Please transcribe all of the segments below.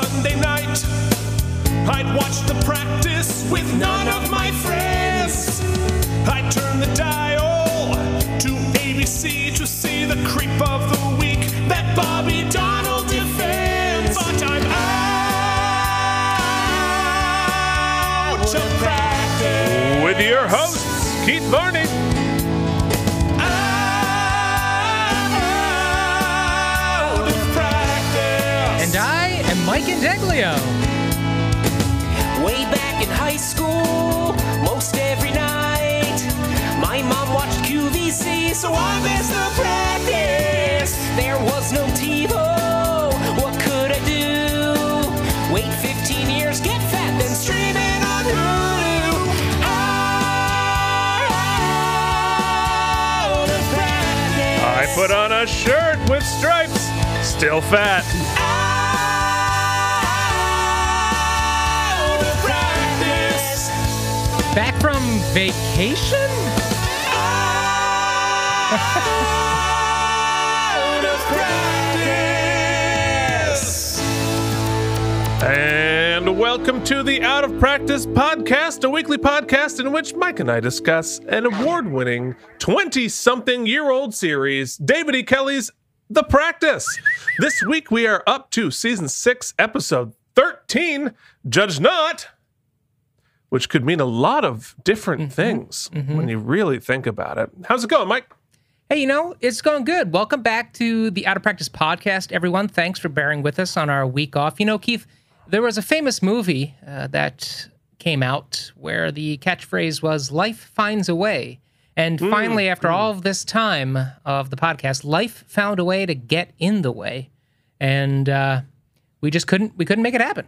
Sunday night, I'd watch the practice with none of my friends. I'd turn the dial to ABC to see the creep of the week that Bobby Donnell defends. But I'm out of practice. With your hosts, Keith Varney. Mike and Indeglio. Way back in high school, most every night, my mom watched QVC, so I missed the practice. There was no TiVo. What could I do? Wait 15 years, get fat, then stream it on Hulu. Out of practice. I put on a shirt with stripes, still fat. Back from vacation? Out of practice. And welcome to the Out of Practice Podcast, a weekly podcast in which Mike and I discuss an award winning 20 something year old series, David E. Kelley's The Practice. This week we are up to season 6, episode 13, Judge Not, which could mean a lot of different things when you really think about it. How's it going, Mike? Hey, you know, it's going good. Welcome back to the Out of Practice podcast, everyone. Thanks for bearing with us on our week off. You know, Keith, there was a famous movie uh, that came out where the catchphrase was "Life finds a way." And finally, after all of this time of the podcast, life found a way to get in the way, and uh, we just couldn't we couldn't make it happen.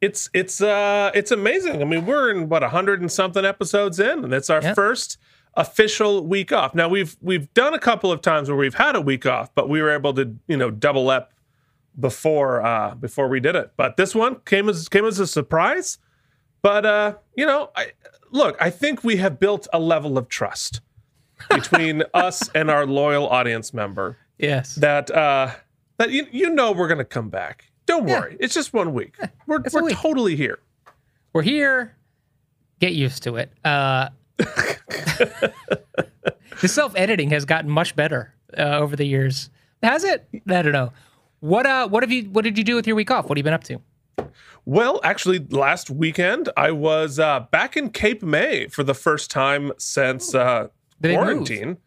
It's it's uh it's amazing. I mean, we're in what a hundred and something episodes in, and it's our Yep. first official week off. Now we've we've done a couple of times where we've had a week off, but we were able to you know double up before uh before we did it. But this one came as came as a surprise. But uh, you know, I look, I think we have built a level of trust between us and our loyal audience member Yes. that uh that you, you know we're gonna come back. Don't Yeah. worry. It's just one week. We're we're week. totally here. We're here. Get used to it. Uh, the self editing has gotten much better uh, over the years. Has it? I don't know. What uh? What have you? What did you do with your week off? What have you been up to? Well, actually, last weekend I was uh, back in Cape May for the first time since uh, Did they move? quarantine,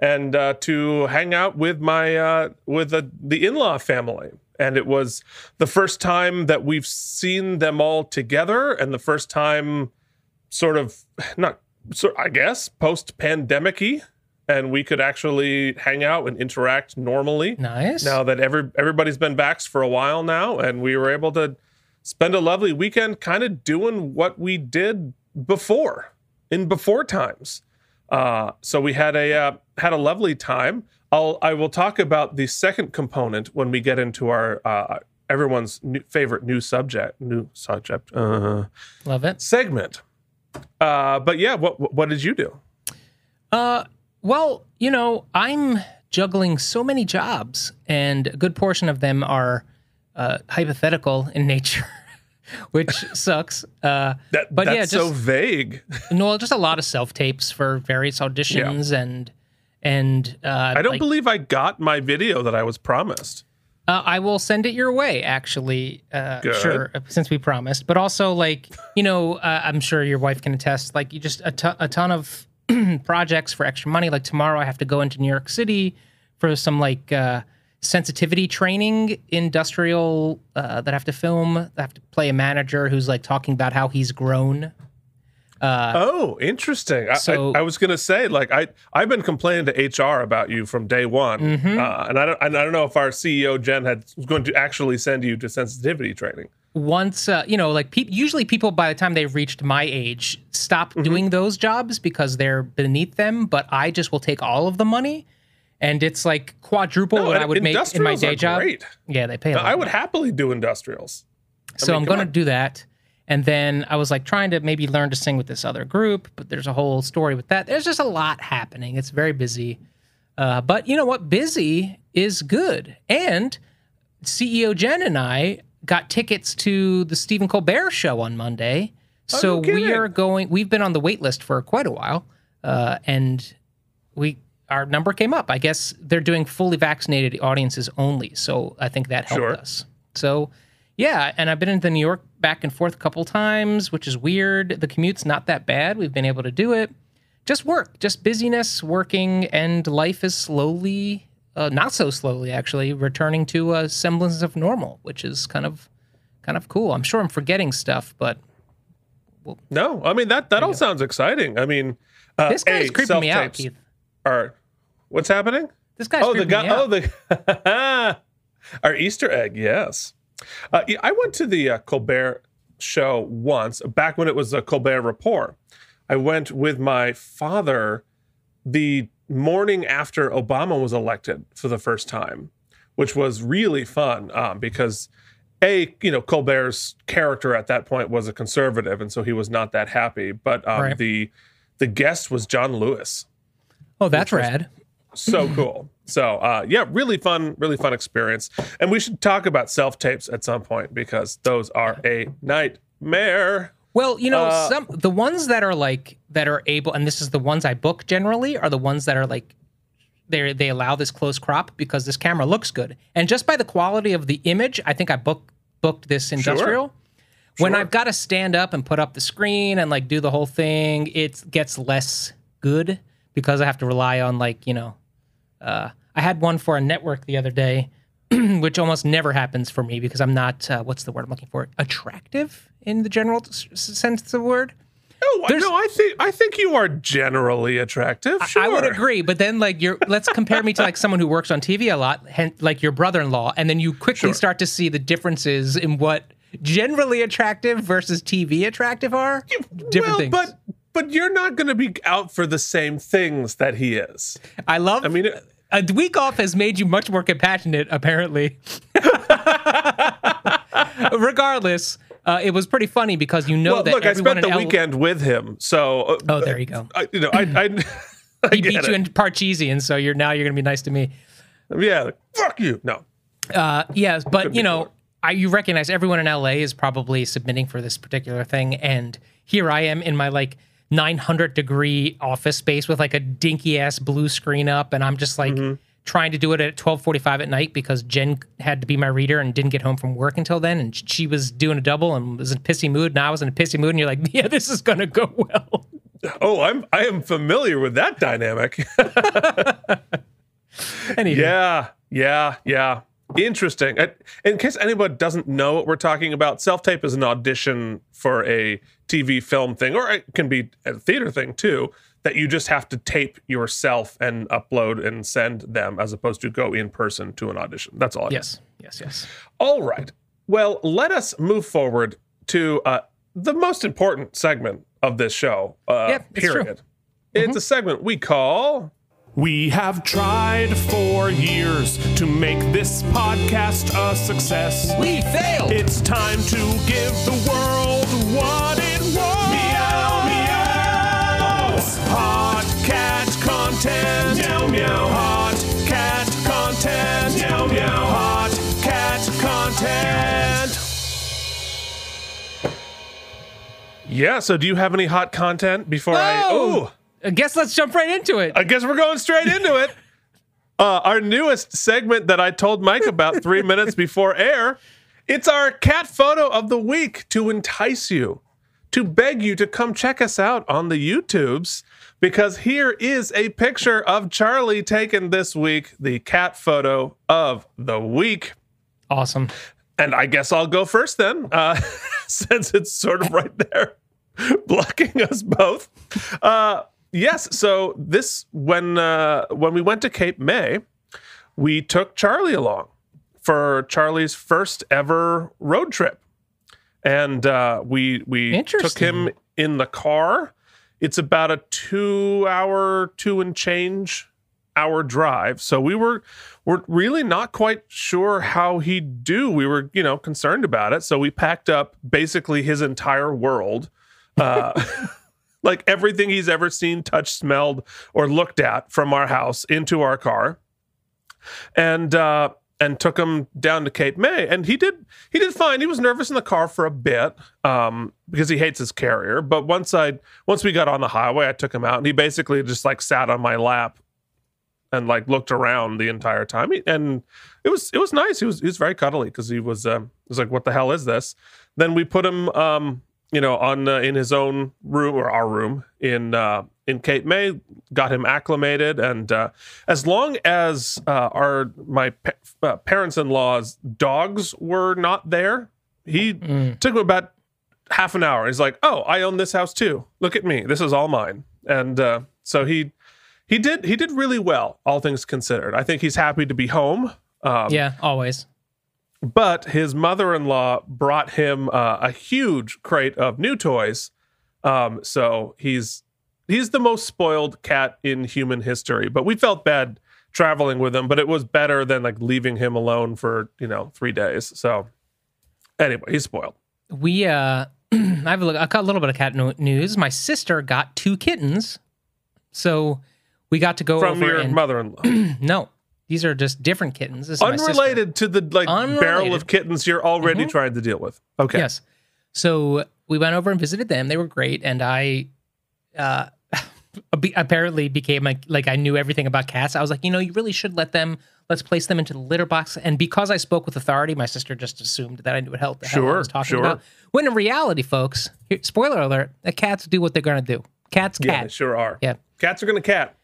and uh, to hang out with my uh, with the, the in law family. And it was the first time that we've seen them all together, and the first time, sort of not, so I guess post pandemic-y, and we could actually hang out and interact normally Nice. now that every everybody's been vaxxed for a while now, and we were able to spend a lovely weekend kind of doing what we did before in before times. Uh, so we had a uh, had a lovely time. I'll I will talk about the second component when we get into our uh, everyone's new, favorite new subject new subject uh, Love it. segment. Uh, but yeah, what what did you do? Uh, well, you know, I'm juggling so many jobs, and a good portion of them are uh, hypothetical in nature, which sucks. Uh, That But that's yeah, so just- vague. no, just a lot of self tapes for various auditions and and uh, I don't like- believe I got my video that I was promised. Uh, I will send it your way, actually. Uh, Good. Sure, since we promised. But also, like, you know, uh, I'm sure your wife can attest, like, you just a ton of projects for extra money. Like, tomorrow I have to go into New York City for some, like, uh, sensitivity training, industrial, uh, that I have to film. I have to play a manager who's, like, talking about how he's grown. Oh, interesting. I, So- I, I was gonna say, like, I I've been complaining to HR about you from day one, Mm-hmm. uh, and I don't and I don't know if our CEO Jen had was going to actually send you to sensitivity training. once uh, you know like pe- usually people by the time they've reached my age stop Mm-hmm. doing those jobs because they're beneath them but i just will take all of the money and it's like quadruple No, what i would make in my day job great. yeah they pay lot I would happily do industrials. so mean, i'm going to do that and then i was like trying to maybe learn to sing with this other group but there's a whole story with that there's just a lot happening it's very busy uh, but you know what busy is good and ceo jen and i got tickets to the Stephen Colbert show on Monday. Oh, So we are going. We've been on the wait list for quite a while, uh, and we our number came up. I guess they're doing fully vaccinated audiences only. So I think that helped Sure. us. So yeah, and I've been into New York back and forth a couple times, which is weird. The commute's not that bad. We've been able to do it. Just work, just busyness, working, and life is slowly, uh, not so slowly actually, returning to a semblance of normal, which is kind of, kind of cool. I'm sure I'm forgetting stuff, but No, I mean that that all sounds exciting. I mean, uh, this guy's creeping me out, Keith. Are what's happening? This guy's oh, the creeping guy. me out. Oh, the our Easter egg. Yes, uh, yeah, I went to the uh, Colbert show once back when it was a Colbert Report. I went with my father the morning after Obama was elected for the first time, which was really fun um, because a you know Colbert's character at that point was a conservative, and so he was not that happy. But um, Right. the the guest was John Lewis oh, that's rad. So cool. So uh, yeah, really fun, really fun experience. And we should talk about self tapes at some point because those are a nightmare. Well, you know, Uh, some the ones that are like that are able, and this is the ones I book generally, are the ones that are like they they allow this close crop because this camera looks good, and just by the quality of the image, I think I book booked this industrial. When Sure. I've got to stand up and put up the screen and like do the whole thing, it gets less good because I have to rely on like you know, uh, I had one for a network the other day, which almost never happens for me because I'm not uh, what's the word I'm looking for attractive in the general s- sense of the word. Oh There's- no, I think I think you are generally attractive. Sure. I would agree, but then like you're let's compare me to like someone who works on TV a lot, like your brother-in-law, and then you quickly Sure. start to see the differences in what generally attractive versus TV attractive are. Different well, things. but but you're not going to be out for the same things that he is. I love. I mean, it- a week off has made you much more compassionate, apparently. Regardless, uh, it was pretty funny because you know well, that look, I spent the L- weekend with him, so uh, Oh, there you go. I, you know, I, I, I He beat it. you in Parcheesi, and so you're now you're gonna be nice to me. yeah, like, fuck you. No, Uh, yes, but be you know. I, you recognize everyone in LA is probably submitting for this particular thing, and here I am in my like 900 degree office space with like a dinky ass blue screen up, and I'm just like Mm-hmm. trying to do it at 12:45 at night because Jen had to be my reader and didn't get home from work until then, and she was doing a double and was in a pissy mood, and I was in a pissy mood, and you're like, yeah, this is gonna go well. oh, I'm I am familiar with that dynamic. Anyway, Yeah, yeah, yeah. Interesting. In case anyone doesn't know what we're talking about, self tape is an audition for a TV film thing, or it can be a theater thing too, that you just have to tape yourself and upload and send them as opposed to go in person to an audition. That's all. yes, yes, yes. All right. Well, let us move forward to uh, the most important segment of this show. Uh, Yep, it's true. Mm-hmm. period. It's a segment we call. We have tried for years to make this podcast a success. We failed. It's time to give the world what it wants. Meow, meow. Hot cat content. Meow, meow. Hot cat content. Meow, meow. Hot cat content. Yeah. So, do you have any hot content before I? Oh! Ooh. I guess let's jump right into it. I guess we're going straight into it. Uh, our newest segment that I told Mike about three minutes before air. It's our cat photo of the week to entice you, to beg you to come check us out on the YouTubes, because here is a picture of Charlie taken this week, the cat photo of the week. Awesome. And I guess I'll go first then, uh, since it's sort of right there, blocking us both. Uh, yes. So this when uh, when we went to Cape May, we took Charlie along for Charlie's first ever road trip, and uh, we we took him in the car. It's about a two-hour, two and change hour drive. So we were we're really not quite sure how he'd do. We were, you know, concerned about it. So we packed up basically his entire world. Uh like everything he's ever seen, touched, smelled, or looked at from our house into our car. And uh and took him down to Cape May, and he did he did fine. He was nervous in the car for a bit um, because he hates his carrier. But once I once we got on the highway, I took him out, and he basically just like sat on my lap and like looked around the entire time. He- And it was it was nice. He was he was very cuddly because he was he was like, "What the hell is this?" Then we put him um, you know on uh, in his own room or our room in uh, in Cape May, got him acclimated, and uh, as long as uh, our my pa- uh, parents-in-law's dogs were not there, he took him about half an hour. He's like, "Oh, I own this house too. Look at me. This is all mine." And uh, so he he did he did really well, all things considered. I think he's happy to be home. Um, yeah, always. But his mother-in-law brought him uh, a huge crate of new toys. Um, so he's he's the most spoiled cat in human history. But we felt bad traveling with him, but it was better than like leaving him alone for you know three days. So anyway, he's spoiled. We uh I have a, look, a little bit of cat news. My sister got two kittens. So we got to go From over your and mother-in-law, no. These are just different kittens. This is unrelated to the like barrel of kittens you're already Mhm. trying to deal with. Okay, Yes. So we went over and visited them. They were great, and I uh, apparently became like like I knew everything about cats. I was like, you know, you really should let them. Let's place them into the litter box. And because I spoke with authority, my sister just assumed that I knew what hell the hell I Sure, was talking sure. about. When in reality, folks, here, spoiler alert: the cats do what they're going to do. Cats, yeah, cat. they sure are. Yeah. cats are gonna cat.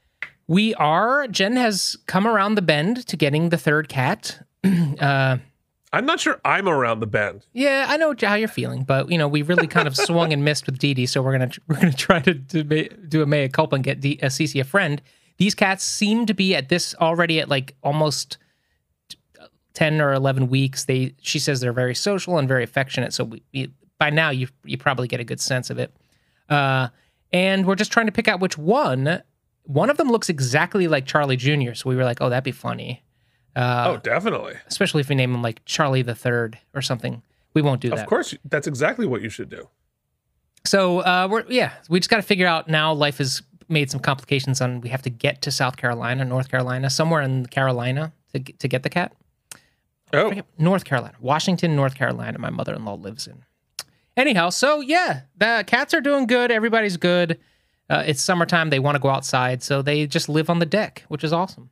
We are. Jen has come around the bend to getting the third cat. uh, I'm not sure I'm around the bend. Yeah, I know how you're feeling, but you know we really kind of swung and missed with Dee Dee, so we're gonna we're gonna try to, to do a mea culpa and get D, uh, Cece a friend. These cats seem to be at this already at like almost ten or eleven weeks. They she says they're very social and very affectionate. So we, we, by now you you probably get a good sense of it. Uh, and we're just trying to pick out which one. One of them looks exactly like Charlie Jr. So we were like, oh, that'd be funny. Uh, oh, definitely. especially if we name him like Charlie the Third or something. We won't do that. Of course, that's exactly what you should do. So uh, we're yeah, we just got to figure out now. Life has made some complications on. We have to get to South Carolina, North Carolina, somewhere in Carolina to get- to get the cat. Oh, North Carolina, Washington, North Carolina. My mother-in-law lives in. Anyhow, so yeah, the cats are doing good. Everybody's good. Uh, it's summertime. They want to go outside, so they just live on the deck, which is awesome.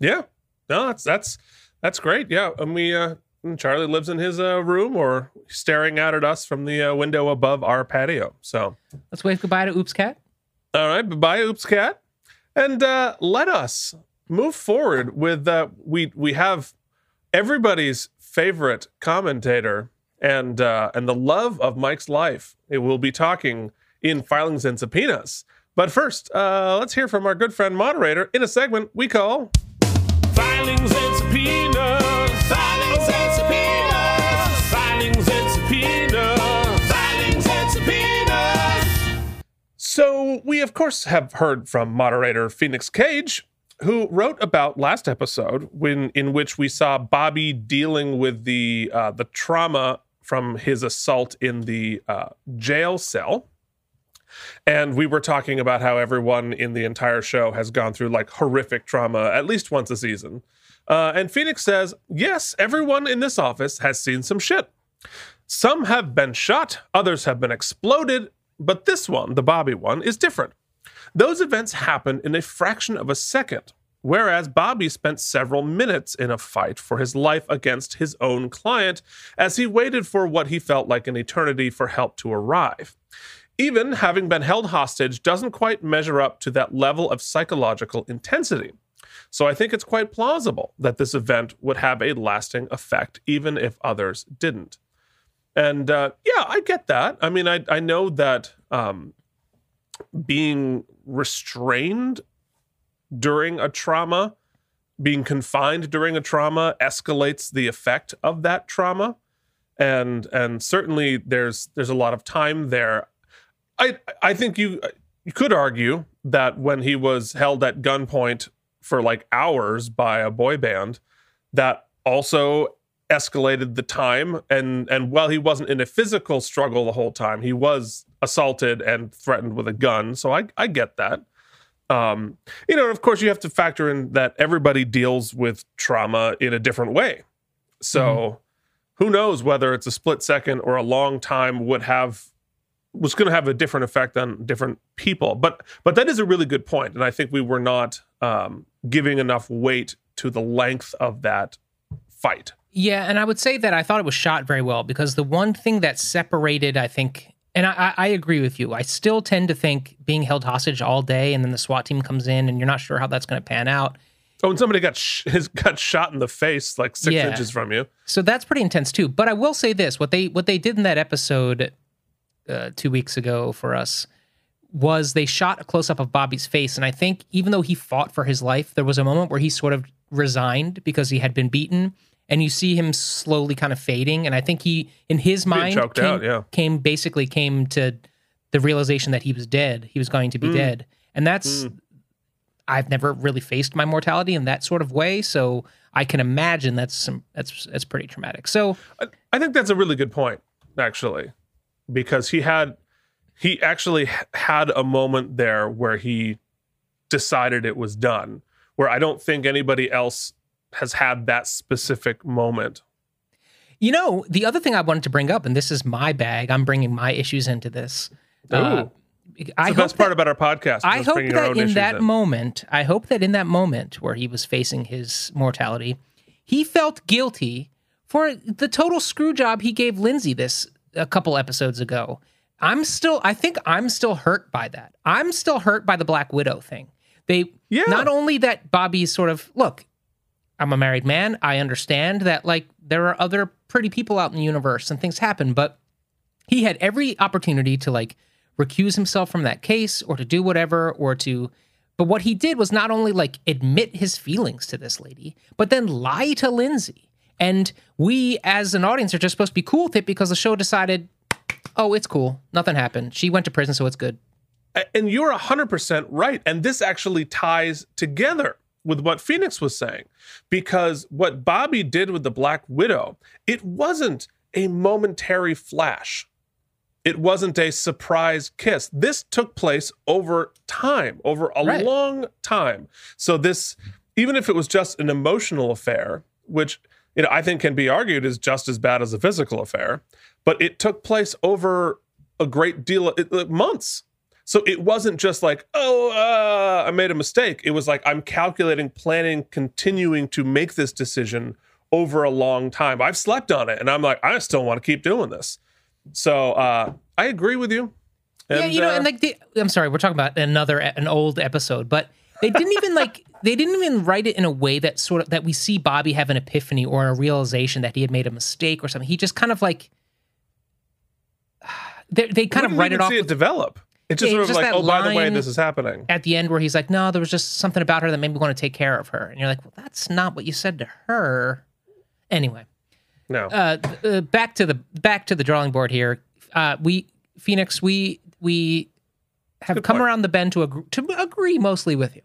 yeah. No, that's that's that's great. Yeah, and we uh, Charlie lives in his uh, room or staring out at us from the uh, window above our patio. So, Let's wave goodbye to Oops Cat. all right, bye, Oops Cat, and uh, let us move forward with uh, we we have everybody's favorite commentator and uh, and the love of Mike's life. It will be talking in filings and subpoenas. But first, uh, let's hear from our good friend moderator in a segment we call Filings and subpoenas. Filings and subpoenas. Filings and subpoenas. Filings and subpoenas. So, we of course have heard from moderator Phoenix Cage, who wrote about last episode when in which we saw Bobby dealing with the uh, the trauma from his assault in the uh, jail cell. And we were talking about how everyone in the entire show has gone through like horrific trauma at least once a season. Uh, and Phoenix says, yes, everyone in this office has seen some shit. Some have been shot, others have been exploded, but this one, the Bobby one, is different. Those events happen in a fraction of a second, whereas Bobby spent several minutes in a fight for his life against his own client as he waited for what he felt like an eternity for help to arrive. Even having been held hostage doesn't quite measure up to that level of psychological intensity. So I think it's quite plausible that this event would have a lasting effect, even if others didn't. And uh, yeah, I get that. I mean, I I know that um, being restrained during a trauma, being confined during a trauma, escalates the effect of that trauma, and and certainly there's there's a lot of time there. I I think you you could argue that when he was held at gunpoint for like hours by a boy band, that also escalated the time and and while he wasn't in a physical struggle the whole time he was assaulted and threatened with a gun. So i i get that. Um, you know, and of course, you have to factor in that everybody deals with trauma in a different way. So, who knows whether it's a split second or a long time would have was going to have a different effect on different people. But but that is a really good point, and I think we were not um, giving enough weight to the length of that fight. Yeah, and I would say that I thought it was shot very well because the one thing that separated, I think, and I, I agree with you. I still tend to think being held hostage all day, and then the SWAT team comes in, and you're not sure how that's going to pan out. Oh, and somebody got sh- has got shot in the face like six Yeah. inches from you. So that's pretty intense too. But I will say this: what they what they did in that episode uh, two weeks ago for us was they shot a close up of Bobby's face, and I think even though he fought for his life, there was a moment where he sort of resigned because he had been beaten, and you see him slowly kind of fading. And I think he, in his mind, came, out, yeah. came basically came to the realization that he was dead. He was going to Mm. be dead, and that's. I've never really faced my mortality in that sort of way, so I can imagine that's some that's that's pretty traumatic. So I- I think that's a really good point, actually, because he had he actually had a moment there where he decided it was done. Where I don't think anybody else has had that specific moment. You know, the other thing I wanted to bring up, and this is my bag. I'm bringing my issues into this. Uh, It's I the best part about our podcast. is I hope that in that in. moment, I hope that in that moment where he was facing his mortality, he felt guilty for the total screw job he gave Lindsay this a couple episodes ago. I'm still, I think I'm still hurt by that. I'm still hurt by the Black Widow thing. They Yeah. not only that Bobby's sort of look, I'm a married man. I understand that like there are other pretty people out in the universe and things happen, but he had every opportunity to like recuse himself from that case or to do whatever or to but what he did was not only like admit his feelings to this lady, but then lie to Lindsay. And we as an audience are just supposed to be cool with it because the show decided, oh, it's cool. Nothing happened. She went to prison, so it's good. And you're 100% right and this actually ties together with what phoenix was saying because what bobby did with the black widow it wasn't a momentary flash it wasn't a surprise kiss this took place over time over a Right. long time so this even if it was just an emotional affair which you know i think can be argued is just as bad as a physical affair but it took place over a great deal of it- months so it wasn't just like, oh, uh, I made a mistake. It was like, I'm calculating, planning, continuing to make this decision over a long time. I've slept on it and I'm like, I still want to keep doing this. So uh, I agree with you. yeah, you know, uh, and like the, I'm sorry, we're talking about another an old episode, but they didn't even like they didn't even write it in a way that sort of that we see Bobby have an epiphany or a realization that he had made a mistake or something. He just kind of like they, they kind of write it off see it with- develop. It's just Yeah, sort of just like, oh, by the way, this is happening. at the end where he's like, "No, there was just something about her that made me want to take care of her," and you're like, "Well, that's not what you said to her." Anyway, No. uh, uh, back to the back to the drawing board here. Uh, we Phoenix, we we have Good come point. around the bend to agree, to agree mostly with you.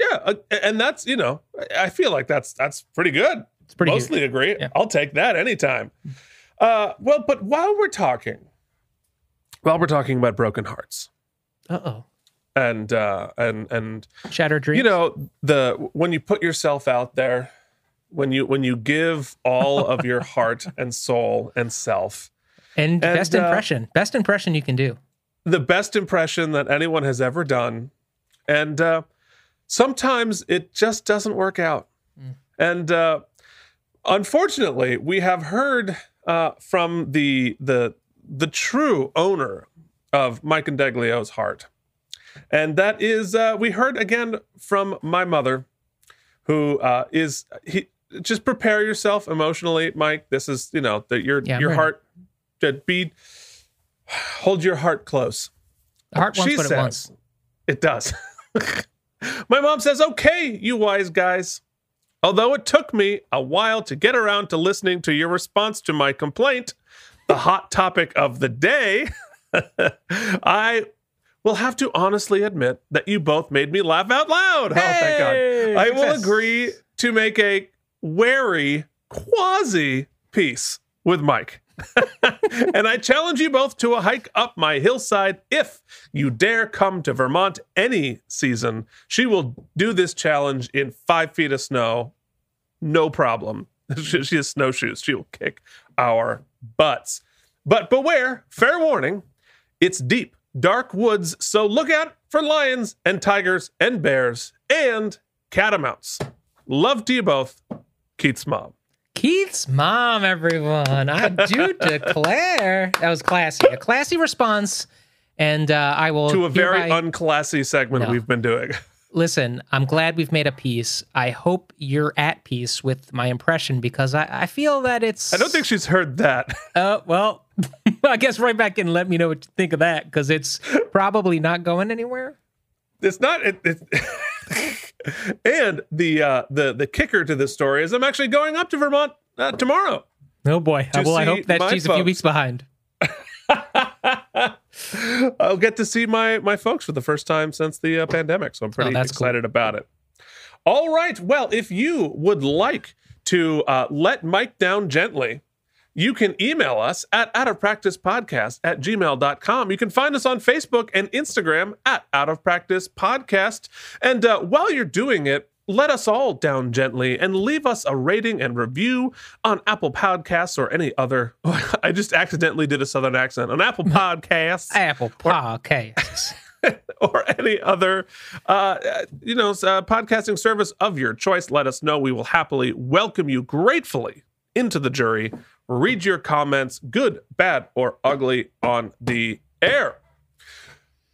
Yeah. uh, and that's, you know, I- feel like that's that's pretty good. It's pretty. Mostly agree. Yeah. I'll take that anytime. Uh, well, but while we're talking, while we're talking about broken hearts, Uh oh, and uh and and shattered dreams. you know the when you put yourself out there when you when you give all of your heart and soul and self and, and, best uh, impression, best impression you can do. the best impression that anyone has ever done and uh sometimes it just doesn't work out. And uh unfortunately we have heard uh from the the the true owner of mike and deglio's heart. And that is uh we heard again from my mother who uh is he just prepare yourself emotionally mike. This is you know that your Yeah, your ready. heart that be hold your heart close. The heart wants she what says it wants. it does my mom says okay you wise guys. Although it took me a while to get around to listening to your response to my complaint the hot topic of the day i will have to honestly admit that you both made me laugh out loud. Oh thank god. Hey, I will agree to make a wary quasi peace with Mike. And I challenge you both to a hike up my hillside if you dare come to Vermont any season. She will do this challenge in five feet of snow, no problem. she has snowshoes. She will kick our butts. But beware, fair warning, it's deep, dark woods, so look out for lions and tigers and bears and catamounts. Love to you both, Keith's mom. Mom, everyone. I do declare that was classy. A classy response. And uh, I will To a very hereby- unclassy segment No. we've been doing. listen. I'm glad we've made a peace. I hope you're at peace with my impression because I, I feel that it's. I don't think she's heard that. Uh, well, I guess right back in. and Let me know what you think of that because it's probably not going anywhere. It's not. It, it, and the uh, the the kicker to this story is I'm actually going up to Vermont uh, tomorrow. Oh boy. To well, I hope that she's a few weeks behind. I'll get to see my my folks for the first time since the uh, pandemic, so I'm pretty Oh, that's cool. excited about it. All right, well, if you would like to uh, let Mike down gently, you can email us at out of practice podcast at gmail.com. You can find us on Facebook and Instagram at out of practice podcast. And uh, while you're doing it, let us all down gently and leave us a rating and review on Apple Podcasts or any other. I just accidentally did a Southern accent on Apple Podcasts Apple Podcasts. or any other, uh, you know, uh, podcasting service of your choice. Let us know. We will happily welcome you gratefully into the jury. Read your comments, good, bad, or ugly, on the air.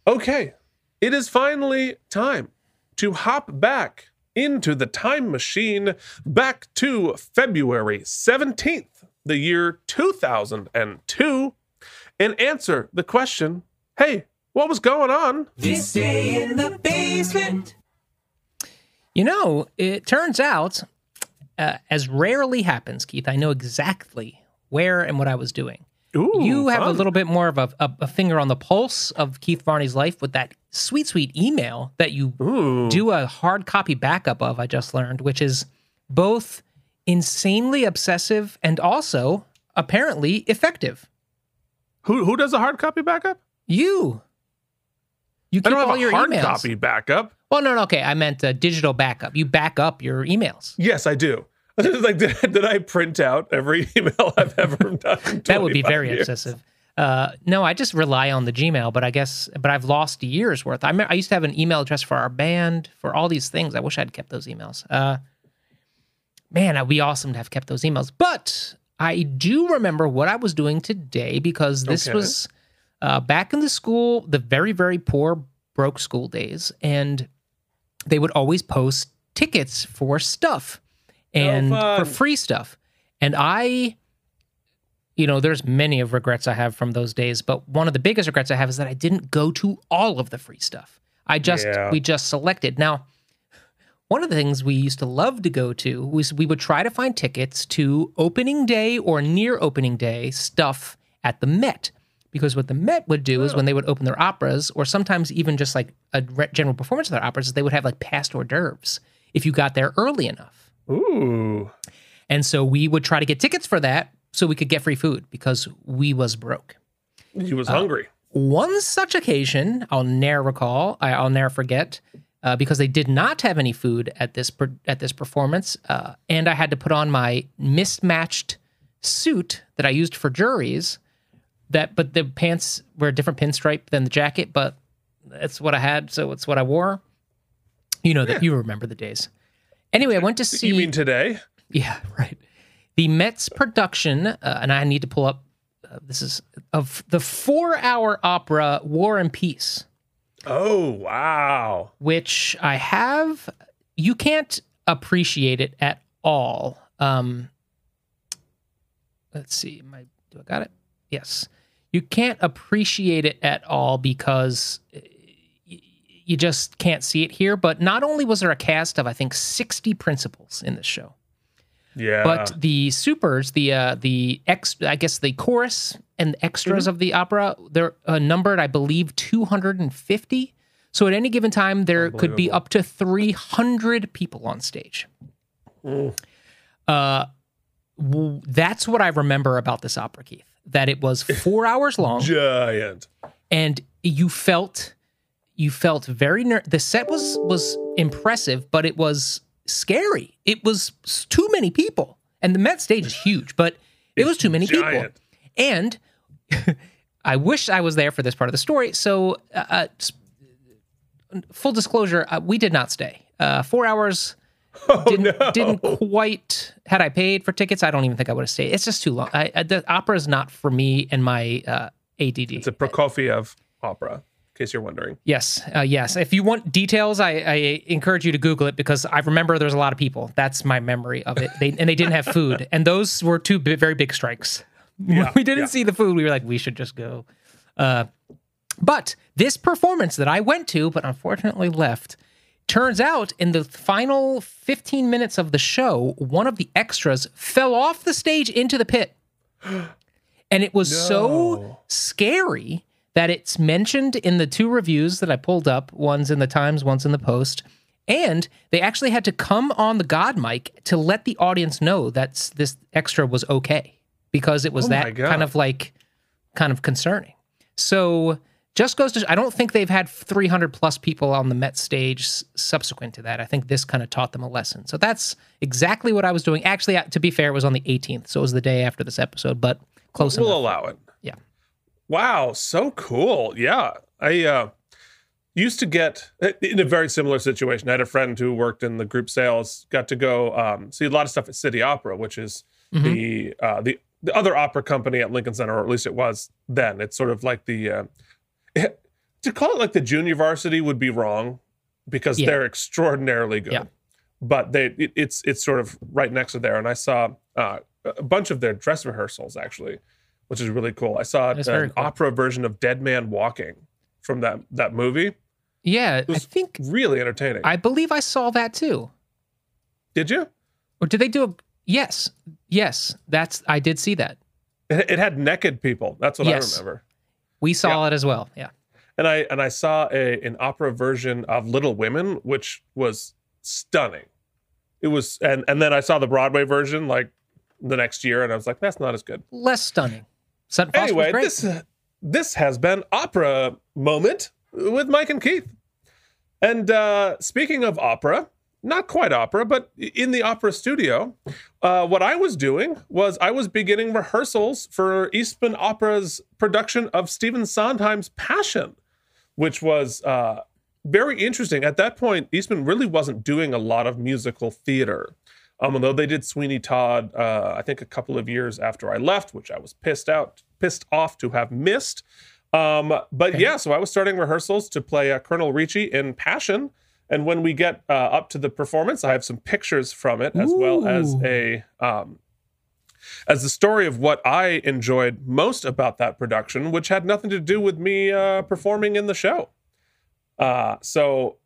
Okay, it is finally time to hop back into the time machine back to February 17th, the year 2002, and answer the question hey, what was going on This day in the basement. You know, it turns out, uh, as rarely happens, Keith, I know exactly where and what I was doing. Ooh, you have a little bit more of a, a, a finger on the pulse of Keith Varney's life with that sweet, sweet email that you Ooh. do a hard copy backup of, I just learned, which is both insanely obsessive and also apparently effective. Who who does a hard copy backup? You. You I keep don't have all a your hard emails. copy backup. Well, no, no, okay. I meant a digital backup. You back up your emails. Yes, I do. like, did, did I print out every email I've ever done? That would be very years? obsessive. Uh, no, I just rely on the Gmail, but I guess, but I've lost year's worth. I, me- I used to have an email address for our band, for all these things. I wish I'd kept those emails. Uh, man, it'd be awesome to have kept those emails. But I do remember what I was doing today because this Okay. was uh, back in the school, the very, very poor, broke school days. And they would always post tickets for stuff and for free stuff. And I, you know, there's many of regrets I have from those days, but one of the biggest regrets I have is that I didn't go to all of the free stuff. I just Yeah. we just selected. Now, one of the things we used to love to go to was we would try to find tickets to opening day or near opening day stuff at the Met. Because what the Met would do is oh. when they would open their operas, or sometimes even just like a general performance of their operas, they would have like past hors d'oeuvres if you got there early enough. Ooh. And so we would try to get tickets for that so we could get free food because we was broke. He Uh, was hungry. One such occasion, I'll ne'er recall, I, I'll ne'er forget, uh, because they did not have any food at this per, at this performance, uh, and I had to put on my mismatched suit that I used for juries. That, but the pants were a different pinstripe than the jacket, but that's what I had, so it's what I wore. You know that you remember the days. Anyway, I went to see. You mean today? Yeah, right. The Mets production, uh, and I need to pull up. Uh, this is of the four-hour opera War and Peace, Oh, wow. which I have. You can't appreciate it at all. Um, let's see. I, do I got it? Yes. You can't appreciate it at all because you just can't see it here. But not only was there a cast of I think sixty principals in this show. Yeah. But the supers, the uh, the ex, I guess the chorus and the extras of the opera, they're uh, numbered, I believe, two hundred and fifty. So at any given time, there could be up to three hundred people on stage. Mm. Uh, w- that's what I remember about this opera, Keith. that it was four hours long Giant. and you felt you felt very ner- the set was was impressive but it was scary. It was too many people. And the met stage is huge but it was too many people. and i wish i was there for this part of the story. So uh, uh, full disclosure uh, we did not stay. Uh, four hours didn't, didn't quite had i paid for tickets i don't even think i would have stayed. It's just too long. I, I, the opera is not for me and my uh, add It's a Prokofiev opera, case you're wondering. Yes, uh, yes. If you want details, I, I encourage you to Google it because I remember there's a lot of people. That's my memory of it. They, and they didn't have food, and those were two bi- very big strikes. when we didn't yeah. see the food, we were like, we should just go. Uh, but this performance that I went to, but unfortunately left, turns out in the final 15 minutes of the show, one of the extras fell off the stage into the pit. And it was so scary that it's mentioned in the two reviews that I pulled up. One's in the Times, one's in the Post. And they actually had to come on the God mic to let the audience know that this extra was okay because it was Oh that God. kind of like kind of concerning. So just goes to I don't think they've had 300 plus people on the Met stage subsequent to that. I think this kind of taught them a lesson. So that's exactly what I was doing. Actually, to be fair, it was on the 18th, so it was the day after this episode, but close We'll enough. allow it. Wow, so cool. Yeah. I uh used to get in a very similar situation. I had a friend who worked in the group sales, got to go um, see a lot of stuff at City Opera, which is the uh, the the other opera company at Lincoln Center, or at least it was then. It's sort of like the uh, to call it like the junior varsity would be wrong because Yeah. they're extraordinarily good. Yeah. But they it, it's it's sort of right next to there, and I saw uh, a bunch of their dress rehearsals actually, which is really cool. I saw That's an cool. opera version of Dead Man Walking from that that movie. Yeah, I was- think Really entertaining. I believe I saw that too. Did you? Or did they do a Yes. Yes, that's I did see that. It, it had naked people. That's what Yes. I remember. We saw it as well. Yeah. And I and I saw a an opera version of Little Women, which was stunning. It was, and and then I saw the Broadway version like the next year, and I was like, that's not as good. Less stunning. Sutton Foster anyway, this uh, this has been opera moment with Mike and Keith. And uh, speaking of opera, not quite opera, but in the opera studio, uh, what I was doing was I was beginning rehearsals for Eastman Opera's production of Stephen Sondheim's Passion, which was uh, very interesting. At that point, Eastman really wasn't doing a lot of musical theater. Um, although they did Sweeney Todd, uh, I think a couple of years after I left, which I was pissed out, pissed off to have missed. Um, but yeah, so I was starting rehearsals to play uh, Colonel Ricci in Passion, and when we get uh, up to the performance, I have some pictures from it as well as a um, as the story of what I enjoyed most about that production, which had nothing to do with me uh, performing in the show. Uh, so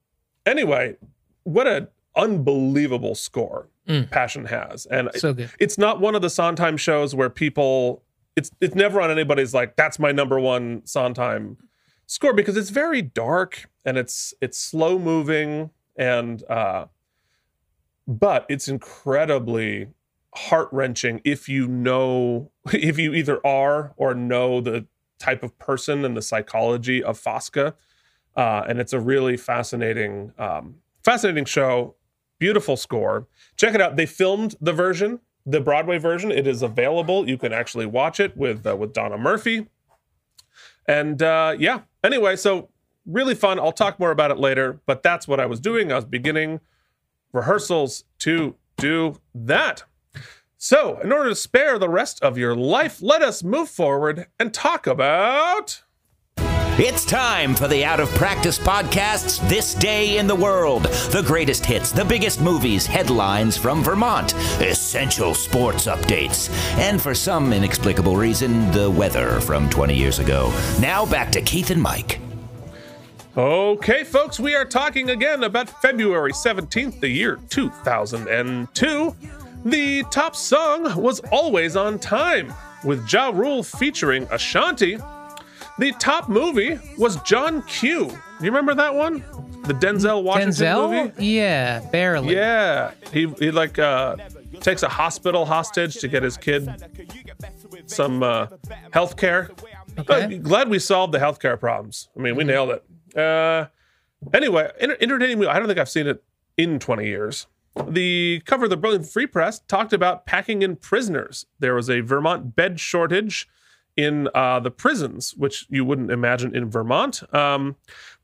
anyway, what an unbelievable score Mm. Passion has, and so good. it's not one of the Sondheim shows where people it's it's never on anybody's like that's my number one Sondheim score because it's very dark and it's it's slow moving and uh but it's incredibly heart-wrenching if you know if you either are or know the type of person and the psychology of Fosca uh and it's a really fascinating um fascinating show beautiful score. Check it out. They filmed the version the broadway version. It is available. You can actually watch it with uh, with donna murphy. And uh yeah. Anyway so really fun. I'll talk more about it later but that's what i was doing. I was beginning rehearsals to do that. So in order to spare the rest of your life let us move forward and talk about It's time for the Out of Practice Podcast's This Day in the World. The greatest hits, the biggest movies, headlines from Vermont, essential sports updates, and for some inexplicable reason, the weather from 20 years ago. Now back to Keith and Mike. Okay, folks, we are talking again about February 17th, the year 2002. The top song was Always on Time, with Ja Rule featuring Ashanti. The top movie was John Q. You remember that one? The Denzel Washington Denzel? movie? Yeah, barely. Yeah. He, he like uh, takes a hospital hostage to get his kid some uh, healthcare. Okay. Uh, glad we solved the healthcare problems. I mean, we nailed it. Uh, anyway, enter- entertaining movie. I don't think I've seen it in 20 years. The cover of the Burlington Free Press talked about packing in prisoners. There was a Vermont bed shortage in uh, the prisons, which you wouldn't imagine in Vermont. Um,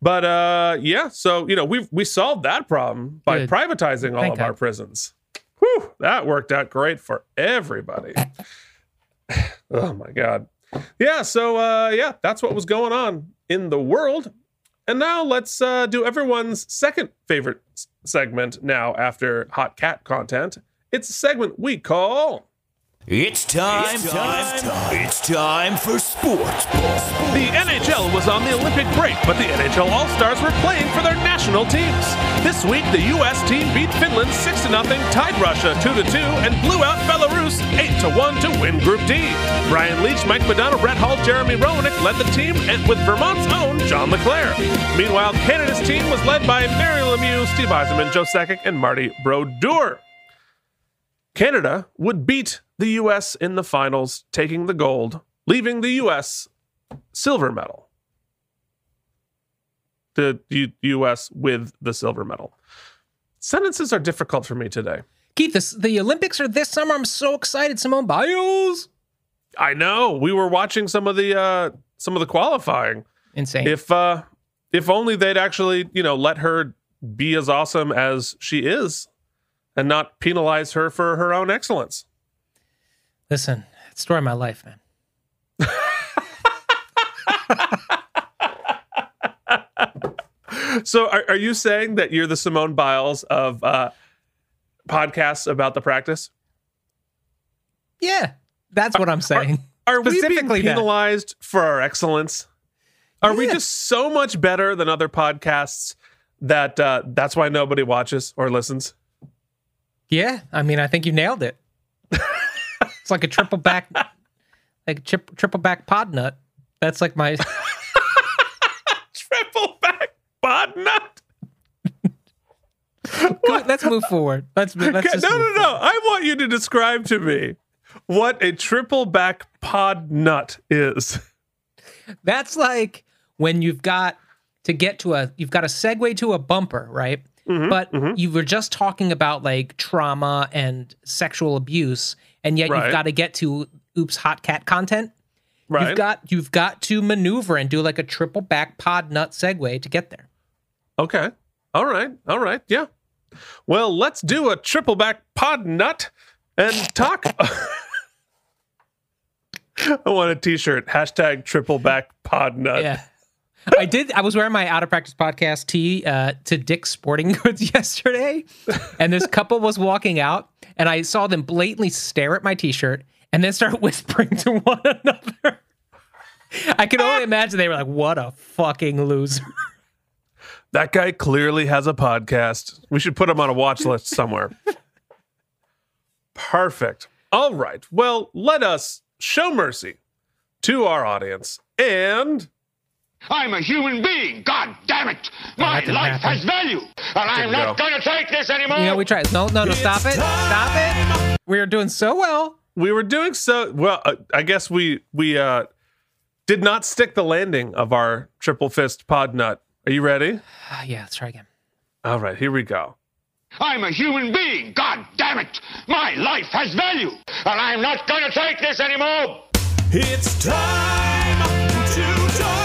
but uh, yeah, so you know we we solved that problem by Good. privatizing all Thank of our prisons. Whew, that worked out great for everybody. oh my god. Yeah, so uh, yeah, that's what was going on in the world. And now let's uh, do everyone's second favorite s- segment now after hot cat content. It's a segment we call It's time, time, time. It's time for sports. The NHL was on the Olympic break, but the NHL All Stars were playing for their national teams. This week, the U.S. team beat Finland 6 0, tied Russia 2 2, and blew out Belarus 8 1 to win Group D. Brian Leetch, Mike Modano, Brett Hull, Jeremy Roenick led the team, and with Vermont's own John LeClair. Meanwhile, Canada's team was led by Mario Lemieux, Steve Yzerman, Joe Sakic, and Marty Brodeur. Canada would beat the U.S. in the finals, taking the gold, leaving the U.S. silver medal. The U- U.S. with the silver medal. Sentences are difficult for me today. Keith, this, the Olympics are this summer. I'm so excited. Simone Biles. I know we were watching some of the uh, some of the qualifying. Insane. If uh, if only they'd actually you know let her be as awesome as she is, and not penalize her for her own excellence. Listen, it's story of my life, man. So, are, are you saying that you're the Simone Biles of uh, podcasts about the practice? Yeah, that's what I'm saying. Are we being Specifically that. penalized for our excellence? Are we just so much better than other podcasts that uh, that's why nobody watches or listens? Yeah, I mean, I think you nailed it. It's like a triple back, like a triple back pod nut. That's like my. Triple back pod nut. let's move forward. Let's let's Okay, just no, no, no. I want you to describe to me what a triple back pod nut is. That's like when you've got to get to a you've got a segue to a bumper, right? Mm-hmm, but you were just talking about like trauma and sexual abuse, and yet Right. you've got to get to oops hot cat content. Right. You've got you've got to maneuver and do like a triple back pod nut segue to get there. Okay. All right. All right. Yeah. Well, let's do a triple back pod nut and talk. I want a t-shirt. Hashtag triple back pod nut. Yeah. I did. I was wearing my out of practice podcast tee uh, to Dick's Sporting Goods yesterday, and this couple was walking out, and I saw them blatantly stare at my t-shirt and then start whispering to one another. I can only imagine they were like, "What a fucking loser!" That guy clearly has a podcast. We should put him on a watch list somewhere. Perfect. All right. Well, let us show mercy to our audience and I'm a human being. God damn it. My life happen. has value. And I'm not go. going to take this anymore. You know, we tried. No, no, no! Stop it! Stop it! We were doing so well. we were doing so well. Uh, I guess we we uh, did not stick the landing of our triple fist pod nut. Are you ready? Ah, yeah, let's try again. All right, here we go. I'm a human being. God damn it. My life has value. And I'm not going to take this anymore. It's time to talk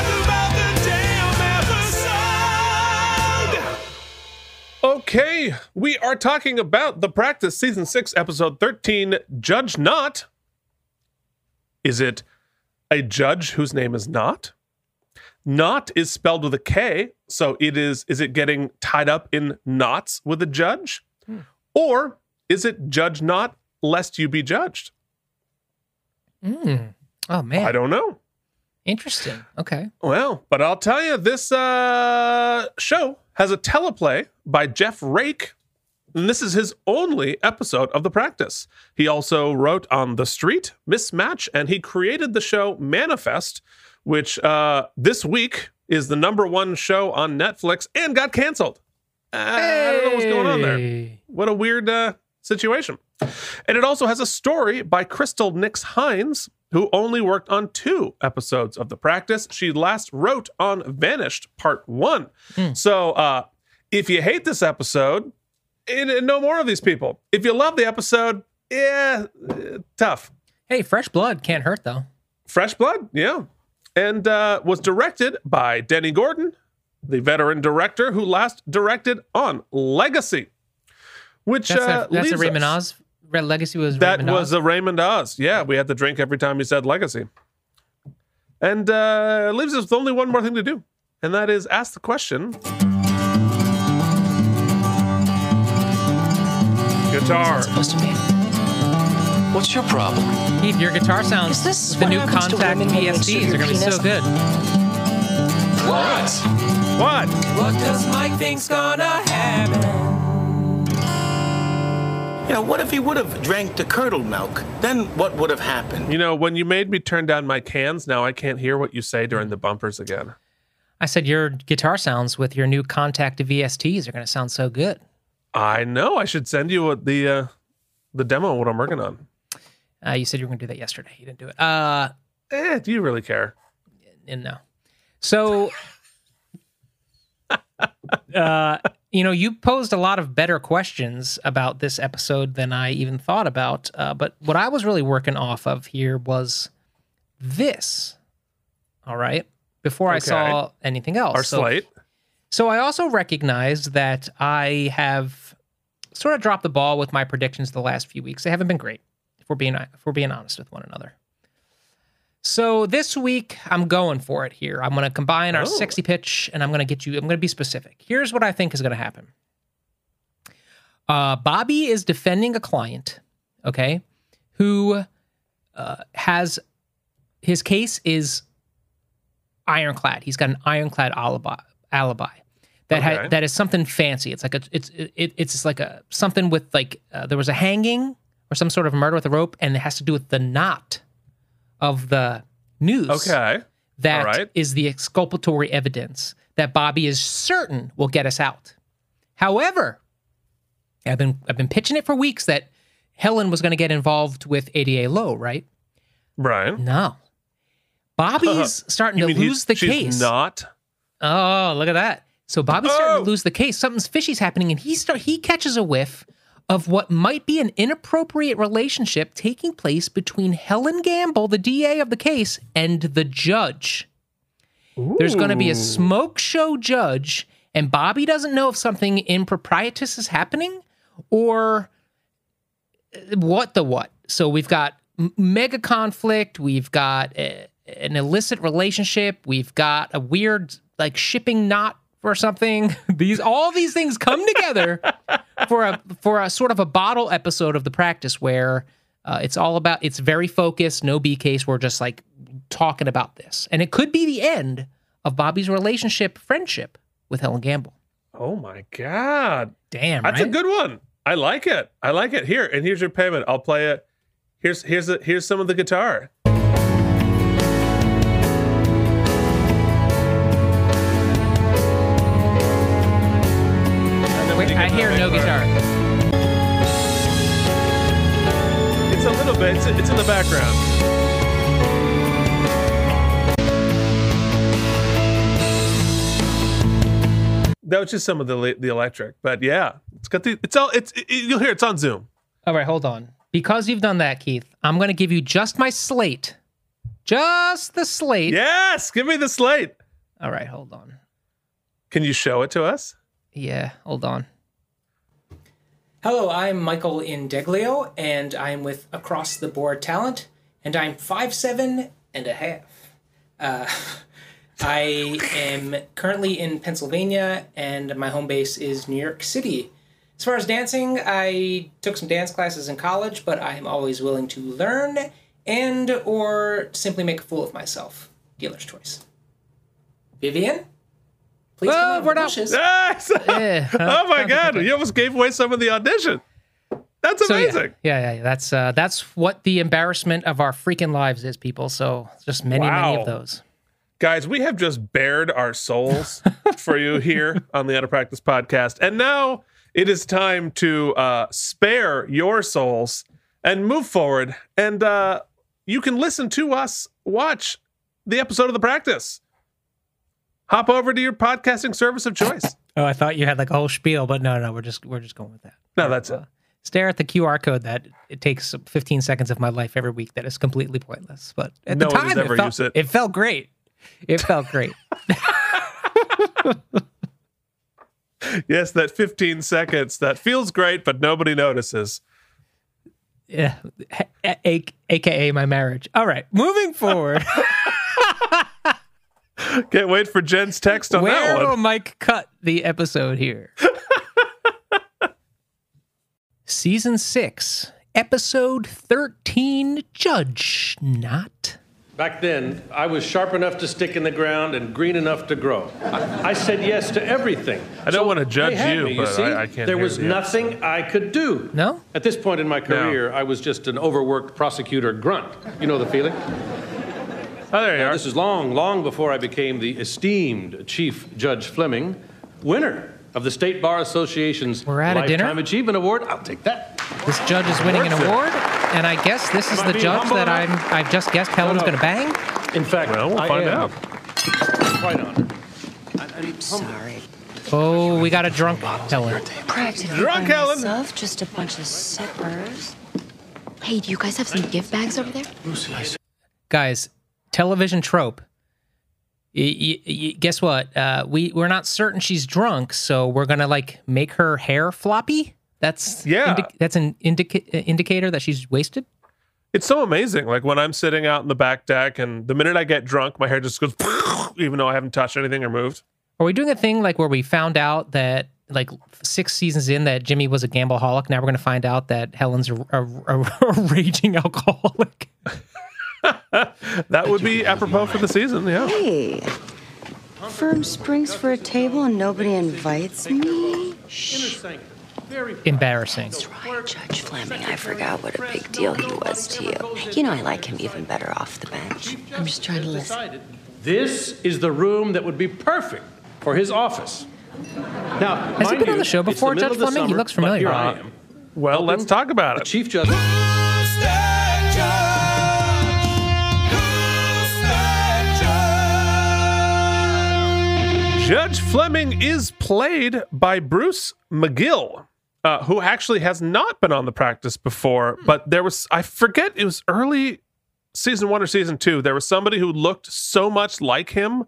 Okay, we are talking about the practice season six, episode thirteen. Judge not. Is it a judge whose name is not? Not is spelled with a K, so it is. Is it getting tied up in knots with a judge, or is it judge not lest you be judged? Oh man, I don't know. interesting. Okay. Well, but I'll tell you, this uh, show has a teleplay by Jeff Rake, and this is his only episode of the practice. He also wrote on The Street, Miss Match, and he created the show Manifest, which uh, this week is the number one show on Netflix and got canceled. Uh, I don't know what's going on there. Hey. What a weird uh, situation. And it also has a story by Crystal Nix Hines. Who only worked on two episodes of The Practice. She last wrote on Vanished Part 1. So uh, if you hate this episode, eh, no more of these people. If you love the episode, yeah, eh, tough. Hey, fresh blood can't hurt though. Fresh Blood, yeah. And uh, was directed by Dennie Gordon, the veteran director who last directed on Legacy, which That's uh, a, that's a Raymond us- Oz. Red Legacy was That Raymond was Oz. a Raymond Oz. Yeah, we had to drink every time he said Legacy. And uh, leaves us with only one more thing to do, and that is ask the question. Guitar. supposed to mean? What's your problem? Keith, your guitar sounds. Is this the new Kontakt women when they shoot VSTs are going to be so good. What? What? What does Mike think's gonna happen? You know, what if he would have drank the curdled milk? Then what would have happened? You know, when you made me turn down my cans, now I can't hear what you say during the bumpers again. I said your guitar sounds with your new Kontakt VSTs are going to sound so good. I know. I should send you the uh, the demo of what I'm working on. Uh, you said you were going to do that yesterday. You didn't do it. Uh, Eh, do you really care? and no. So, uh, you know, you posed a lot of better questions about this episode than I even thought about. Uh, but what I was really working off of here was this. All right. Before I saw anything else. Our So- slate. So I also recognize that I have sort of dropped the ball with my predictions the last few weeks. They haven't been great, if we're being if we're being honest with one another. So this week I'm going for it here. I'm going to combine our Oh. sexy pitch and I'm going to get you. I'm going to be specific. Here's what I think is going to happen. Uh, Bobby is defending a client, okay, who uh, has his case is ironclad. He's got an ironclad alibi. Alibi that Okay. ha- that is something fancy. It's like a it's it, it's like a something with like uh, there was a hanging or some sort of murder with a rope, and it has to do with the knot of the news. Okay. That All right. is the exculpatory evidence that Bobby is certain will get us out. However, I've been I've been pitching it for weeks that Helen was going to get involved with ADA Low, right? Right. No. Bobby's starting You to mean he's- lose the she's case. not? Oh, look at that. So Bobby's starting Oh. to lose the case. Something's fishy's happening, and he start he catches a whiff of what might be an inappropriate relationship taking place between Helen Gamble, the DA of the case, and the judge. There's going to be a smoke show judge, and Bobby doesn't know if something improprietous is happening or uh, what the what. So we've got m- mega conflict. We've got a, an illicit relationship. We've got a weird like shipping knot or something. These all these things come together for a for a sort of a bottle episode of the practice where uh, it's all about it's very focused, no B case. We're just like talking about this, and it could be the end of Bobby's relationship friendship with Helen Gamble. Oh my god. Damn, That's a good one. I like it. I like it. Here, and here's your payment. I'll play it. Here's here's here's some of the guitar. It's a little bit. It's, it's in the background. That was just some of the the electric, but yeah, it's got the. It's all. It's it, you'll hear it's on Zoom. All right, hold on. Because you've done that, Keith, I'm going to give you just my slate. Just the slate. Yes, give me the slate. All right, hold on. Can you show it to us? Yeah, hold on. Hello, I'm Michael Indeglio, and I'm with Across the Board Talent, and I'm five seven and a half. Uh, I am currently in Pennsylvania, and my home base is New York City. As far as dancing, I took some dance classes in college, but I am always willing to learn and or simply make a fool of myself. Dealer's choice. Vivian, please come out of the bushes. Yes. Yeah. oh my god, you almost gave away some of the audition. That's So, yeah. amazing. Yeah, yeah, yeah. That's uh, that's what the embarrassment of our freaking lives is, people. So just many, many of those. Guys, we have just bared our souls for you here on the Out of Practice podcast. And now it is time to uh, spare your souls and move forward. And uh, you can listen to us watch the episode of the practice. Hop over to your podcasting service of choice. Oh, I thought you had like a whole spiel, but no, no, we're just we're just going with that. No, that's it. Uh, stare at the QR code that it takes 15 seconds of my life every week that is completely pointless. But at No the one has time, ever it, felt, used it. it felt great. It felt great. Yes, that 15 seconds that feels great, but nobody notices. yeah, A- A- aka my marriage. All right, moving forward. Can't wait for Jen's text on Where that will. Mike cut the episode here? Season six, episode 13 Judge Not. Back then, I was sharp enough to stick in the ground and green enough to grow. I, I said yes to everything. I don't wanna judge had you, me, but see? I- I can't There hear was the nothing I could do. No? At this point in my career, I was just an overworked prosecutor grunt. You know the feeling? Oh, there you Now, are. this is long, long before I became the esteemed Chief Judge Fleming, winner of the State Bar Association's We're at a Lifetime dinner? Achievement Award. I'll take that. This judge is winning an award, and I guess this is Am the judge that I'm, I've just guessed Helen's no. going to bang. In fact, Well, we'll I find am out. quite honored. I, am sorry. Oh, we got a drunk Helen. Practically Drunk by Helen. myself, just a bunch of sippers. Hey, do you guys have some gift bags over there? Guys, television trope. Y- y- y- guess what? Uh, we we're not certain she's drunk, so we're gonna like make her hair floppy. That's Yeah. that's an indica- indicator that she's wasted. It's so amazing. Like when I'm sitting out in the back deck, and the minute I get drunk, my hair just goes, even though I haven't touched anything or moved. Are we doing a thing like where we found out that like six seasons in that Jimmy was a gambleaholic? Now we're gonna find out that Helen's a, a, a, a raging alcoholic. That would be apropos for the season. Yeah. Hey. Firm springs for a table and nobody invites me? Shh. Embarrassing. Right, Judge Fleming, I forgot what a big deal he was to you. You know I like him even better off the bench. I'm just trying to listen. this is the room that would be perfect for his office. Now, Has he mind been on the show it's the before, Judge of the Fleming? He looks familiar. here I Uh, am, Well, let's talk about it. Chief Justice. Judge Fleming is played by Bruce McGill, uh, who actually has not been on the practice before. But there was, I forget, it was early season one or season two. There was somebody who looked so much like him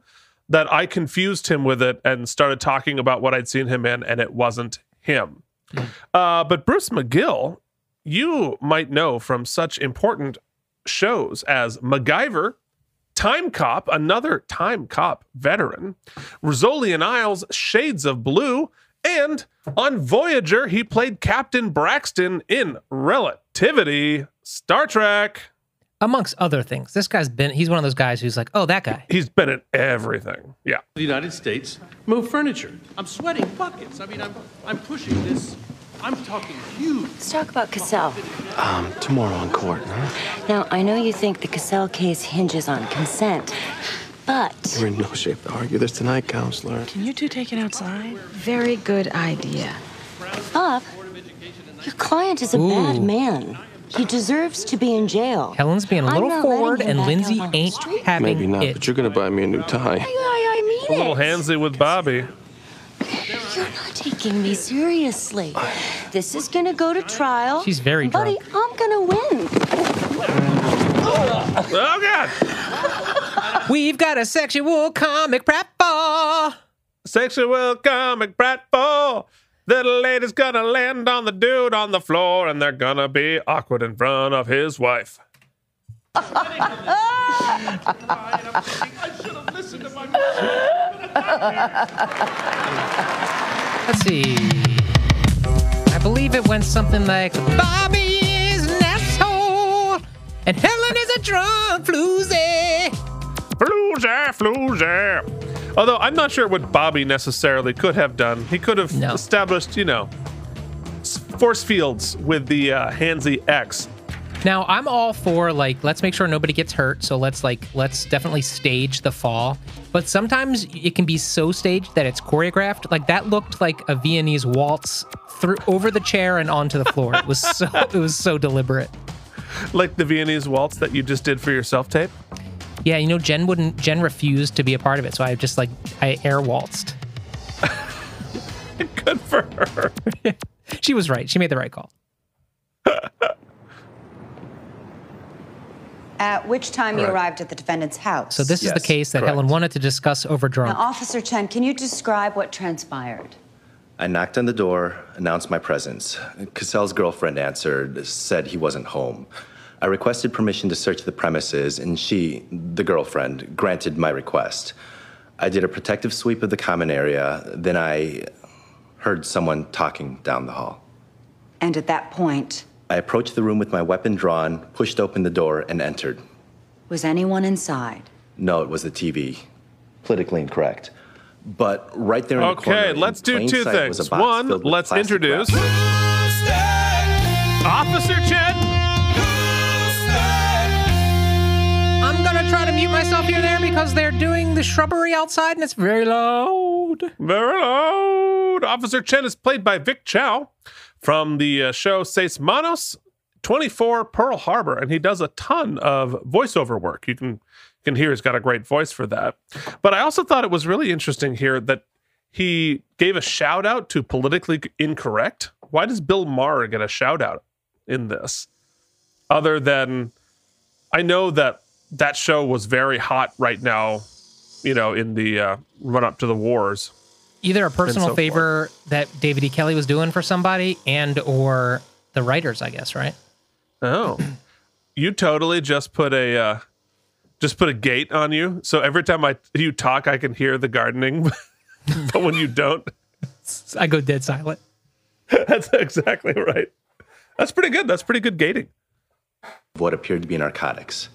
that I confused him with it and started talking about what I'd seen him in, and it wasn't him. Uh, but Bruce McGill, you might know from such important shows as MacGyver, Timecop, another Timecop veteran, Rizzoli and Isles, Shades of Blue, and on Voyager, he played Captain Braxton in Relativity, Star Trek. Amongst other things, this guy's been. He's one of those guys who's like, oh, that guy. He's been in everything. Yeah. the United States move furniture. I'm sweating buckets. I mean, I'm, I'm pushing this. I'm talking huge. Let's talk about Cassell. Um, tomorrow in court, huh? Now, I know you think the Cassell case hinges on consent, but You're in no shape to argue this tonight, counselor. can you two take it outside? Very good idea. Bob, your client is a bad man. He deserves to be in jail. Helen's being a I'm little forward, and Lindsay out on the ain't street. having Maybe not, it. but you're gonna buy me a new tie. I, I A mean a little it. handsy with Bobby. You're not taking me seriously. This is gonna go to trial. She's very Buddy, drunk. I'm gonna win. Oh, God. We've got a sexual comic pratfall. Sexual comic pratfall. The lady's gonna land on the dude on the floor, and they're gonna be awkward in front of his wife. Let's see. I believe it went something like Bobby is an asshole, and Helen is a drunk floozy. Floozy, floozy. Although I'm not sure what Bobby necessarily could have done. He could have No. established, you know, force fields with the uh, handsy X. Now I'm all for like let's make sure nobody gets hurt. So let's like let's definitely stage the fall. But sometimes it can be so staged that it's choreographed. Like that looked like a Viennese waltz through over the chair and onto the floor. It was so it was so deliberate. like the Viennese waltz that you just did for your self tape. Yeah, you know, Jen wouldn't. Jen refused to be a part of it, so I just like I air waltzed. Good for her. She was right. She made the right call. At which time you arrived at the defendant's house? So this is the case that Helen wanted to discuss over Now. Officer Chen, can you describe what transpired? I knocked on the door, announced my presence. Cassell's girlfriend answered, said he wasn't home. I requested permission to search the premises, and she, the girlfriend, granted my request. I did a protective sweep of the common area, then I heard someone talking down the hall. And at that point, I approached the room with my weapon drawn, pushed open the door, and entered. was anyone inside? No, it was the TV. Politically incorrect. But right there in the corner. Okay, let's do two things. One, let's introduce. Officer Chen. I'm gonna try to mute myself here there because they're doing the shrubbery outside and it's very loud. Very loud. Officer Chen is played by Vic Chao from the uh, show Seis Manos 24 Pearl Harbor, and he does a ton of voiceover work. You can you can hear he's got a great voice for that. But I also thought it was really interesting here that he gave a shout out to politically incorrect. Why does Bill Maher get a shout out in this? Other than I know that that show was very hot right now, you know, in the uh, run up to the wars. Either a personal so favor that David E. Kelley was doing for somebody and or the writers, I guess, right? Oh, you totally just put a uh, just put a gate on you. So every time I you talk, I can hear the gardening, but when you don't, I go dead silent. That's exactly right. That's pretty good. That's pretty good gating. What appeared to be narcotics.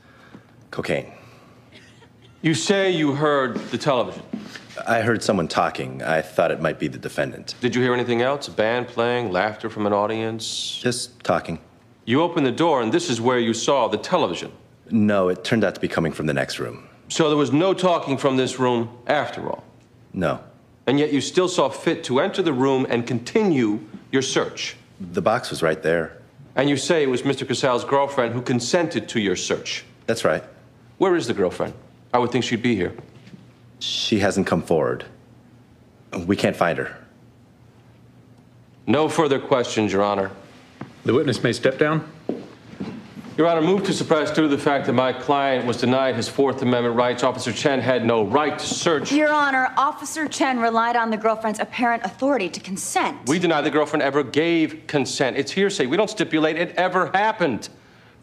Cocaine. You say you heard the television. I heard someone talking. I thought it might be the defendant. Did you hear anything else? A band playing, laughter from an audience? Just talking. You opened the door, and this is where you saw the television. No, it turned out to be coming from the next room. So there was no talking from this room after all. No. And yet you still saw fit to enter the room and continue your search. The box was right there. And you say it was Mr. Cassell's girlfriend who consented to your search. That's right. Where is the girlfriend? I would think she'd be here. She hasn't come forward. We can't find her. No further questions, Your Honor. The witness may step down. Your Honor, move to suppress due to the fact that my client was denied his Fourth Amendment rights. Officer Chen had no right to search. Your Honor, Officer Chen relied on the girlfriend's apparent authority to consent. We deny the girlfriend ever gave consent. It's hearsay. We don't stipulate it ever happened.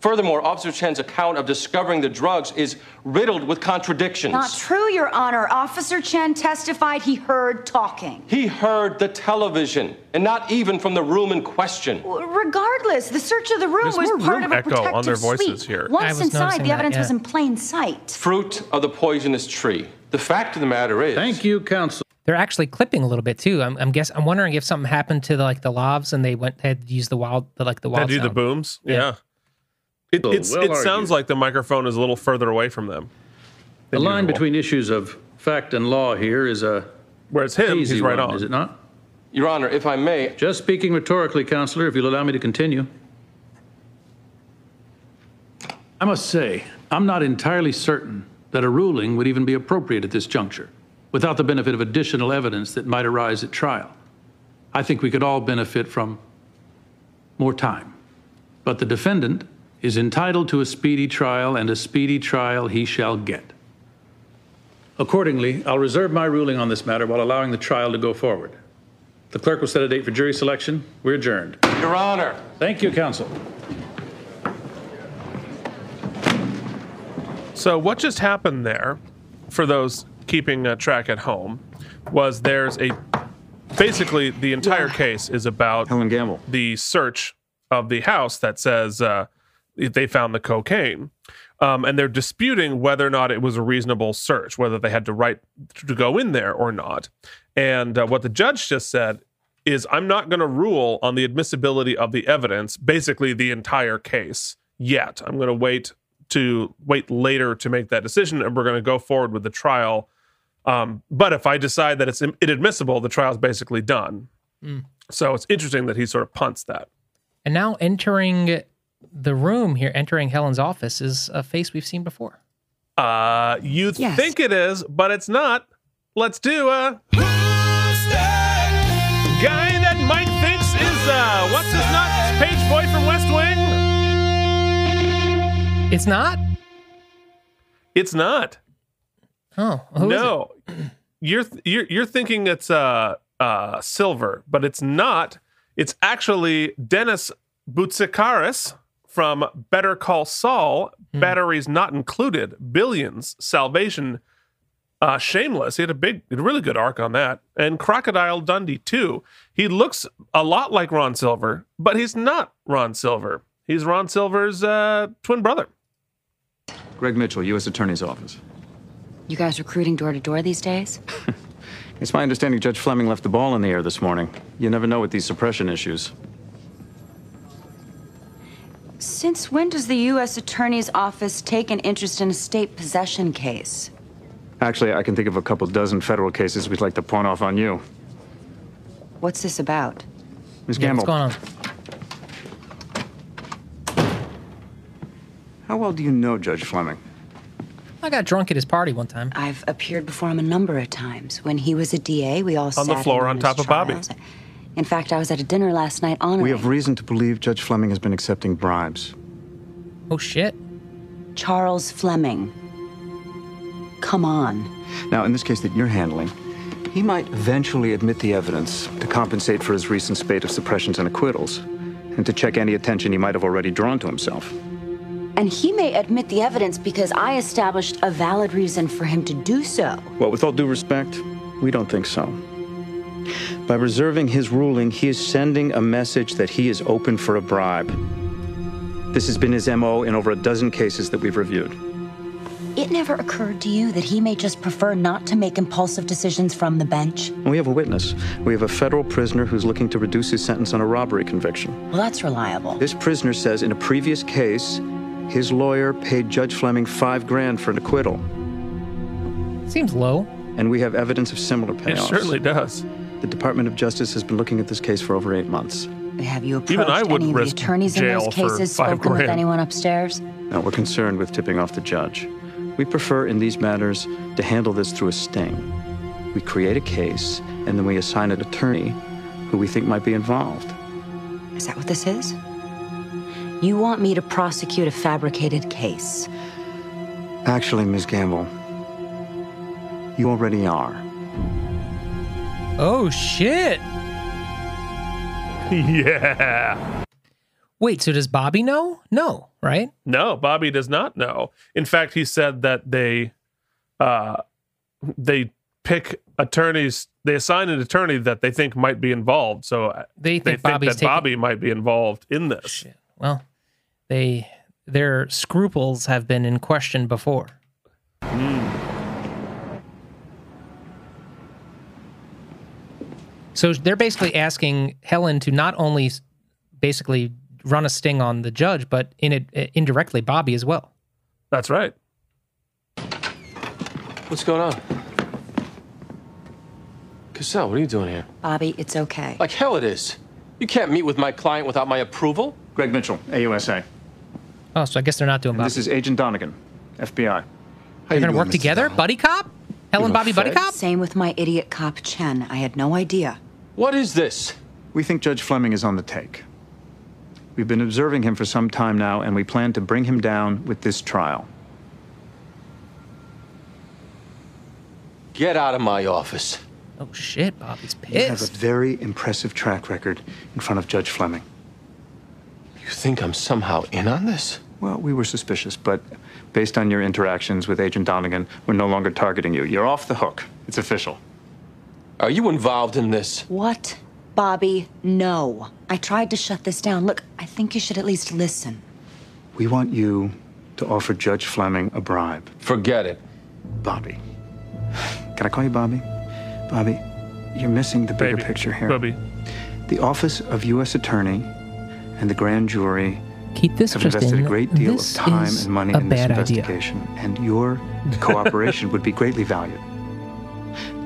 Furthermore, Officer Chen's account of discovering the drugs is riddled with contradictions. Not true, Your Honor. Officer Chen testified he heard talking. He heard the television, and not even from the room in question. Regardless, the search of the room There's was part room of a echo protective on their suite. voices here. Once inside, noticing the that, evidence was in plain sight. Fruit of the poisonous tree. The fact of the matter is. Thank you, counsel. They're actually clipping a little bit too. I'm, I'm guess I'm wondering if something happened to the, like the lavs and they went had to use the wild the like the wild. They wild do the sound. booms. Yeah. It, it's, well it sounds like the microphone is a little further away from them. The line usual. between issues of fact and law here is a where it's him, hazy he's right one, on. Is it not? Your Honor, if I may. Just speaking rhetorically, Counselor, if you'll allow me to continue. I must say, I'm not entirely certain that a ruling would even be appropriate at this juncture without the benefit of additional evidence that might arise at trial. I think we could all benefit from more time. But the defendant is entitled to a speedy trial, and a speedy trial he shall get. Accordingly, I'll reserve my ruling on this matter while allowing the trial to go forward. The clerk will set a date for jury selection. We're adjourned. Your Honor. Thank you, counsel. So what just happened there, for those keeping uh, track at home, was there's a basically the entire case is about Helen Gamble, the search of the house that says uh, they found the cocaine, um, and they're disputing whether or not it was a reasonable search, whether they had to right to go in there or not. And uh, what the judge just said is, I'm not going to rule on the admissibility of the evidence, basically the entire case yet. I'm going to wait to wait later to make that decision, and we're going to go forward with the trial. Um, but if I decide that it's inadmissible, the trial's basically done. Mm. So it's interesting that he sort of punts that. And now entering the room here, entering Helen's office, is a face we've seen before. Uh, you Yes. think it is, but it's not. Let's do a guy that Mike thinks is uh, what's his nuts? Page boy from West Wing. It's not. It's not. Oh, who is it? no, you're you're you're thinking it's uh uh silver, but it's not. It's actually Dennis Boutsikaris from Better Call Saul. Hmm. Batteries not included. Billions. Salvation. Uh, Shameless. He had a big, a really good arc on that, and Crocodile Dundee too. He looks a lot like Ron Silver, but he's not Ron Silver. He's Ron Silver's uh, twin brother. Greg Mitchell, U.S. Attorney's Office. You guys recruiting door to door these days? It's my understanding Judge Fleming left the ball in the air this morning. You never know with these suppression issues. Since when does the U.S. Attorney's Office take an interest in a state possession case? Actually, I can think of a couple dozen federal cases we'd like to pawn off on you. What's this about? Ms. Yeah, Gamble, what's going on? how well do you know Judge Fleming? I got drunk at his party one time. I've appeared before him a number of times. When he was a DA, we all On sat the floor on his top of Bobby. Trials. In fact, I was at a dinner last night honoring We have reason to believe Judge Fleming has been accepting bribes. Oh shit. Charles Fleming. Come on. Now, in this case that you're handling, he might eventually admit the evidence to compensate for his recent spate of suppressions and acquittals, and to check any attention he might have already drawn to himself. And he may admit the evidence because I established a valid reason for him to do so. Well, with all due respect, we don't think so. By reserving his ruling, he is sending a message that he is open for a bribe. This has been his MO in over a dozen cases that we've reviewed. It never occurred to you that he may just prefer not to make impulsive decisions from the bench? We have a witness. We have a federal prisoner who's looking to reduce his sentence on a robbery conviction. Well, that's reliable. This prisoner says in a previous case, his lawyer paid Judge Fleming five grand for an acquittal. Seems low. And we have evidence of similar payoffs. It certainly does. The Department of Justice has been looking at this case for over eight months. Have you Even approached I wouldn't any of the risk attorneys in jail those for cases? five Spoken with grand. anyone upstairs? Now, we're concerned with tipping off the judge. We prefer in these matters to handle this through a sting. We create a case, and then we assign an attorney who we think might be involved. Is that what this is? You want me to prosecute a fabricated case? Actually, Ms. Gamble, you already are. Oh shit. yeah. Wait, so does Bobby know? No, right? No, Bobby does not know. In fact, he said that they uh they pick attorneys, they assign an attorney that they think might be involved. So uh, They think that taking- Bobby might be involved in this. Well, they their scruples have been in question before. So they're basically asking Helen to not only basically run a sting on the judge, but in it eh, indirectly Bobby as well. That's right. What's going on? Cassell, what are you doing here? Bobby, it's okay. Like hell it is. You can't meet with my client without my approval. Greg Mitchell, AUSA. Oh, so I guess they're not doing And Bobby. this is Agent Donegan, FBI. They're gonna work together, buddy cop. Helen, Bobby, buddy cop. Same with my idiot cop Chen. I had no idea. What is this? We think Judge Fleming is on the take. We've been observing him for some time now, and we plan to bring him down with this trial. Get out of my office. Oh shit, Bobby's pissed. You have a very impressive track record in front of Judge Fleming. You think I'm somehow in on this? Well, we were suspicious, but based on your interactions with Agent Donegan, we're no longer targeting you. You're off the hook. It's official. Are you involved in this? What? Bobby, no. I tried to shut this down. Look, I think you should at least listen. We want you to offer Judge Fleming a bribe. Forget it. Bobby. Can I call you Bobby? Bobby, you're missing the bigger Baby. picture here. Bobby. The Office of U.S. Attorney and the grand jury Keep this have just invested in. a great deal This of time and money in this bad idea. investigation, and your cooperation would be greatly valued.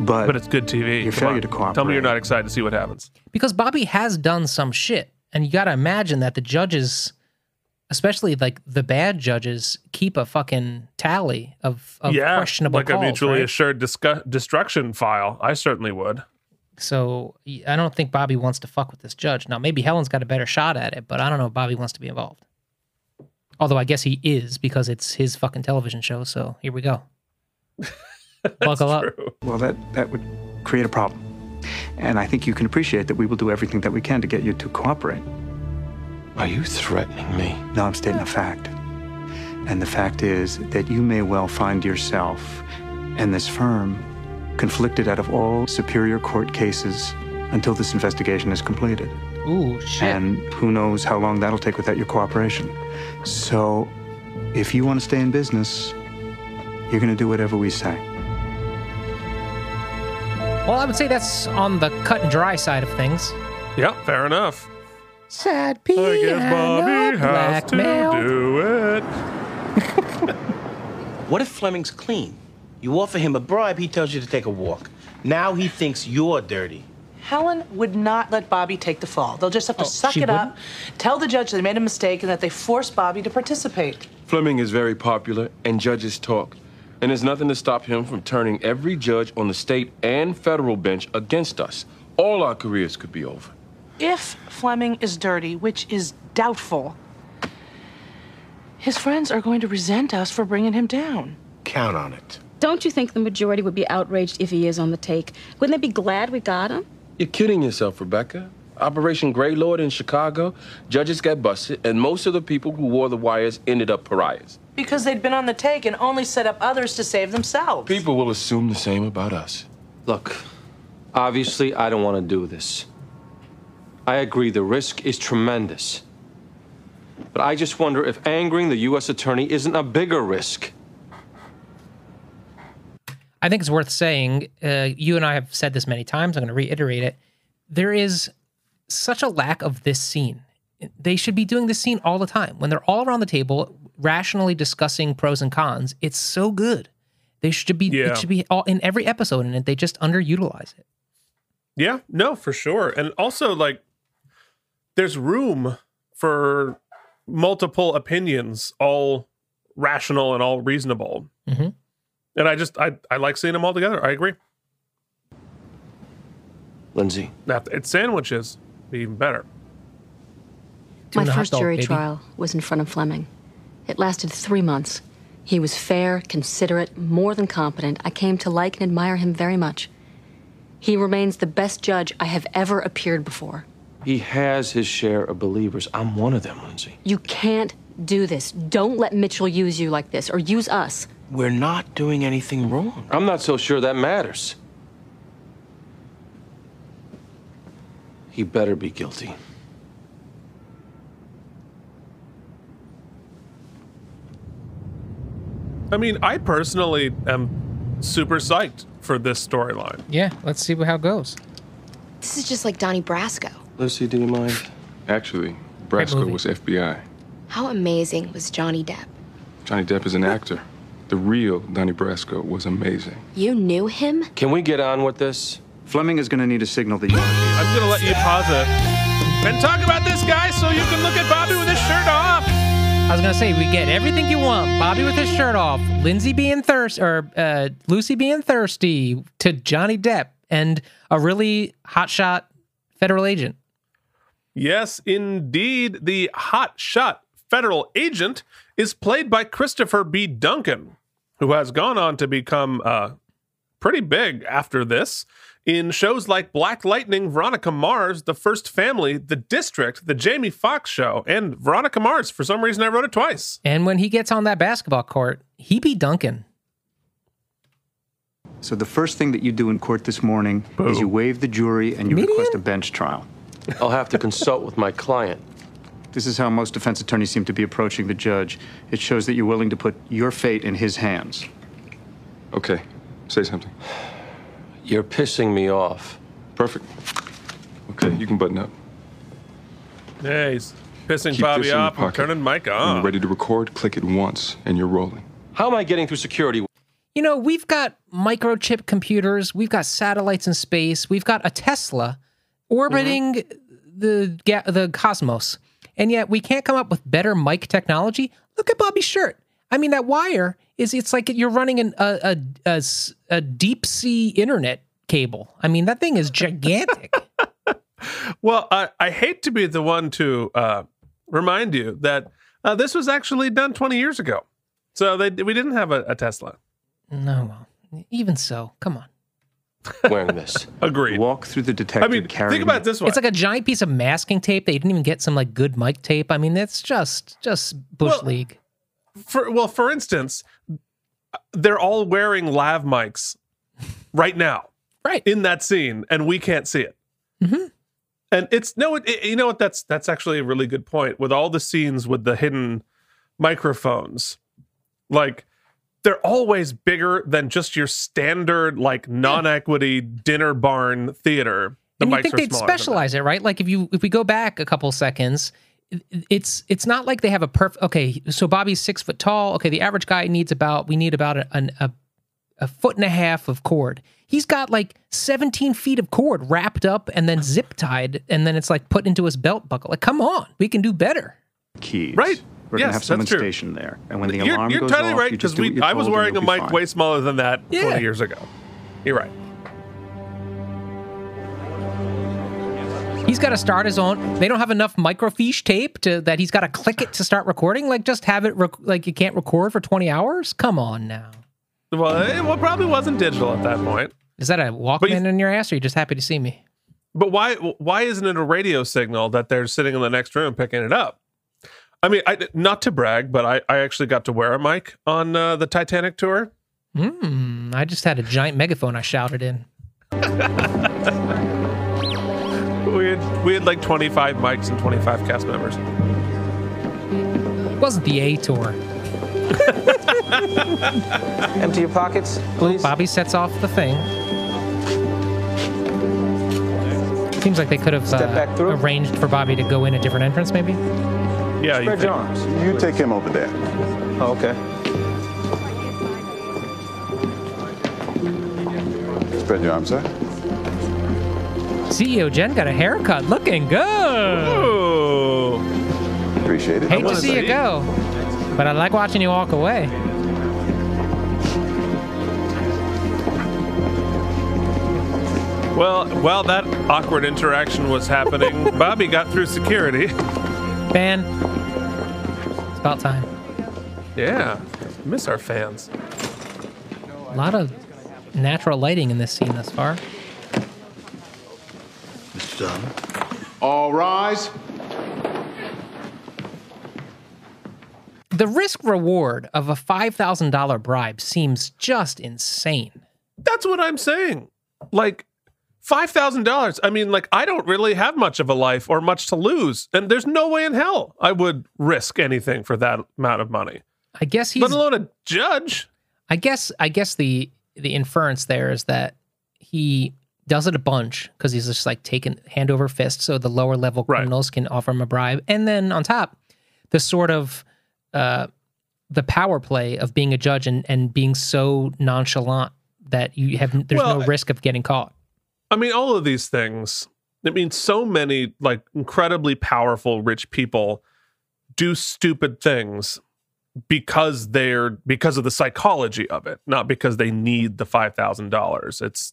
But, But it's good TV. Your Come failure on. to cooperate. Tell me you're not excited to see what happens. because Bobby has done some shit, and you got to imagine that the judge's especially like the bad judges keep a fucking tally of, of yeah, questionable like calls, a mutually right? assured discu- destruction file. I certainly would. So I don't think Bobby wants to fuck with this judge. Now maybe Helen's got a better shot at it, but I don't know if Bobby wants to be involved. Although I guess he is because it's his fucking television show. So here we go. Buckle up. Well, that, that would create a problem. And I think you can appreciate that we will do everything that we can to get you to cooperate. Are you threatening me? No, I'm stating a fact. And the fact is that you may well find yourself and this firm conflicted out of all superior court cases until this investigation is completed. Ooh, shit. And who knows how long that'll take without your cooperation. So, if you want to stay in business, you're going to do whatever we say. Well, I would say that's on the cut and dry side of things. Yep, fair enough. Sad I guess Bobby has to blackmail. do it. What if Fleming's clean? You offer him a bribe, he tells you to take a walk. Now he thinks you're dirty. Helen would not let Bobby take the fall. They'll just have to oh, suck she it up, tell the judge they made a mistake, and that they forced Bobby to participate. Fleming is very popular, and judges talk. And there's nothing to stop him from turning every judge on the state and federal bench against us. All our careers could be over. If Fleming is dirty, which is doubtful, his friends are going to resent us for bringing him down. Count on it. Don't you think the majority would be outraged if he is on the take? Wouldn't they be glad we got him? You're kidding yourself, Rebecca. Operation Greylord in Chicago, judges got busted, and most of the people who wore the wires ended up pariahs. Because they'd been on the take and only set up others to save themselves. People will assume the same about us. Look, obviously, I don't want to do this. I agree, the risk is tremendous. But I just wonder if angering the U.S. attorney isn't a bigger risk. I think it's worth saying. Uh, you and I have said this many times. I'm going to reiterate it. There is such a lack of this scene. They should be doing this scene all the time when they're all around the table, rationally discussing pros and cons. It's so good. They should be. Yeah. It should be all in every episode, and they just underutilize it. Yeah, no, for sure. And also, like, there's room for multiple opinions, all rational and all reasonable. And I just, I, I like seeing them all together. I agree. Lindsay. Now, it's sandwiches, even better. My Doing first dog, jury baby. trial was in front of Fleming. It lasted three months. He was fair, considerate, more than competent. I came to like and admire him very much. He remains the best judge I have ever appeared before. He has his share of believers. I'm one of them, Lindsay. You can't do this. Don't let Mitchell use you like this, or use us. We're not doing anything wrong. I'm not so sure that matters. He better be guilty. I mean, I personally am super psyched for this storyline. Yeah, let's see how it goes. This is just like Donnie Brasco. Lucy, do you mind? Actually, Brasco was FBI. How amazing was Johnny Depp? Johnny Depp is an actor. The real Donnie Brasco was amazing. You knew him? Can we get on with this? Fleming is going to need a signal that you I'm going to let you pause it and talk about this guy so you can look at Bobby with his shirt off. I was gonna say we get everything you want. Bobby with his shirt off, Lindsay being thirsty, or uh, Lucy being thirsty to Johnny Depp, and a really hotshot federal agent. Yes, indeed. The hot shot federal agent is played by Christopher B. Duncan, who has gone on to become uh, pretty big after this in shows like Black Lightning, Veronica Mars, The First Family, The District, The Jamie Foxx Show, and Veronica Mars. For some reason, I wrote it twice. And when he gets on that basketball court, he be Duncan. So the first thing that you do in court this morning is you waive the jury and you request a bench trial. I'll have to consult with my client. This is how most defense attorneys seem to be approaching the judge. It shows that you're willing to put your fate in his hands. Okay, say something. You're pissing me off. Perfect. Okay, you can button up. Yeah, he's pissing Keep Bobby this in off and pocket. turning Mike When on. you're ready to record, click it once, and you're rolling. How am I getting through security? You know, we've got microchip computers, we've got satellites in space, we've got a Tesla orbiting mm-hmm. the the cosmos, and yet we can't come up with better mic technology. Look at Bobby's shirt. I mean, that wire is it's like you're running an, a, a, a s- a deep sea internet cable. I mean, that thing is gigantic. Well, I, I hate to be the one to uh, remind you that uh, this was actually done 20 years ago. So they, we didn't have a, a Tesla. no, well, even so, come on. Wearing this. Agreed. Walk through the detective I mean, carrying think about it this one. It's like a giant piece of masking tape. They didn't even get some like good mic tape. I mean, it's just just bush Well, league. for well, for instance, they're all wearing lav mics right now, right in that scene, and we can't see it. Mhm. And it's no, it, it- you know what? That's that's actually a really good point. With all the scenes with the hidden microphones, like they're always bigger than just your standard like non-equity dinner barn theater. The and you think they'd smaller than that. specialize it, right? Like if you if we go back a couple seconds, it's it's not like they have a perfect. Okay, so Bobby's six foot tall. Okay, the average guy needs about we need about a, a a foot and a half of cord. He's got like 17 feet of cord wrapped up and then zip tied, and then it's like put into his belt buckle. Like, come on, we can do better. keys. Right. We're Yes, gonna have someone that's true. stationed there, and when the You're, alarm you're goes totally off, right you just because do what we you're I was wearing a mic fine. way smaller than that Yeah. 20 years ago. You're right. He's got to start his own. They don't have enough microfiche tape to that he's got to click it to start recording. Like, just have it rec- like you can't record for 20 hours. Come on now. Well, eh, it well, probably wasn't digital at that point. Is that a Walkman in your ass, or are you just happy to see me? But why why isn't it a radio signal that they're sitting in the next room picking it up? I mean, I, not to brag, but I, I actually got to wear a mic on uh, the Titanic tour. Hmm. I just had a giant megaphone I shouted in. We had we had like 25 mics and 25 cast members. It wasn't the A tour. Empty your pockets, please. Bobby sets off the thing. Seems like they could have uh, arranged for Bobby to go in a different entrance, maybe. Yeah, Spread your arms. You take him over there. Oh, okay. Spread your arms, sir. CEO Jen got a haircut, looking good. Ooh. Appreciate it. Hate to see you go, but I like watching you walk away. Well, while that awkward interaction was happening, Bobby got through security. Ben, it's about time. Yeah, miss our fans. A lot of natural lighting in this scene thus far. Mr. Dunn. All rise. The risk reward of a $5,000 bribe seems just insane. That's what I'm saying. Like five thousand dollars. I mean, like I don't really have much of a life or much to lose, and there's no way in hell I would risk anything for that amount of money. I guess he's Let alone a judge. I guess I guess the the inference there is that he does it a bunch because he's just like taking hand over fist, so the lower level criminals can offer him a bribe, and then on top, the sort of uh, the power play of being a judge and and being so nonchalant that you have there's Well, no risk of getting caught. I mean, all of these things. I mean, so many like incredibly powerful rich people do stupid things because they're because of the psychology of it, not because they need the five thousand dollars. It's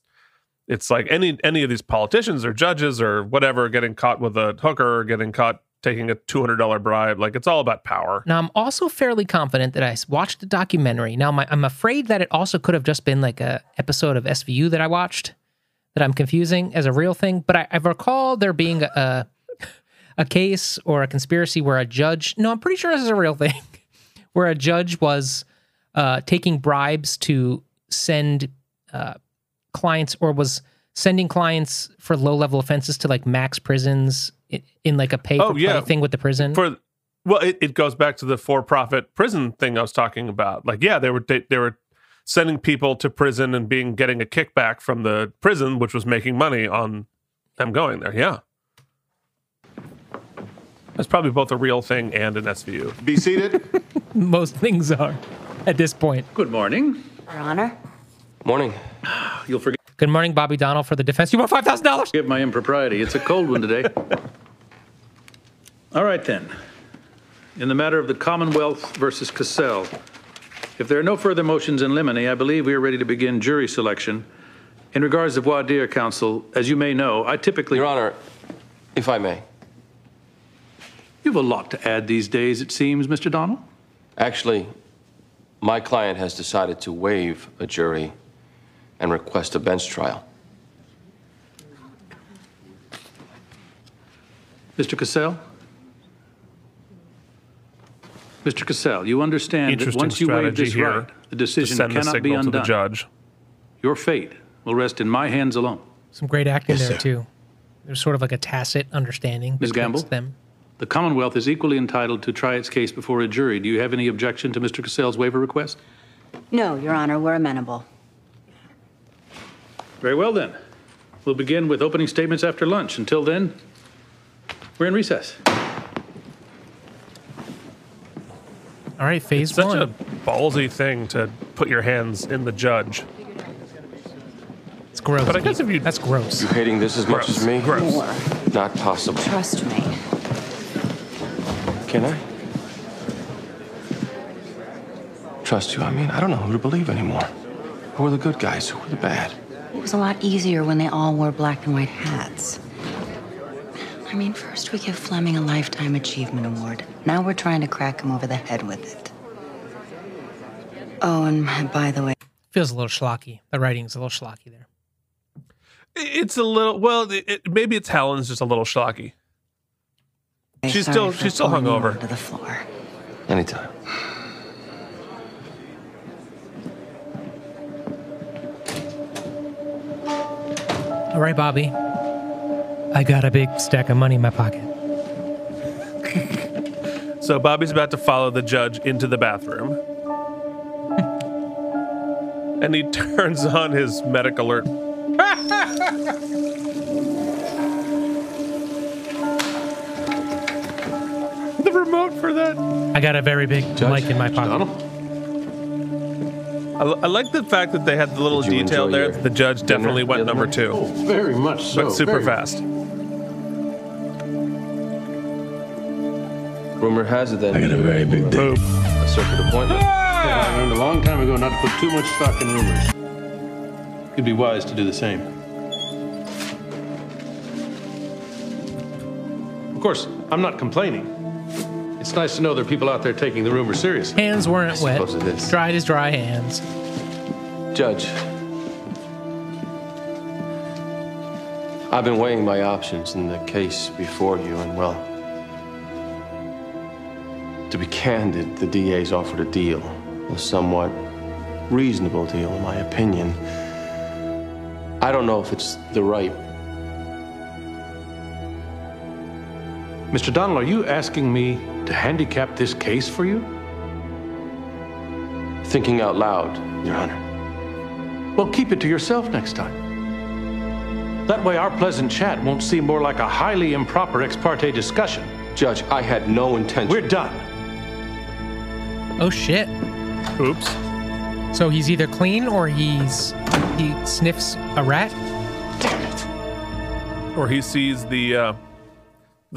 it's like any any of these politicians or judges or whatever getting caught with a hooker or getting caught taking a two hundred dollar bribe. Like it's all about power. Now, I'm also fairly confident that I watched the documentary. Now, my, I'm afraid that it also could have just been like a episode of SVU that I watched that I'm confusing as a real thing. But I, I recall there being a, a case or a conspiracy where a judge. No, I'm pretty sure this is a real thing, where a judge was uh, taking bribes to send uh, clients or was sending clients for low level offenses to like max prisons in, in like a pay for Oh, yeah. thing with the prison. For well, it, it goes back to the for profit prison thing I was talking about. Like, yeah, they were they, they were sending people to prison and being getting a kickback from the prison, which was making money on them going there. Yeah. That's probably both a real thing and an SVU. Be seated. Most things are at this point. Good morning. Your Honor. Morning. You'll forget Good morning, Bobby Donnell for the defense. You want five thousand dollars? Forget my impropriety. It's a cold one today. All right then. In the matter of the Commonwealth versus Cassell, if there are no further motions in limine, I believe we are ready to begin jury selection. In regards to voir dire, counsel, as you may know, I typically. Your Honor, if I may. You have a lot to add these days, it seems, Mr. Donnell. Actually, my client has decided to waive a jury and request a bench trial. Mr. Cassell? Mr. Cassell, you understand that Interesting once you waive strategy this here right, the to decision send the cannot be signal to the undone. judge. Your fate will rest in my hands alone. Some great acting Yes, there sir. too. There's sort of like a tacit understanding Ms. betwixt Gamble? them. The Commonwealth is equally entitled to try its case before a jury. Do you have any objection to Mr. Cassell's waiver request? No, Your Honor, we're amenable. Very well, then. We'll begin with opening statements after lunch. Until then, we're in recess. All right, phase It's such a ballsy thing to put your hands in the judge. It's gross. But I guess if you that's gross. You hating this as much as me? Gross. Not possible. Trust me. Can I? Trust you? I mean, I don't know who to believe anymore. Who are the good guys? Who are the bad? It was a lot easier when they all wore black and white hats. I mean, first we give Fleming a Lifetime Achievement Award. Now we're trying to crack him over the head with it. Oh, and by the way, Feels a little schlocky. The writing's a little schlocky there. It's a little well. It, it- maybe it's Helen's just a little schlocky. She's still for she's still hungover. onto the floor. Anytime. All right, Bobby. I got a big stack of money in my pocket. So Bobby's about to follow the judge into the bathroom. and he turns on his medic alert. the remote for that. I got a very big mic in my pocket. I, I like the fact that they had the little Did you detail enjoy there. your The judge definitely went number two. Oh, very much so. But super very- fast. Rumor has it that I got a very big dick. a circuit appointment. Yeah, I learned a long time ago not to put too much stock in rumors. You'd be wise to do the same. Of course, I'm not complaining. It's nice to know there are people out there taking the rumor seriously. Hands weren't wet. suppose it is. Dried as dry hands. Judge, I've been weighing my options in the case before you, and well, to be candid, the DA's offered a deal, a somewhat reasonable deal, in my opinion. I don't know if it's the right. Mr. Donnell, are you asking me to handicap this case for you? Thinking out loud, Your Honor. Well, keep it to yourself next time. That way, our pleasant chat won't seem more like a highly improper ex parte discussion. Judge, I had no intention. We're done. Oh shit. Oops. So he's either clean or he's he sniffs a rat. Damn it. Or he sees the uh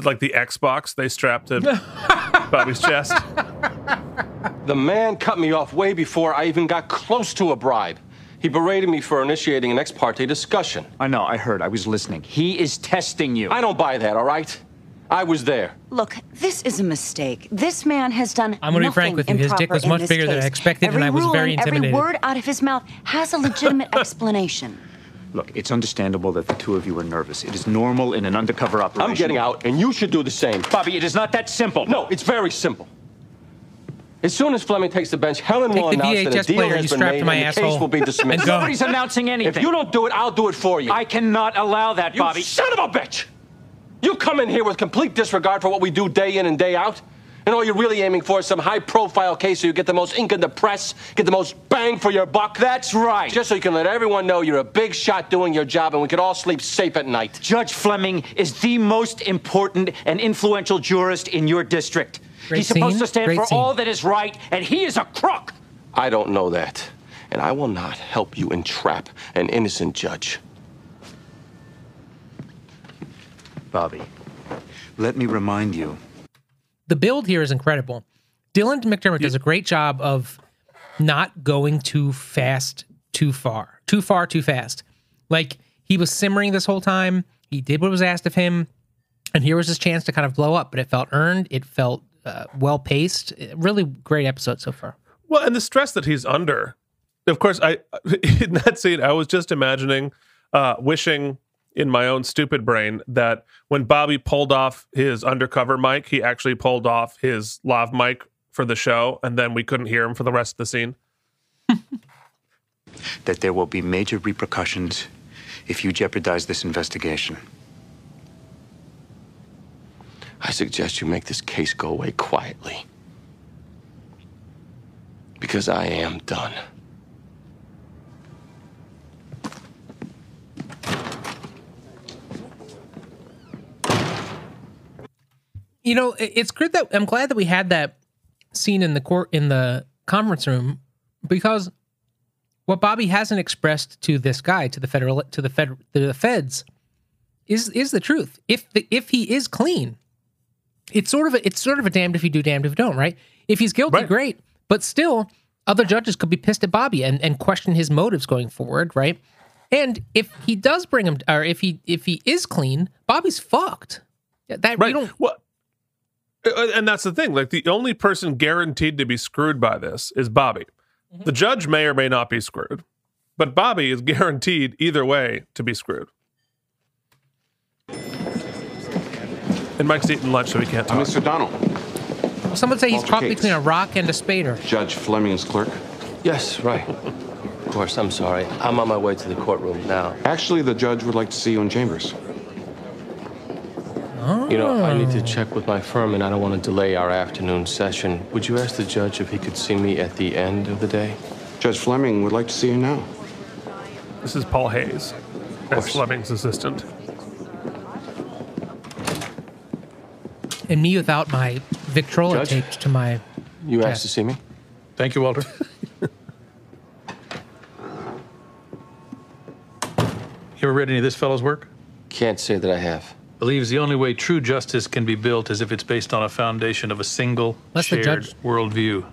like the Xbox they strapped to Bobby's chest. The man cut me off way before I even got close to a bribe. He berated me for initiating an ex parte discussion. I know, I heard. I was listening. He is testing you. I don't buy that, all right? I was there. Look, this is a mistake. This man has done I'm gonna be nothing frank with you. His dick was much this bigger than I case. expected, and I was very ruling, intimidated. Every word out of his mouth has a legitimate explanation. Look, it's understandable that the two of you are nervous. It is normal in an undercover operation. I'm getting out, and you should do the same. Bobby, it is not that simple. No, it's very simple. As soon as Fleming takes the bench, Helen Take will the announce that VHS a deal player has you been strapped made to my and the asshole case will be dismissed. and go. Nobody's announcing anything. If you don't do it, I'll do it for you. I cannot allow that, you Bobby. son of a bitch! You come in here with complete disregard for what we do day in and day out. And all you're really aiming for is some high profile case so you get the most ink in the press, get the most bang for your buck. That's right. Just so you can let everyone know you're a big shot doing your job and we can all sleep safe at night. Judge Fleming is the most important and influential jurist in your district. Great He's supposed to stand Great for scene. all that is right, and he is a crook. I don't know that. And I will not help you entrap an innocent judge. Bobby, let me remind you the build here is incredible. Dylan McDermott does a great job of not going too fast, too far, too far, too fast. Like he was simmering this whole time. He did what was asked of him, and here was his chance to kind of blow up. But it felt earned. It felt uh, well paced. Really great episode so far. Well, and the stress that he's under. Of course, I in that scene, I was just imagining, uh, wishing in my own stupid brain that when Bobby pulled off his undercover mic, he actually pulled off his lav mic for the show, and then we couldn't hear him for the rest of the scene. that there will be major repercussions if you jeopardize this investigation. I suggest you make this case go away quietly. Because I am done. You know, it's good that I'm glad that we had that scene in the court in the conference room because what Bobby hasn't expressed to this guy to the federal to the fed to the feds is is the truth. If the, if he is clean, it's sort of a, it's sort of a damned if you do, damned if you don't, right? If he's guilty, great, but still, other judges could be pissed at Bobby and and question his motives going forward, right? And if he does bring him, or if he if he is clean, Bobby's fucked. That Right. don't. Well, and that's the thing. Like the only person guaranteed to be screwed by this is Bobby. Mm-hmm. The judge may or may not be screwed, but Bobby is guaranteed either way to be screwed. And Mike's eating lunch, so he can't talk. Mr. Donnell. Someone say he's Walter caught between a rock and a spader. Judge Fleming's clerk. Yes, right. Of course, I'm sorry. I'm on my way to the courtroom now. Actually, the judge would like to see you in chambers. You know, I need to ah. check with my firm and I don't want to delay our afternoon session. Would you ask the judge if he could see me at the end of the day? Judge Fleming would like to see you now. This is Paul Hayes. That's Fleming's assistant. And me without my Victrola Judge? taped to my. You asked to see me? Thank you, Walter. you ever read any of this fellow's work? Can't say that I have. Believes the only way true justice can be built is if it's based on a foundation of a single Unless the shared judge- worldview.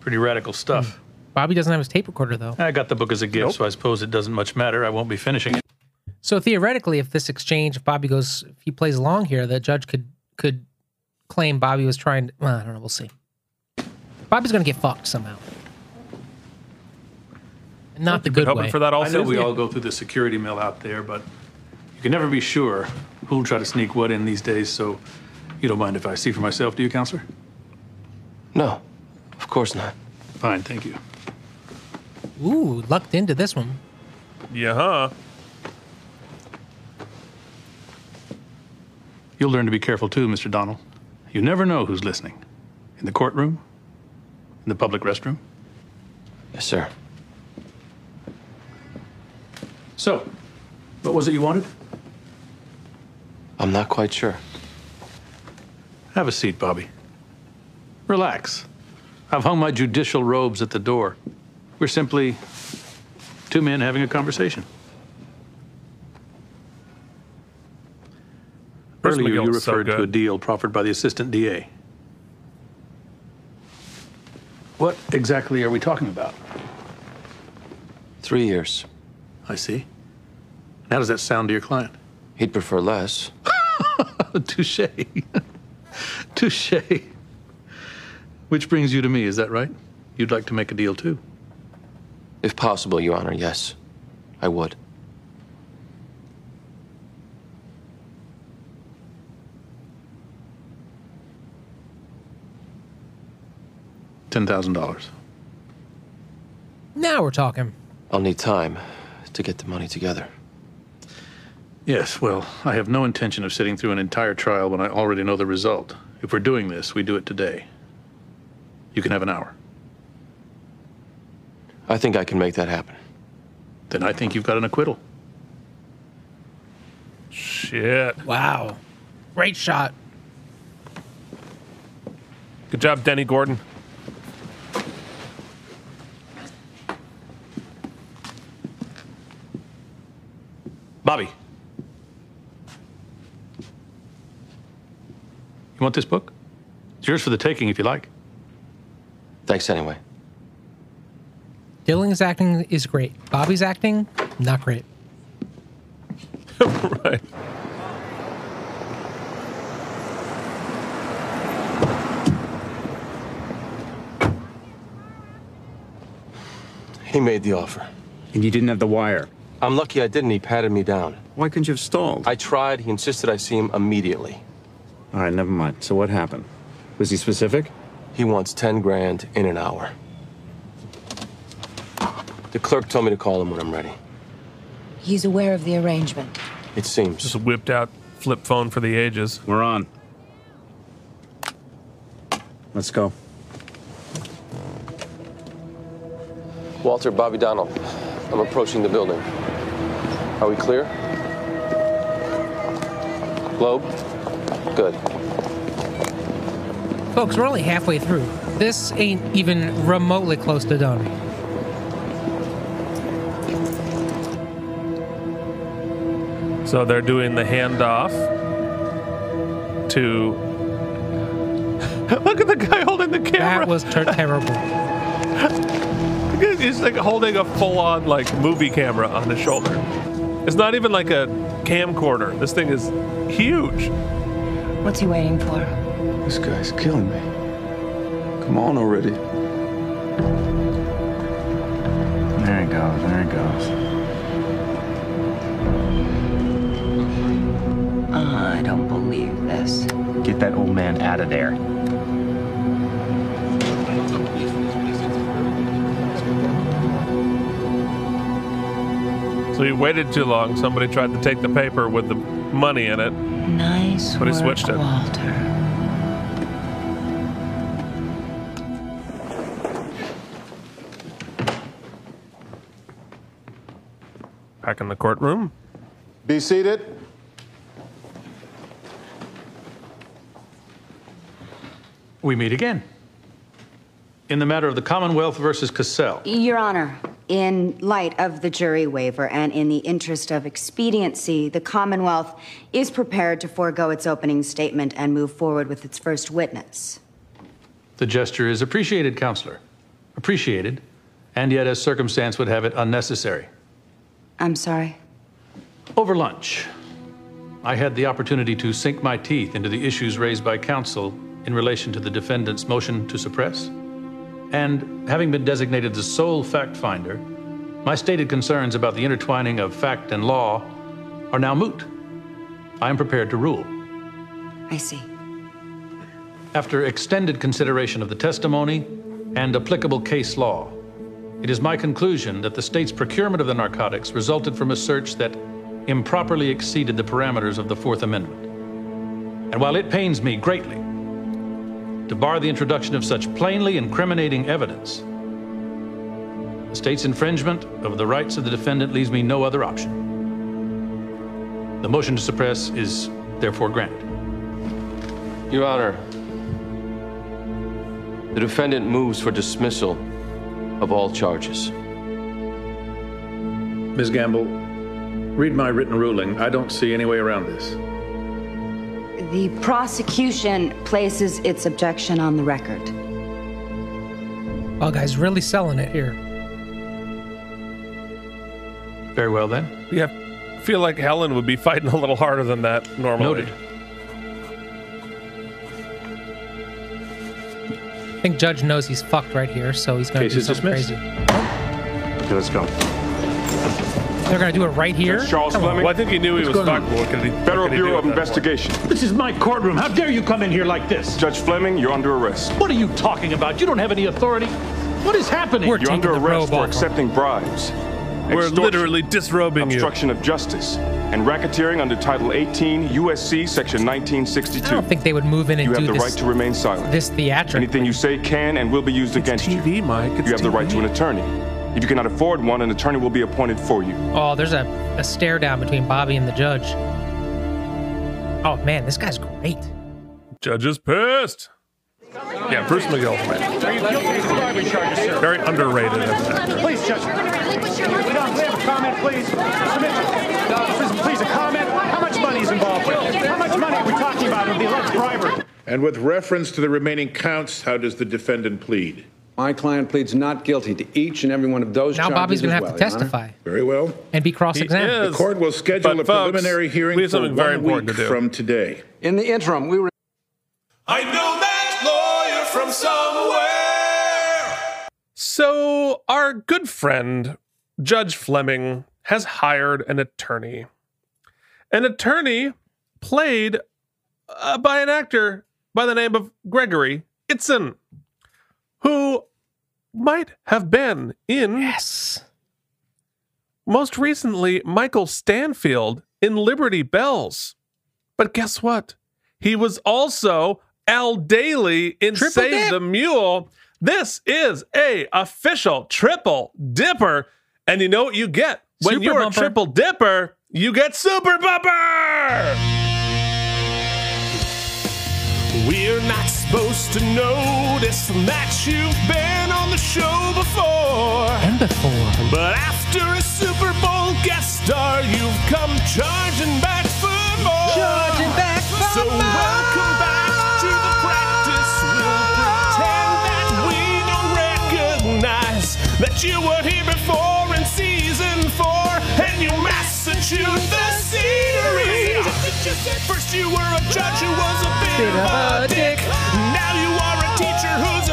Pretty radical stuff. Hmm. Bobby doesn't have his tape recorder though. I got the book as a gift, so I suppose it doesn't much matter. I won't be finishing it. So theoretically, if this exchange, if Bobby goes, if he plays along here, the judge could could claim Bobby was trying. To, well, I don't know. We'll see. Bobby's gonna get fucked somehow. Not the good way. for that. Also, I know we all go through the security mill out there, but you can never be sure who'll try to sneak what in these days. So you don't mind if I see for myself, do you, counselor? No, of course not. Fine, thank you. Ooh, lucked into this one. Yeah, huh? You'll learn to be careful too, Mr. Donnell. You never know who's listening. In the courtroom, in the public restroom. Yes, sir. So, what was it you wanted? I'm not quite sure. Have a seat, Bobby. Relax. I've hung my judicial robes at the door. We're simply two men having a conversation. Earlier, you McGill's so referred to a deal proffered by the assistant DA. What exactly are we talking about? Three years. I see. How does that sound to your client? He'd prefer less. Touche. Touche. Which brings you to me, is that right? You'd like to make a deal too? If possible, Your Honor, yes. I would. $10,000. Now we're talking. I'll need time to get the money together. Yes, well, I have no intention of sitting through an entire trial when I already know the result. If we're doing this, we do it today. You can have an hour. I think I can make that happen. Then I think you've got an acquittal. Shit. Wow. Great shot. Good job, Dennie Gordon. Bobby. You want this book? It's yours for the taking if you like. Thanks anyway. Dylan's acting is great. Bobby's acting, not great. right. He made the offer. And you didn't have the wire? I'm lucky I didn't. He patted me down. Why couldn't you have stalled? I tried. He insisted I see him immediately. All right, never mind. So what happened? Was he specific? He wants 10 grand in an hour. The clerk told me to call him when I'm ready. He's aware of the arrangement. It seems. Just a whipped out flip phone for the ages. We're on. Let's go. Walter, Bobby Donnell. I'm approaching the building. Are we clear? Globe? Good. Folks, we're only halfway through. This ain't even remotely close to done. So they're doing the handoff to. Look at the guy holding the camera. That was ter- terrible. He's like holding a full-on like movie camera on his shoulder. It's not even like a camcorder. This thing is huge. What's he waiting for? This guy's killing me. Come on already. There he goes. There he goes. Ah, I don't believe this. Get that old man out of there. So he waited too long. Somebody tried to take the paper with the money in it, Nice but he work, switched it. Walter. Back in the courtroom. Be seated. We meet again. In the matter of the Commonwealth versus Cassell. Your Honor, in light of the jury waiver and in the interest of expediency, the Commonwealth is prepared to forego its opening statement and move forward with its first witness. The gesture is appreciated, Counselor. Appreciated, and yet, as circumstance would have it, unnecessary. I'm sorry. Over lunch, I had the opportunity to sink my teeth into the issues raised by counsel in relation to the defendant's motion to suppress. And having been designated the sole fact finder, my stated concerns about the intertwining of fact and law are now moot. I am prepared to rule. I see. After extended consideration of the testimony and applicable case law, it is my conclusion that the state's procurement of the narcotics resulted from a search that improperly exceeded the parameters of the Fourth Amendment. And while it pains me greatly to bar the introduction of such plainly incriminating evidence, the state's infringement of the rights of the defendant leaves me no other option. The motion to suppress is therefore granted. Your Honor, the defendant moves for dismissal of all charges. Ms. Gamble, read my written ruling. I don't see any way around this. The prosecution places its objection on the record. Oh, guy's really selling it here. Very well then. Yeah, feel like Helen would be fighting a little harder than that normally. Noted. I think Judge knows he's fucked right here, so he's going to Case do something dismissed. crazy. Okay, let's go. They're going to do it right here. Judge Charles Fleming. Well, I think he knew he What's was going fucked. on? What could he, Federal could he do Bureau at of that point? Investigation. This is my courtroom. How dare you come in here like this? Judge Fleming, you're under arrest. What are you talking about? You don't have any authority. What is happening? We're You're under the arrest robe for off. accepting bribes. We're extortion, literally disrobing you. obstruction of justice, and racketeering under Title 18 USC Section I don't think they would move in and You have the this, right to remain silent. this theatric. Anything you say can and will be used against you. TV, Mike. It's You have the right to an attorney. If you cannot afford one, an attorney will be appointed for you. Oh, there's a, a stare down between Bobby and the judge. Oh man, this guy's great. Judge is pissed. Yeah, Bruce McGill's man. Very underrated. Please, Judge. We don't have a comment, please. Submission. Please, please, a comment. How much money is involved? How much money are we talking about with the alleged bribery? And with reference to the remaining counts, how does the defendant plead? My client pleads not guilty to each and every one of those Now charges Bobby's gonna have well, to Your Honor. testify Very well. and be cross-examined. The court will schedule But a folks, preliminary hearing we have for something one very important week to do. from today. In the interim, we were I know that lawyer from somewhere. So, our good friend, Judge Fleming, has hired an attorney. An attorney played uh, by an actor by the name of Gregory Itzin, who might have been in. Yes. Most recently, Michael Stanfield in Liberty Bells. But guess what? He was also Al Daly in Triple Save dip. the Mule. This is a official triple dipper. And you know what you get? When Super you're bumper. a triple dipper, you get super bumper! We're not supposed to notice that you've been on the show before. And before. But after a Super Bowl guest star, you've come charging back for more. Charging back for so more. welcome back to the practice. We'll pretend that we don't recognize that you were here before in season four, and you Massachusetts the scenery. First you were a judge who was a bit, of a dick.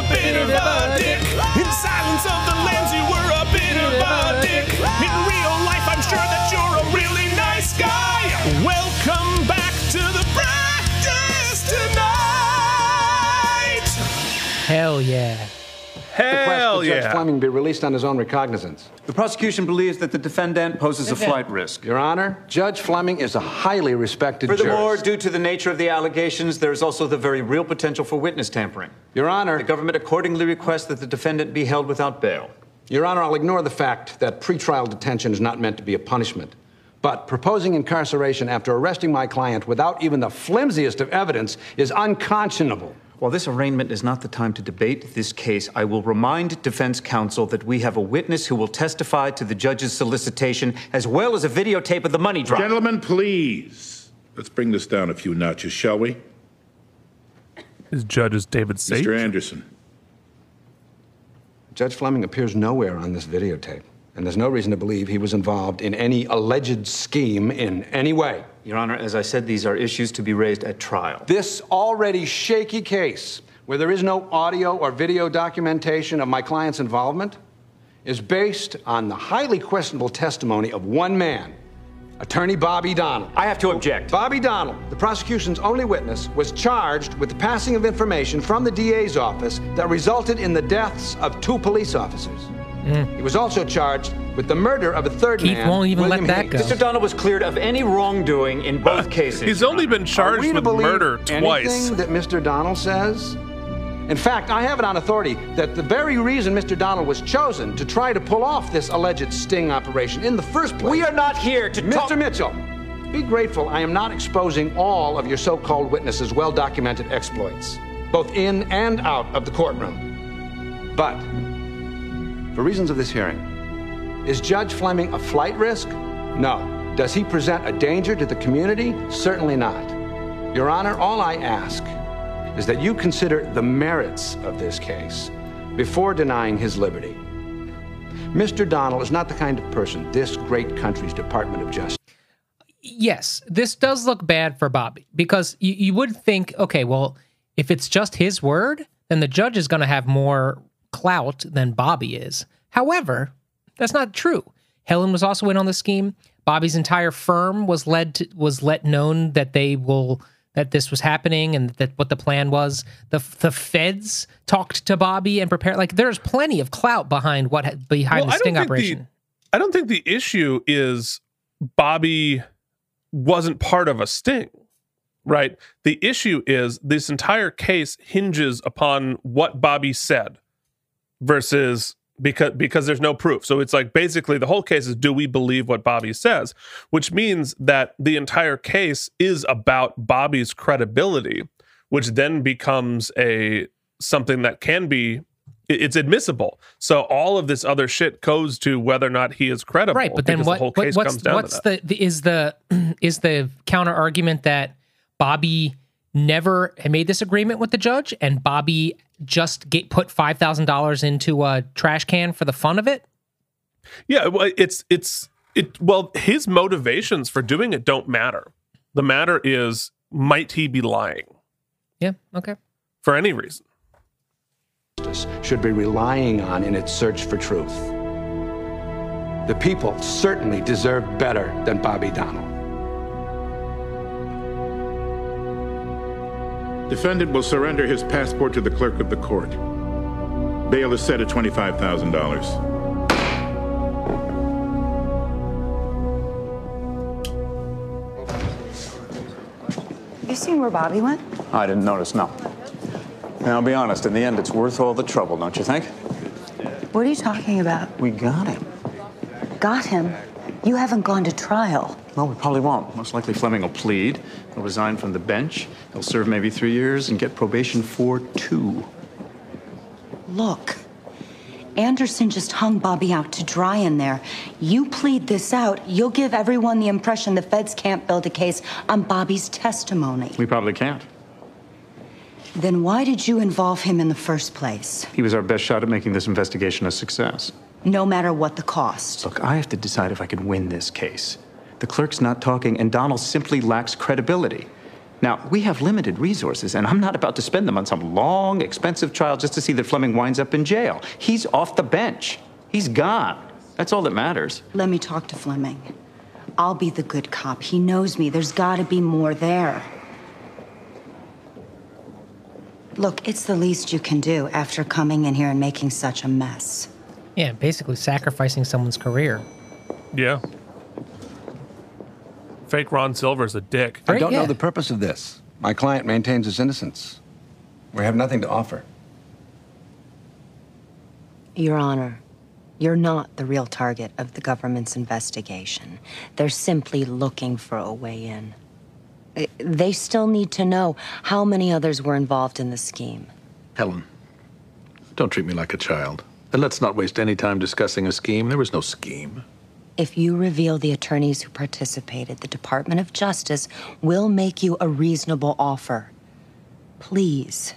Bit, of a dick. In Silence of the Lambs, you were a bit of a dick. In real life, I'm sure that you're a really nice guy. Welcome back to the practice tonight. Hell yeah. Hell request that Judge yeah. Fleming be released on his own recognizance. The prosecution believes that the defendant poses a flight risk. Your Honor, Judge Fleming is a highly respected Furthermore, jurist. due to the nature of the allegations, there is also the very real potential for witness tampering. Your Honor, The government accordingly requests that the defendant be held without bail. Your Honor, I'll ignore the fact that pretrial detention is not meant to be a punishment. But proposing incarceration after arresting my client without even the flimsiest of evidence is unconscionable. While this arraignment is not the time to debate this case, I will remind defense counsel that we have a witness who will testify to the judge's solicitation as well as a videotape of the money drop. Gentlemen, please. Let's bring this down a few notches, shall we? His judge is David Sage. Mr. Anderson. Judge Fleming appears nowhere on this videotape, and there's no reason to believe he was involved in any alleged scheme in any way. Your Honor, as I said, these are issues to be raised at trial. This already shaky case, where there is no audio or video documentation of my client's involvement, is based on the highly questionable testimony of one man, attorney Bobby Donnell. I have to object. Bobby Donnell, the prosecution's only witness, was charged with the passing of information from the DA's office that resulted in the deaths of two police officers. Mm. He was also charged with the murder of a third Keith man. won't even let that Hicks. go. Mr. Donnell was cleared of any wrongdoing in uh, both cases. He's only been charged with murder twice. Anything that Mr. Donnell says? In fact, I have it on authority that the very reason Mr. Donnell was chosen to try to pull off this alleged sting operation in the first place. We are not here to talk. Mr. talk. Mitchell, be grateful I am not exposing all of your so called witnesses' well documented exploits, both in and out of the courtroom. But, for reasons of this hearing, is Judge Fleming a flight risk? No. Does he present a danger to the community? Certainly not. Your Honor, all I ask is that you consider the merits of this case before denying his liberty. Mr. Donnell is not the kind of person this great country's Department of Justice. yes, this does look bad for Bobby because you, you would think, okay, well, if it's just his word, then the judge is going to have more clout than Bobby is. However, that's not true. Helen was also in on the scheme. Bobby's entire firm was led to, was let known that they will that this was happening and that what the plan was. The the feds talked to Bobby and prepared. Like there's plenty of clout behind what behind Well, the sting think operation. The, I don't think the issue is Bobby wasn't part of a sting, right? The issue is this entire case hinges upon what Bobby said versus because because there's no proof. So it's like basically the whole case is do we believe what Bobby says, which means that the entire case is about Bobby's credibility, which then becomes a something that can be it's admissible. So all of this other shit goes to whether or not he is credible. right but then what, the whole what- case what's comes down what's the, the is the is the counter argument that bobby never made this agreement with the judge, and Bobby just get, put five thousand dollars into a trash can for the fun of it? Yeah, well, it's it's it. Well, his motivations for doing it don't matter. The matter is, might he be lying Yeah. Okay. for any reason? should be relying on in its search for truth. The people certainly deserve better than Bobby Donnell. Defendant will surrender his passport to the clerk of the court. Bail is set at $25,000. You seen where Bobby went? I didn't notice, no. Now, I'll be honest, in the end, it's worth all the trouble, don't you think? What are you talking about? We got him. Got him? You haven't gone to trial. Well, we probably won't. Most likely Fleming will plead. He'll resign from the bench. He'll serve maybe three years and get probation for two. Look, Anderson just hung Bobby out to dry in there. You plead this out, you'll give everyone the impression the feds can't build a case on Bobby's testimony. We probably can't. Then why did you involve him in the first place? He was our best shot at making this investigation a success. No matter what the cost. Look, I have to decide if I can win this case. The clerk's not talking, and Donnell simply lacks credibility. Now, we have limited resources, and I'm not about to spend them on some long, expensive trial just to see that Fleming winds up in jail. He's off the bench. He's gone. That's all that matters. Let me talk to Fleming. I'll be the good cop. He knows me. There's gotta be more there. Look, it's the least you can do after coming in here and making such a mess. Yeah, basically sacrificing someone's career. Yeah. Fake Ron Silver's a dick. I don't know the purpose of this. My client maintains his innocence. We have nothing to offer. Your Honor, you're not the real target of the government's investigation. They're simply looking for a way in. Eh, They still need to know how many others were involved in the scheme. Helen, don't treat me like a child. And let's not waste any time discussing a scheme. There was no scheme. If you reveal the attorneys who participated, the Department of Justice will make you a reasonable offer. Please,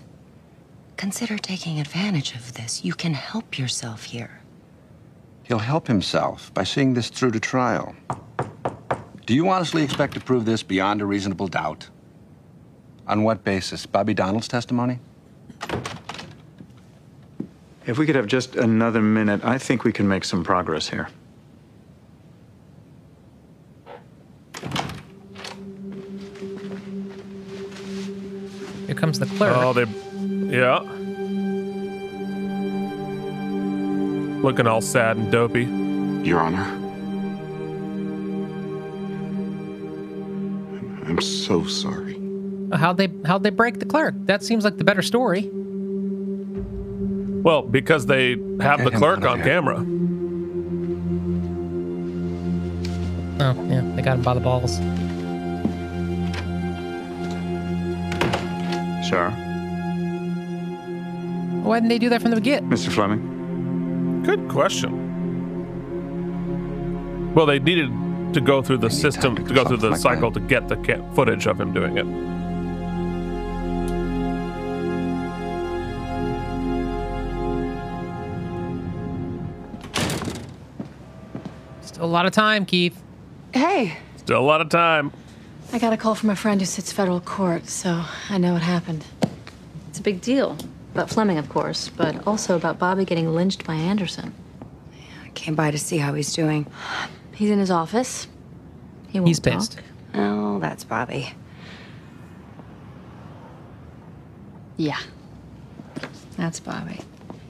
consider taking advantage of this. You can help yourself here. He'll help himself by seeing this through to trial. Do you honestly expect to prove this beyond a reasonable doubt? On what basis? Bobby Donnell's testimony? If we could have just another minute, I think we can make some progress here. Here comes the clerk. Oh, they, yeah. Looking all sad and dopey. Your Honor. I'm so sorry. How'd they how'd they break the clerk? That seems like the better story. Well, because they have the Get him clerk on here. camera. Oh, yeah, they got him by the balls. Sir. Why didn't they do that from the get? Mr. Fleming. Good question. Well, they needed to go through the system, to, go through the cycle to get the ca- footage of him doing it. Still a lot of time, Keith. Hey, Still a lot of time. I got a call from a friend who sits federal court, so I know what happened. It's a big deal. About Fleming, of course, but also about Bobby getting lynched by Anderson. I came by to see how he's doing. He's in his office. He won't He's talk. pissed. Oh, that's Bobby. Yeah. That's Bobby.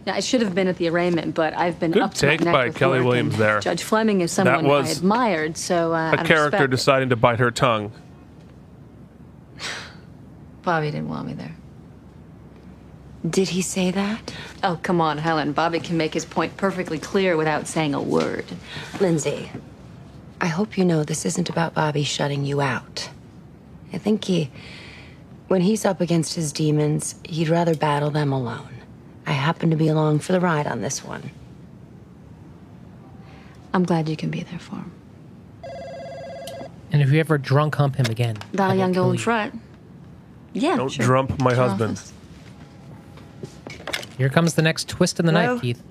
Now, I should have been at the arraignment, but I've been Good up to my take neck by with Kelly work, Williams there. Judge Fleming is someone I was admired, so uh, A of character respect, deciding to bite her tongue. Bobby didn't want me there. Did he say that? Oh, come on, Helen. Bobby can make his point perfectly clear without saying a word. Lindsay, I hope you know this isn't about Bobby shutting you out. I think he. When he's up against his demons, he'd rather battle them alone. I happen to be along for the ride on this one. I'm glad you can be there for him. And if you ever drunk hump him again, that'll young kill old you. Fret. Yeah, Don't sure. drump my Sure. husband. Here comes the next twist in the Hello? knife, Keith.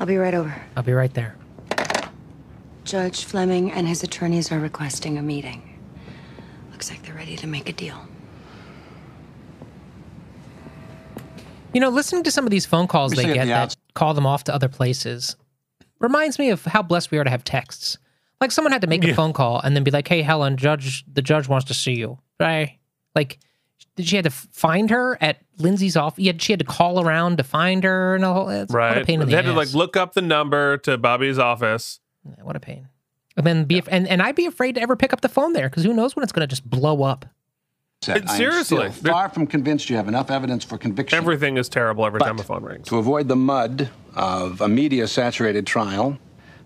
I'll be right over. I'll be right there. Judge Fleming and his attorneys are requesting a meeting. Looks like they're ready to make a deal. You know, listening to some of these phone calls they get the that outs- call them off to other places reminds me of how blessed we are to have texts. Like someone had to make a phone call and then be like, "Hey, Helen, judge, the judge wants to see you." Right? Like, did she had to find her at Lindsay's office? Yeah, she had to call around to find her and all. It's, What a Right. pain in they the had ass. to like look up the number to Bobby's office. Yeah, what a pain. And then be and, and I'd be afraid to ever pick up the phone there because who knows when it's going to just blow up. Said, I am seriously, still far from convinced you have enough evidence for conviction. Everything is terrible every time a phone rings. To avoid the mud of a media saturated trial,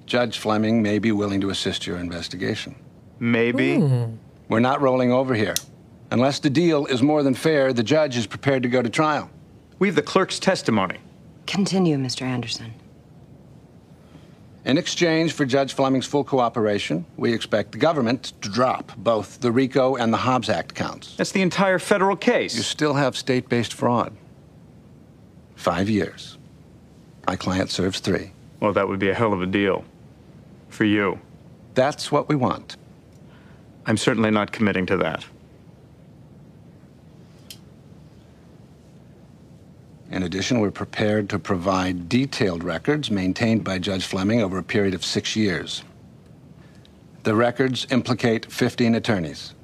Judge Fleming may be willing to assist your investigation. Maybe. Hmm. We're not rolling over here. Unless the deal is more than fair, the judge is prepared to go to trial. We have the clerk's testimony. Continue, Mr. Anderson. In exchange for Judge Fleming's full cooperation, we expect the government to drop both the RICO and the Hobbs Act counts. That's the entire federal case. You still have state based fraud. Five years. My client serves three. Well, that would be a hell of a deal. For you. That's what we want. I'm certainly not committing to that. In addition, we're prepared to provide detailed records maintained by Judge Fleming over a period of six years. The records implicate 15 attorneys.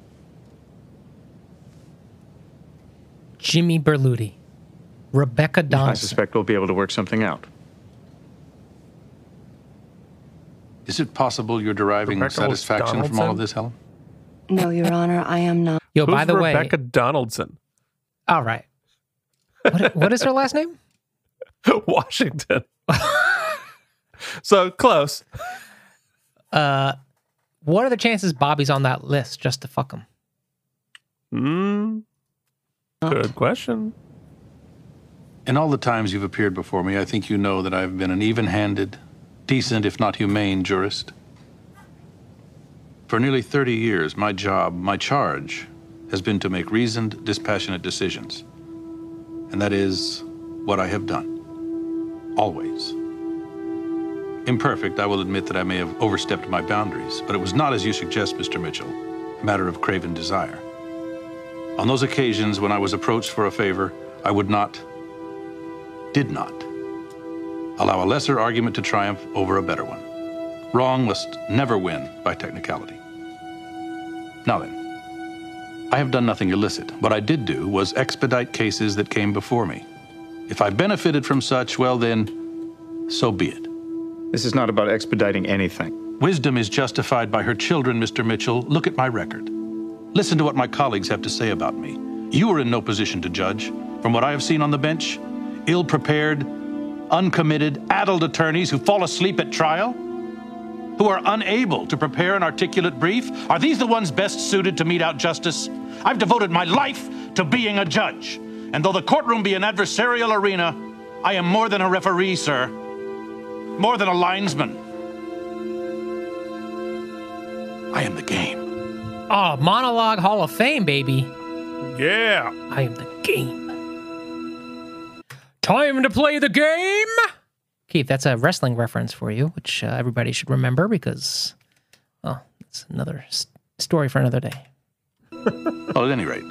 Jimmy Berluti, Rebecca Don? I suspect we'll be able to work something out. Is it possible you're deriving Rebecca satisfaction from all of this, Helen? No, Your Honor, I am not. Yo, by Who's the way, Rebecca Donaldson, all right. What, what is her last name? Washington. so close. Uh, what are the chances Bobby's on that list just to fuck him? Hmm. good question. In all the times you've appeared before me, I think you know that I've been an even handed, decent, if not humane, jurist. For nearly 30 years, my job, my charge, has been to make reasoned, dispassionate decisions. And that is what I have done. Always. Imperfect, I will admit that I may have overstepped my boundaries, but it was not, as you suggest, Mr. Mitchell, a matter of craven desire. On those occasions when I was approached for a favor, I would not, did not, allow a lesser argument to triumph over a better one. Wrong must never win by technicality. Now then, I have done nothing illicit. What I did do was expedite cases that came before me. If I benefited from such, well then, so be it. This is not about expediting anything. Wisdom is justified by her children, Mr. Mitchell. Look at my record. Listen to what my colleagues have to say about me. You are in no position to judge. From what I have seen on the bench, ill prepared, uncommitted, addled attorneys who fall asleep at trial, who are unable to prepare an articulate brief, are these the ones best suited to mete out justice? I've devoted my life to being a judge. And though the courtroom be an adversarial arena, I am more than a referee, sir. More than a linesman. I am the game. Oh, monologue Hall of Fame, baby. Yeah. I am the game. Time to play the game. Keith, that's a wrestling reference for you, which uh, everybody should remember because, well, it's another s- story for another day. Well, at any rate,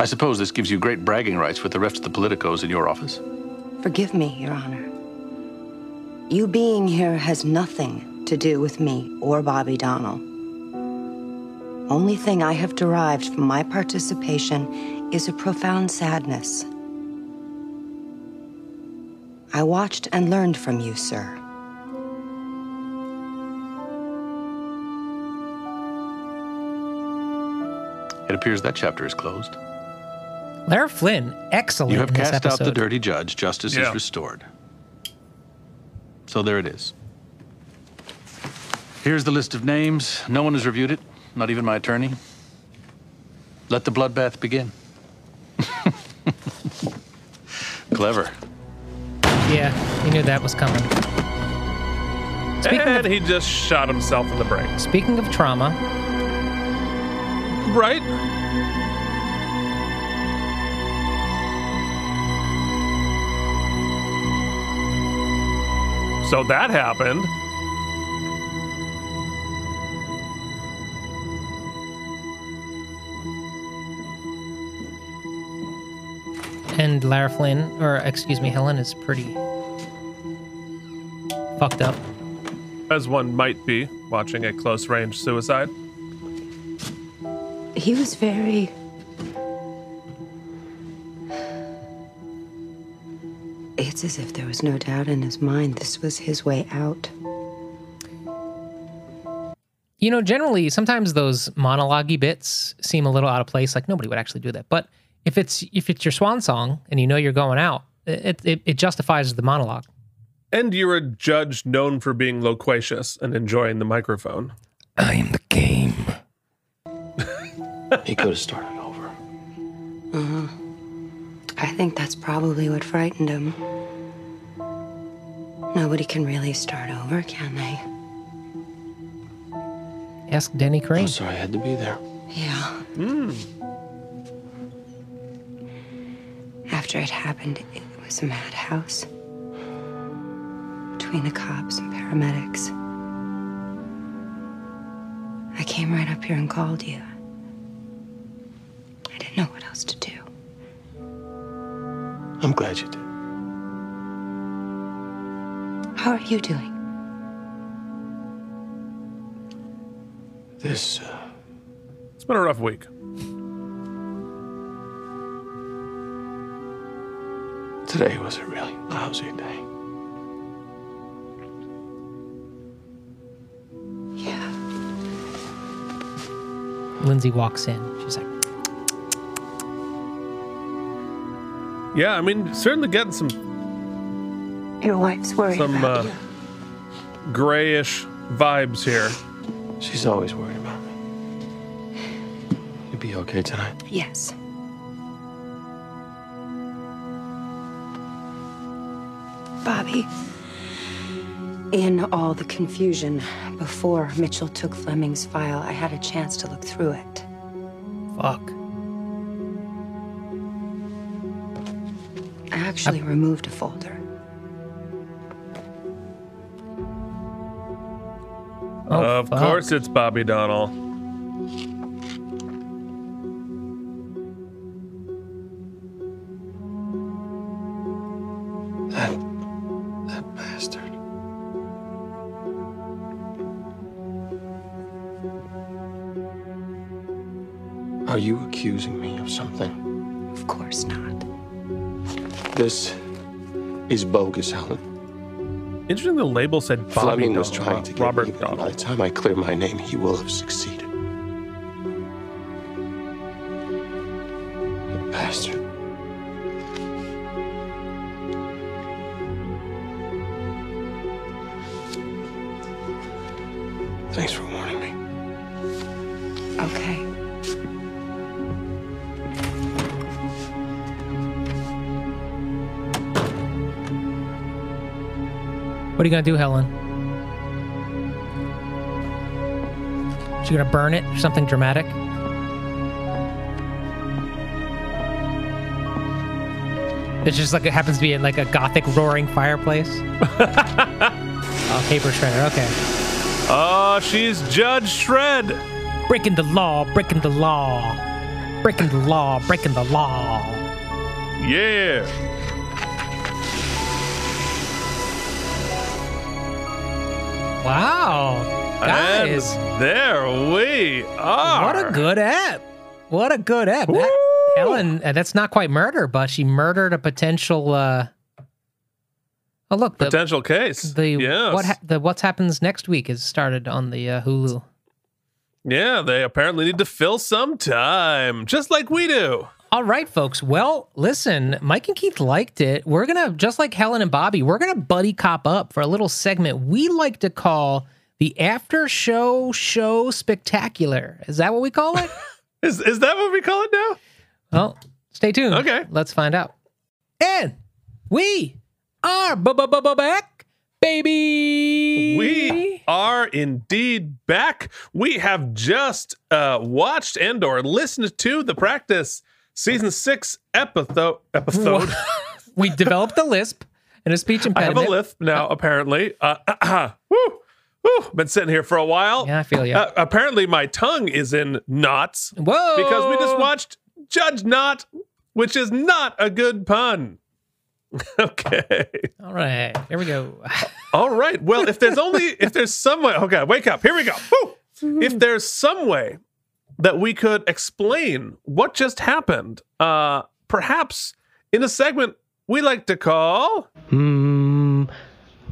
I suppose this gives you great bragging rights with the rest of the politicos in your office. Forgive me, Your Honor. You being here has nothing to do with me or Bobby Donnell. Only thing I have derived from my participation is a profound sadness. I watched and learned from you, sir. It appears that chapter is closed. Lara Flynn, excellent. You have in this cast out the dirty judge. Justice Yeah. is restored. So there it is. Here's the list of names. No one has reviewed it, not even my attorney. Let the bloodbath begin. Clever. Yeah, he knew that was coming. Speaking and he just shot himself in the brain. Speaking of trauma, Right? So that happened. And Lara Flynn, or excuse me, Helen is pretty fucked up. As one might be watching a close range suicide. He was very. It's as if there was no doubt in his mind this was his way out. You know, generally, sometimes those monologue bits seem a little out of place. Like nobody would actually do that. But if it's if it's your swan song and you know you're going out, it it, it justifies the monologue. And you're a judge known for being loquacious and enjoying the microphone. I am the game. he could have started over. Uh-huh. I think that's probably what frightened him. Nobody can really start over, can they? Ask Denny Crane. I'm sorry I had to be there. Yeah. Hmm. After it happened, it was a madhouse. Between the cops and paramedics. I came right up here and called you. I didn't know what else to do. I'm glad you did. How are you doing? This, uh, It's been a rough week. Today was a really lousy day. Yeah. Lindsay walks in. She's like, Yeah, I mean, certainly getting some Your wife's worried some about uh, you. grayish vibes here. She's always worried about me. You be okay tonight? Yes. Bobby, in all the confusion, before Mitchell took Fleming's file, I had a chance to look through it. fuck. I actually removed a folder. Oh, of fuck. course, it's Bobby Donnell. Accusing me of something? Of course not. This is bogus, Helen. Interesting the label said Bobby Fleming was Donnell, trying to get Robert even. Donnell. By the time I clear my name, he will have succeeded. You gonna do, Helen? She gonna burn it? Something dramatic? It's just like it happens to be in like a gothic roaring fireplace. oh, paper shredder. Okay. Oh, she's Judge Shred. Breaking the law, breaking the law, breaking the law, breaking the law. Yeah. Wow, guys, And there we are. what a good app! What a good app. That- Helen, uh, that's not quite murder, but she murdered a potential. uh Oh, look, the, potential case. the yes. what ha- the what's happens next week is started on the uh, Hulu. yeah, they apparently need to fill some time, just like we do. All right, folks. Well, listen, Mike and Keith liked it. We're gonna just like Helen and Bobby, we're gonna buddy cop up for a little segment we like to call the after show show spectacular. Is that what we call it? Is is that what we call it now? well, stay tuned. Okay. let's find out. And we are back, baby. We are indeed back. We have just uh, watched and or listened to the practice season six episode. Episode. we developed a lisp and a speech impediment. I have a lisp now, apparently. Uh, woo, woo, been sitting here for a while. Yeah, I feel you. Uh, apparently, my tongue is in knots. Whoa! Because we just watched Judge Not, which is not a good pun. okay. All right, here we go. All right. Well, if there's only if there's some way, okay, wake up. Here we go. Woo! If there's some way that we could explain what just happened, uh, perhaps in a segment we like to call Hmm.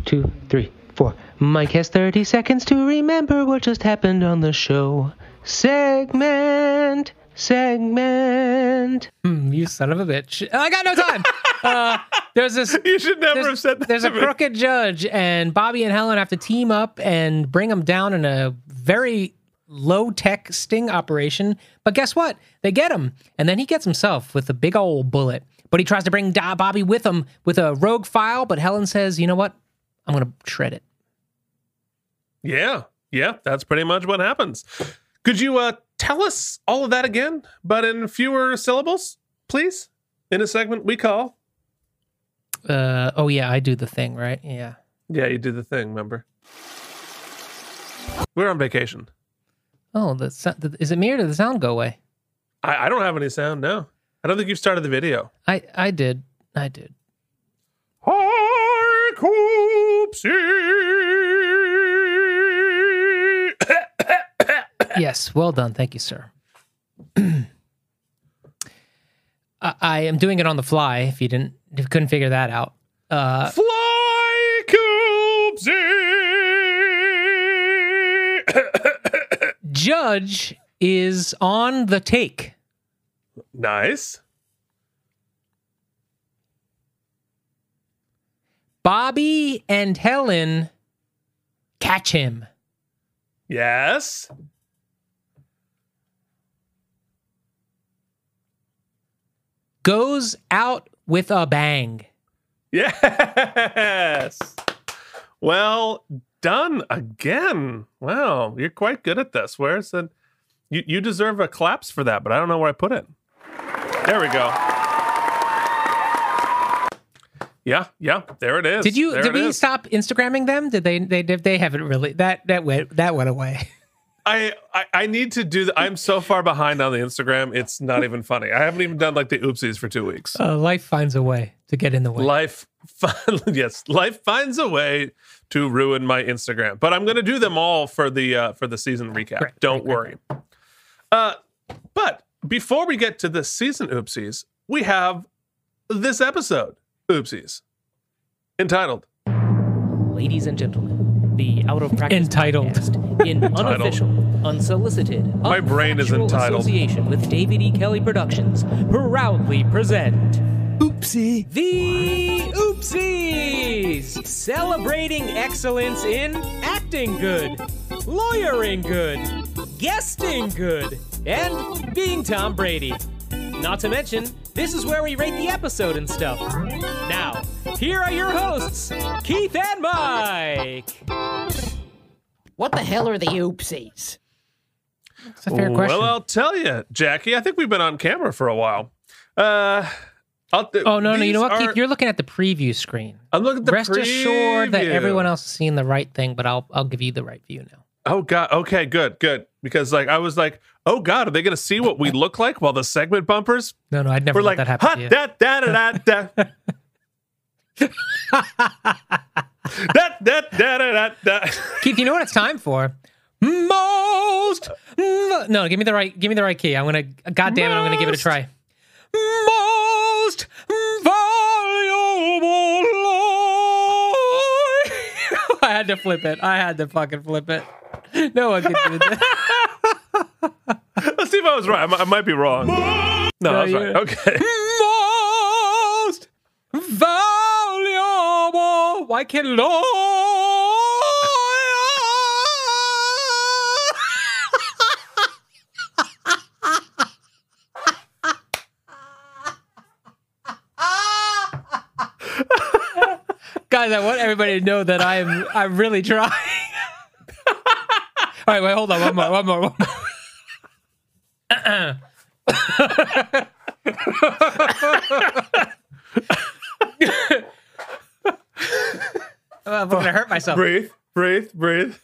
Two, three, four. Mike has 30 seconds to remember what just happened on the show. Segment. Segment. Hmm, you son of a bitch. I got no time. uh, there's this. You should never have said that. There's to a me. crooked judge, and Bobby and Helen have to team up and bring him down in a very low tech sting operation. But guess what? They get him, and then he gets himself with a big old bullet. But he tries to bring Da- Bobby with him with a rogue file. But Helen says, "You know what? I'm gonna shred it." Yeah, yeah, that's pretty much what happens. Could you uh, tell us all of that again, but in fewer syllables, please? In a segment we call. Uh, oh yeah, I do the thing, right? Yeah. Yeah, you do the thing, remember? We're on vacation. Oh, the, is it me or did the sound go away? I, I don't have any sound, no. I don't think you've started the video. I I did. I did. Hi, yes, well done. Thank you, sir. I, I am doing it on the fly. If you didn't, if you couldn't figure that out. Uh, Fly Judge is on the take. Nice. Bobby and Helen catch him. Yes. Goes out with a bang. Yes. Well done again. Wow, you're quite good at this. Where's the you you deserve a claps for that, but I don't know where I put it. There we go. Yeah, yeah, there it is. Did you? There did we is. stop Instagramming them? Did they? They did. They haven't really. That that went that went away. I, I I need to do. The, I'm so far behind on the Instagram. It's not even funny. I haven't even done like the oopsies for two weeks. Uh, life finds a way to get in the way. Life, yes, life finds a way to ruin my Instagram. But I'm going to do them all for the uh, for the season recap. Don't worry. Uh, but before we get to the season oopsies, we have this episode oopsies entitled Ladies and gentlemen, the Out of Practice Entitled. podcast in unofficial, unsolicited, My brain is entitled. association with David E. Kelley Productions proudly present Oopsie the Oopsies, celebrating excellence in acting good, lawyering good, guesting good, and being Tom Brady. Not to mention, this is where we rate the episode and stuff. Now, here are your hosts, Keith and Mike. What the hell are the oopsies? It's a fair question. Well, I'll tell you, Jackie. I think we've been on camera for a while. Uh, I'll oh no, no. You know what, these Keith? You're looking at the preview screen. I'm looking at the preview. Rest assured that everyone else is seeing the right thing, but I'll I'll give you the right view now. Oh God. Okay. Good. Good. Because like I was like, oh God, are they going to see what we look like while the segment bumpers? No, no, I'd never We're let like, that happen you. da da da da da. da da da da da. Keith, you know what it's time for? Most. No, give me the right. Give me the right key. I'm gonna. God damn it! I'm gonna give it a try. Most valuable. I had to flip it. I had to fucking flip it. No one could do that. Let's see if I was right. I mi- I might be wrong. No, No, I was right. Okay. Most valuable. Why can't Lord? Guys, I want everybody to know that I'm I'm really trying. All right, wait, hold on, one more, one more, one more. I'm gonna hurt myself. Breathe, breathe, breathe.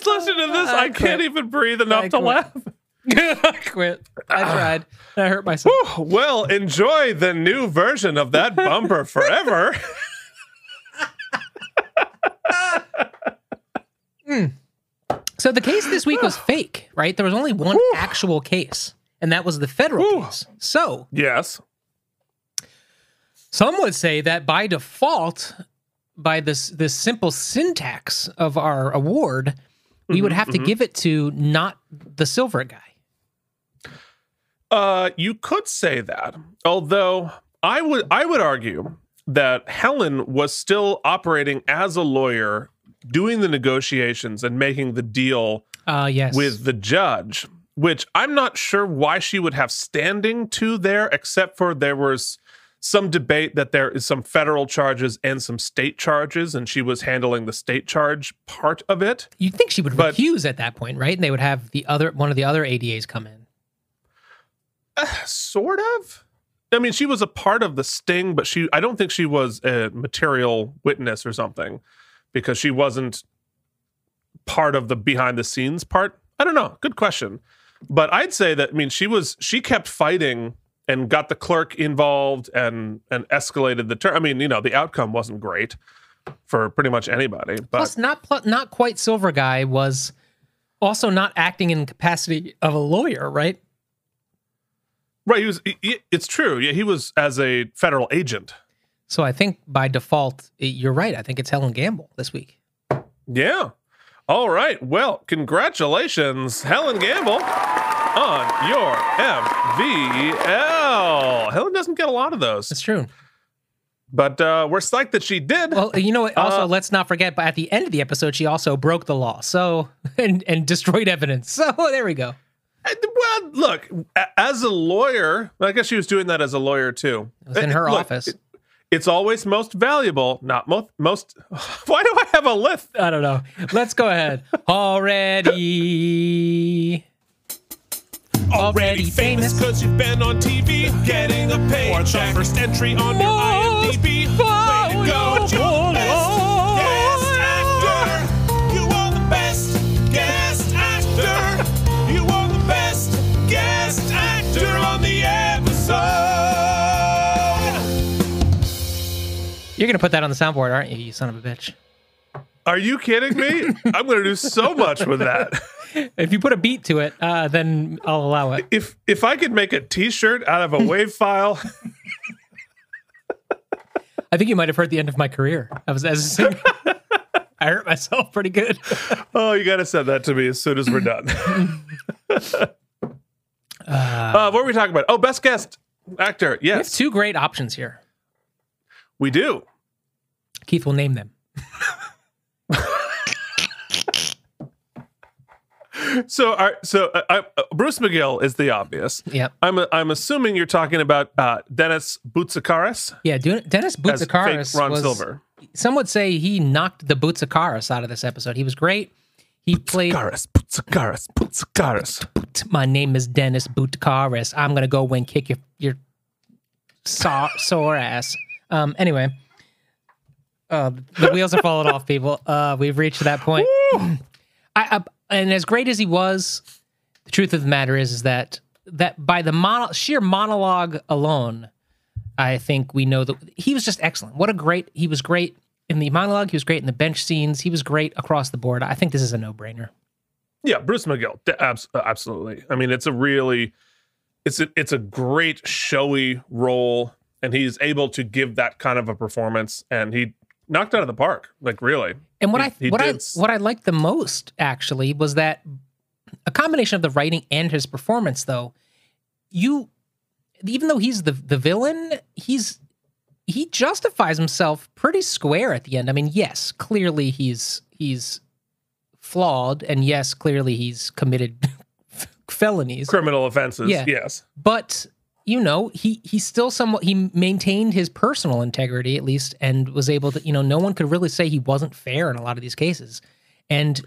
Just listen to this, I, I can't even breathe enough I to quit. laugh. I quit. I tried. I hurt myself. Whew, well, enjoy the new version of that bumper forever. Hmm. So the case this week was fake, right? There was only one actual case, and that was the federal case. So yes, some would say that by default, by this this simple syntax of our award, we would Mhm, have to mhm. give it to not the silver guy. Uh, you could say that. Although I would I would argue that Helen was still operating as a lawyer, doing the negotiations and making the deal Uh yes. with the judge, which I'm not sure why she would have standing to there, except for there was some debate that there is some federal charges and some state charges, and she was handling the state charge part of it. You'd think she would But- recuse at that point, right? And they would have the other one of the other ADAs come in. Uh, sort of i mean she was a part of the sting but she i don't think she was a material witness or something because she wasn't part of the behind the scenes part i don't know good question but i'd say that i mean she was she kept fighting and got the clerk involved and and escalated the term i mean you know the outcome wasn't great for pretty much anybody but Plus, not pl- not quite silver guy was also not acting in capacity of a lawyer, right? right he was he- it's true yeah he was as a federal agent So I think by default, you're right. I think it's Helen Gamble this week. Yeah. All right. Well, congratulations, Helen Gamble, on your MVL. Helen doesn't get a lot of those. That's true. But uh, we're psyched that she did. Well, you know what? Also, Uh, let's not forget. But at the end of the episode, she also broke the law. So and and destroyed evidence. So there we go. well, look, as a lawyer, I guess she was doing that as a lawyer too. It was in her Look, office. it- it's always most valuable, not most. Most. Why do I have a list? I don't know. Let's go ahead. Already. Already famous because you've been on TV, getting a paycheck. First entry on your IMDb. Way to go, it's guest actor. You are the best guest actor. You are the best guest actor on the episode. You're gonna put that on the soundboard, aren't you? You son of a bitch. Are you kidding me? I'm going to do so much with that. If you put a beat to it, uh, then I'll allow it. If if I could make a T-shirt out of a wave file, I think you might have heard the end of my career. I was as a singer. I hurt myself pretty good. oh, you got to send that to me as soon as we're done. uh, what were we talking about? Oh, best guest actor. We have Yes, two great options here. we do. Keith will name them. So, our, so uh, I, uh, Bruce McGill is the obvious. Yeah, I'm I'm assuming you're talking about uh, Dennis Boutsikaris Yeah, Dennis fake Ron was. Silver. Some would say he knocked the Boutsikaris out of this episode. He was great. He played. Boutsikaris. My name is Dennis Boutsikaris. I'm gonna go and kick your your saw, sore ass. Um. Anyway, uh, the wheels are falling off, people. Uh, we've reached that point. I, I and as great as he was, the truth of the matter is, is that that by the mono, sheer monologue alone, I think we know that he was just excellent. What a great he was great in the monologue. He was great in the bench scenes. He was great across the board. I think this is a no brainer. Yeah, Bruce McGill, uh, absolutely. I mean, it's a really, it's a, it's a great showy role, and he's able to give that kind of a performance, and he knocked out of the park, like really. And what He- I he what I did s- what I liked the most actually was that a combination of the writing and his performance. Though you, even though he's the the villain, he's he justifies himself pretty square at the end. I mean, yes, clearly he's he's flawed, and yes, clearly he's committed felonies, criminal offenses. Yeah. Yes, but you know, he he still somewhat he maintained his personal integrity at least, and was able to. You know, no one could really say he wasn't fair in a lot of these cases, and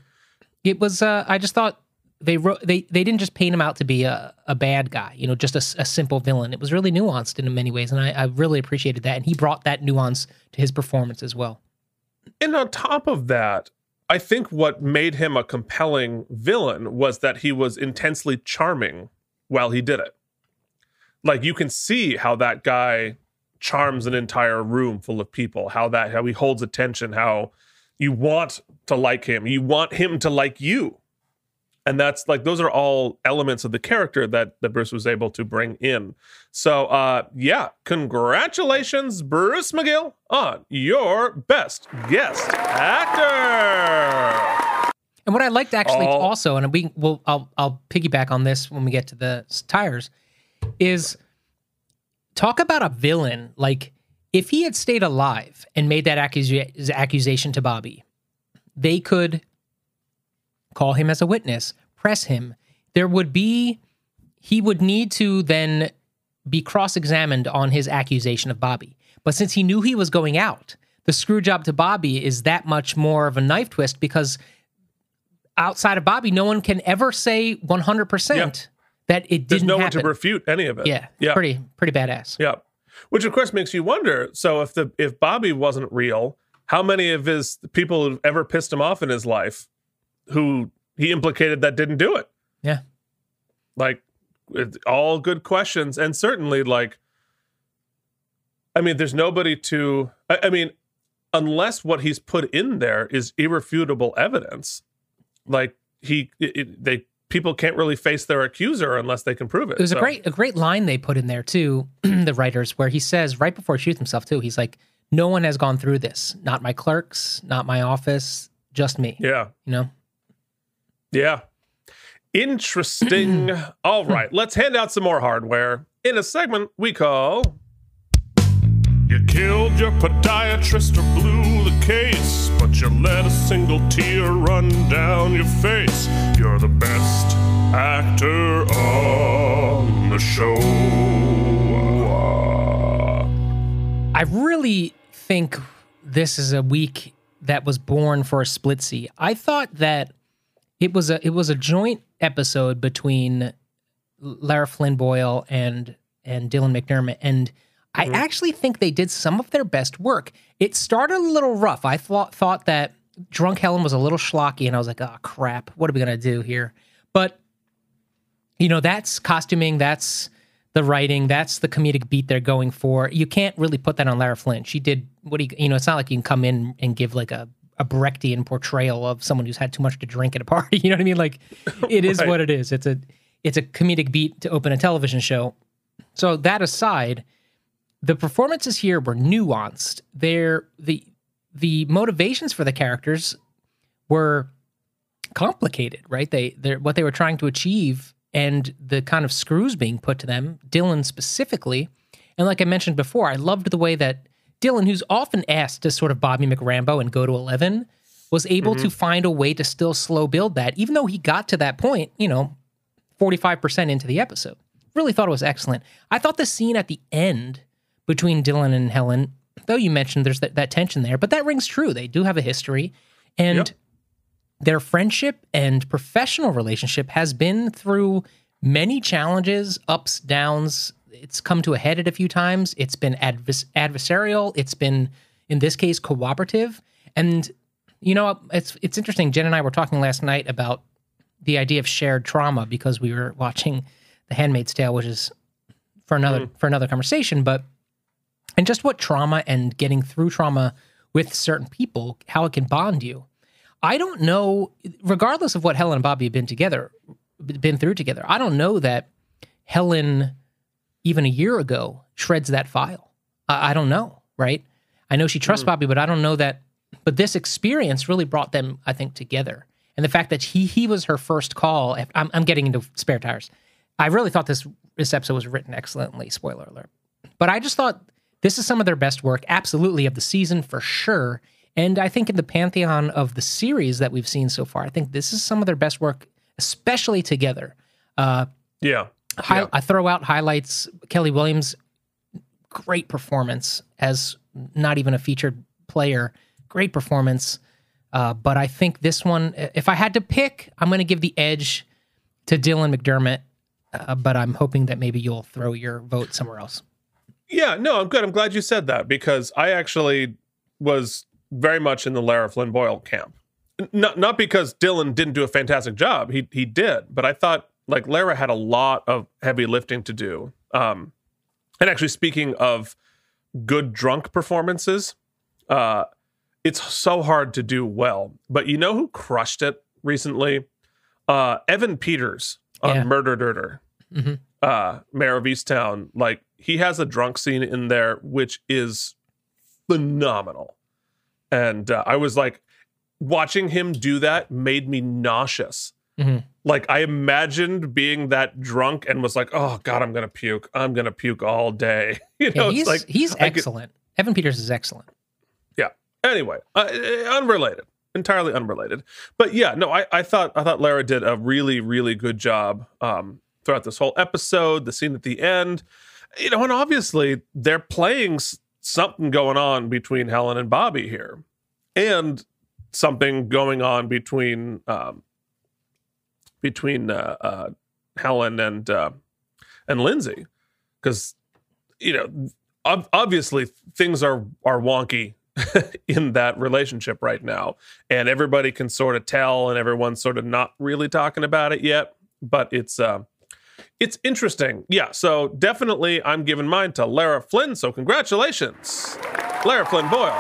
it was. Uh, I just thought they wrote they they didn't just paint him out to be a, a bad guy, you know, just a, a simple villain. It was really nuanced in many ways, and I, I really appreciated that. And he brought that nuance to his performance as well. And on top of that, I think what made him a compelling villain was that he was intensely charming while he did it. Like you can see how that guy charms an entire room full of people, how that how he holds attention, how you want to like him, you want him to like you and that's like those are all elements of the character that that Bruce was able to bring in. So uh yeah, congratulations Bruce McGill on your best guest actor. And what I liked actually All- also, and we will I'll I'll piggyback on this when we get to the tires, is talk about a villain. Like if he had stayed alive and made that accusa- accusation to Bobby, they could call him as a witness, press him. There would be he would need to then be cross-examined on his accusation of Bobby. But since he knew he was going out, the screw job to Bobby is that much more of a knife twist because outside of Bobby, no one can ever say 100% that it There's didn't no one to refute any of it. yeah, Yeah. pretty pretty badass. Yeah. Which of course makes you wonder, so if the if Bobby wasn't real, how many of his people who've ever pissed him off in his life who he implicated that didn't do it? Yeah. Like all good questions and certainly like I mean there's nobody to I, I mean unless what he's put in there is irrefutable evidence like he it, it- they people can't really face their accuser unless they can prove it. It was a great a great line they put in there too, the writers, where he says right before he shoots himself too, he's like, "No one has gone through this. Not my clerks, not my office, just me." Yeah. You know. Yeah. Interesting. All right, let's hand out some more hardware in a segment we call You killed your podiatrist or blew the case, but you let a single tear run down your face. You're the best actor on the show. I really think this is a week that was born for a split I thought that it was a it was a joint episode between Lara Flynn Boyle and and Dylan McDermott, and I mm-hmm. actually think they did some of their best work. It started a little rough. I thought thought that Drunk Helen was a little schlocky, and I was like, oh crap, what are we gonna do here? But you know, that's costuming, that's the writing, that's the comedic beat they're going for. You can't really put that on Lara Flynn. She did what do you, you know, it's not like you can come in and give like a, a Brechtian portrayal of someone who's had too much to drink at a party. You know what I mean? Like it is Right. what it is. It's a it's a comedic beat to open a television show. So that aside, the performances here were nuanced. They're the the motivations for the characters were complicated, right? They they what they were trying to achieve and the kind of screws being put to them, Dylan specifically. And like I mentioned before, I loved the way that Dylan, who's often asked to sort of Bobby McRambo and go to 11, was able to mm-hmm. find a way to still slow build that, even though he got to that point, you know, 45% into the episode. Really thought it was excellent. I thought the scene at the end between Dylan and Helen, though you mentioned there's that, that tension there, but that rings true. They do have a history. And their friendship and professional relationship has been through many challenges, ups, downs. It's come to a head at a few times. It's been advers- adversarial. It's been, in this case, cooperative. And you know, it's it's interesting. Jen and I were talking last night about the idea of shared trauma because we were watching The Handmaid's Tale, which is for another hmm. for another conversation. But and just what trauma and getting through trauma with certain people, how it can bond you. I don't know, regardless of what Helen and Bobby have been together, been through together. I don't know that Helen, even a year ago, shreds that file. I, I don't know, right? I know she trusts hmm. Bobby, but I don't know that. But this experience really brought them, I think, together. And the fact that he he was her first call. I'm, I'm getting into spare tires. I really thought this this episode was written excellently. Spoiler alert. But I just thought this is some of their best work, absolutely of the season for sure. And I think in the pantheon of the series that we've seen so far, I think this is some of their best work, especially together. Uh, yeah. Hi- Yeah. I throw out highlights. Kelli Williams, great performance as not even a featured player. Great performance. Uh, but I think this one, if I had to pick, I'm going to give the edge to Dylan McDermott. Uh, but I'm hoping that maybe you'll throw your vote somewhere else. Yeah, no, I'm good. I'm glad you said that because I actually was very much in the Lara Flynn Boyle camp. Not not because Dylan didn't do a fantastic job. He he did, but I thought like Lara had a lot of heavy lifting to do. Um and actually speaking of good drunk performances, uh it's so hard to do well. But you know who crushed it recently? Uh Evan Peters on Yeah. Murder Dirter Mhm. uh Mare of Easttown, like he has a drunk scene in there which is phenomenal. And uh, I was like watching him do that made me nauseous. Mhm. Like I imagined being that drunk and was like, "Oh god, I'm going to puke. I'm going to puke all day." You Yeah, know, he's it's like he's I could- excellent. Evan Peters is excellent. yeah. Anyway, uh, uh, unrelated, entirely unrelated. But yeah, no, I, I thought I thought Lara did a really really good job um, throughout this whole episode. The scene at the end, you know, and obviously they're playing something going on between Helen and Bobby here, and something going on between um, between uh, uh, Helen and uh, and Lindsay, because you know ob- obviously things are are wonky in that relationship right now and everybody can sort of tell and everyone's sort of not really talking about it yet but it's uh it's interesting yeah so definitely i'm giving mine to lara flynn so congratulations lara flynn boyle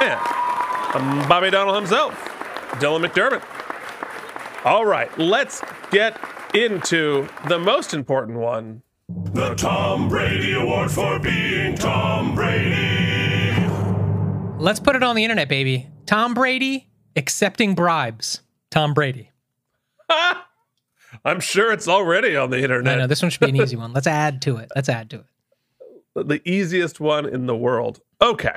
and um, bobby donnell himself dylan mcdermott all right let's get into the most important one The Tom Brady Award for being Tom Brady. Let's put it on the internet, baby. Tom Brady accepting bribes. Tom Brady. i'm sure it's already on the I internet know this one should be an easy one. Let's add to it. Let's add to it. the easiest one in the world. Okay,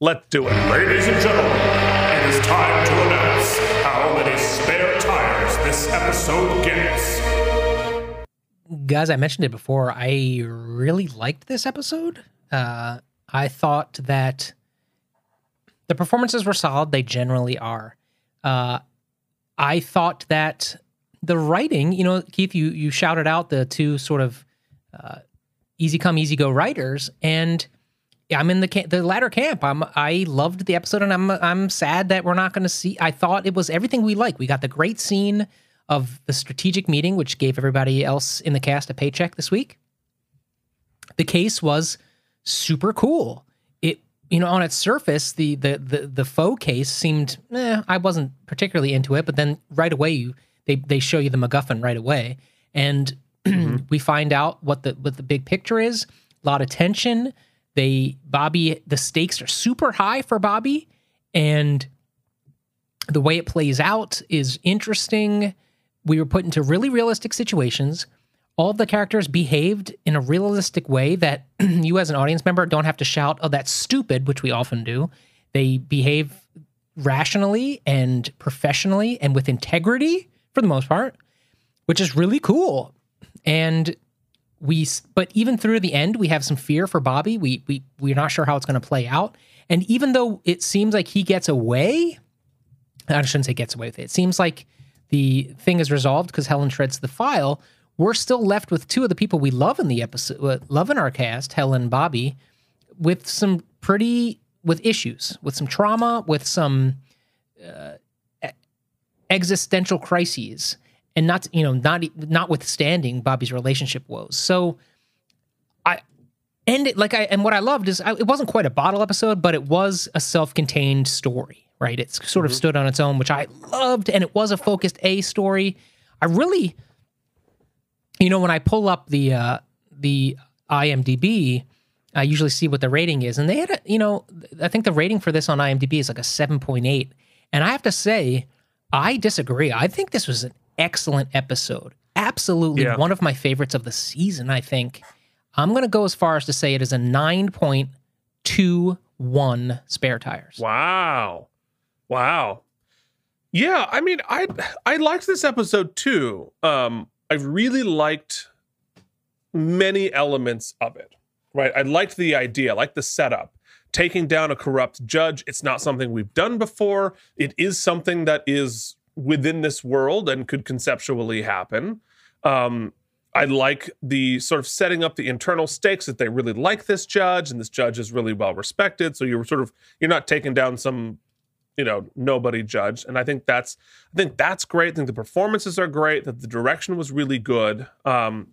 let's do it. Ladies and gentlemen, it is time to announce how many spare tires this episode gets. guys, I mentioned it before. I really liked this episode. Uh, I thought that the performances were solid. They generally are. Uh, I thought that the writing, you know, Keith, you you shouted out the two sort of uh, easy come, easy go writers, and I'm in the ca- the latter camp. I'm I loved the episode, and I'm I'm sad that we're not going to see. I thought it was everything we like. We got the great scene of the strategic meeting, which gave everybody else in the cast a paycheck this week. The case was super cool. It you know on its surface the the the, the faux case seemed eh, I wasn't particularly into it, but then right away you they they show you the MacGuffin right away, and mm-hmm. we find out what the what the big picture is. A lot of tension. They Bobby the stakes are super high for Bobby, and the way it plays out is interesting. We were put into really realistic situations. All of the characters behaved in a realistic way that you, as an audience member, don't have to shout, oh, that's stupid, which we often do. They behave rationally and professionally and with integrity for the most part, which is really cool. And we, but even through the end, we have some fear for Bobby. We, we, we're not sure how it's going to play out. And even though it seems like he gets away, I shouldn't say gets away with it. It seems like the thing is resolved because Helen shreds the file. We're still left with two of the people we love in the episode, uh, love in our cast, Helen and Bobby, with some pretty with issues, with some trauma, with some uh, existential crises, and not you know not notwithstanding Bobby's relationship woes. So I and it like I and what I loved is I, it wasn't quite a bottle episode, but it was a self-contained story, right? It sort of stood on its own, which I loved, and it was a focused A story. I really, you know, when I pull up the uh, the IMDb, I usually see what the rating is, and they had a, you know, I think the rating for this on IMDb is like a seven point eight, and I have to say, I disagree. I think this was an excellent episode, absolutely Yeah. one of my favorites of the season, I think. I'm going to go as far as to say it is a 9.21 spare tires. Wow. Wow. Yeah, I mean, I I liked this episode too. Um, I really liked many elements of it. Right. I liked the idea, I liked the setup. Taking down a corrupt judge, it's not something we've done before. It is something that is within this world and could conceptually happen. Um, I like the sort of setting up the internal stakes that they really like this judge, and this judge is really well respected. So you're sort of you're not taking down some, you know, nobody judge. And I think that's I think that's great. I think the performances are great. That the direction was really good. Um,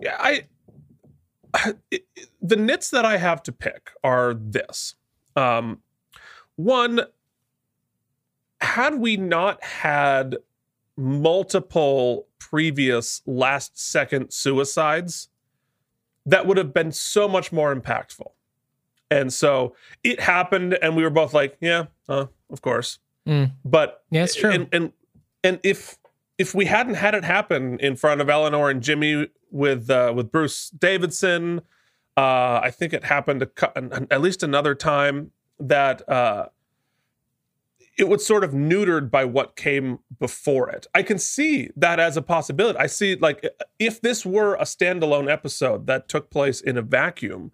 yeah, I the nits that I have to pick are this. Um, one, had we not had multiple previous last second suicides, that would have been so much more impactful. And so it happened, and we were both like, "Yeah, uh, of course." Mm. But Yeah, it's true. And, and and if if we hadn't had it happen in front of Eleanor and Jimmy with uh, with Bruce Davidson, uh, I think it happened at least another time that uh, it was sort of neutered by what came before it. I can see that as a possibility. I see like if this were a standalone episode that took place in a vacuum,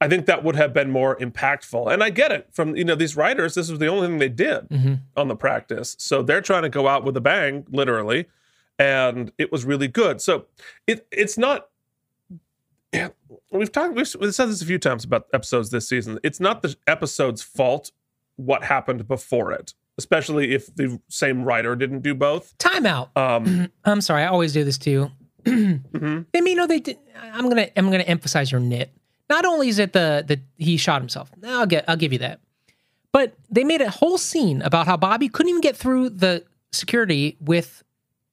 I think that would have been more impactful. And I get it from you know these writers. This was the only thing they did Mhm. on the practice, so they're trying to go out with a bang, literally, and it was really good. So it it's not. Yeah, we've talked. We've, we've said this a few times about episodes this season. It's not the episode's fault what happened before it, especially if the same writer didn't do both. Timeout. Um, I'm sorry, I always do this to you. mhm. I mean, you know, they did. I'm gonna I'm gonna emphasize your nit. Not only is it the the he shot himself. I'll get I'll give you that. But they made a whole scene about how Bobby couldn't even get through the security with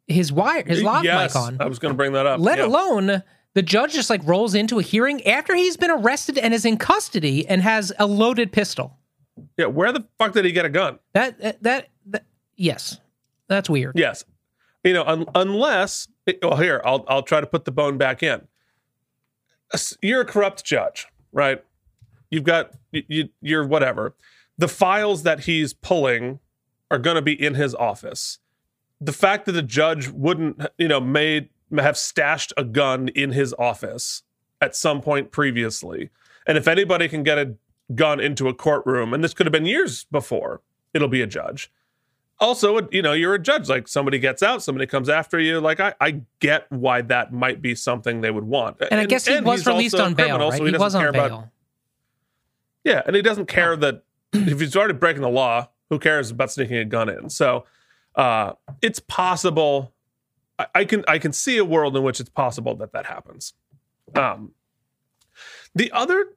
his wire his lock yes, mic on. I was going to bring that up. Let Yeah. alone the judge just like rolls into a hearing after he's been arrested and is in custody and has a loaded pistol. Yeah, where the fuck did he get a gun? That that, that, that yes. That's weird. Yes. You know, un- unless eh, well, here I'll I'll try to put the bone back in. You're a corrupt judge, right? You've got you you're whatever. The files that he's pulling are going to be in his office. The fact that the judge wouldn't, you know, made have stashed a gun in his office at some point previously, and if anybody can get a gun into a courtroom, and this could have been years before, it'll be a judge also you know you're a judge like somebody gets out somebody comes after you like i, I get why that might be something they would want And I guess he was released on bail, criminal, right? so he doesn't was on bail. about yeah and he doesn't care that if he's already breaking the law who cares about sneaking a gun in so uh it's possible I, I can i can see a world in which it's possible that that happens um the other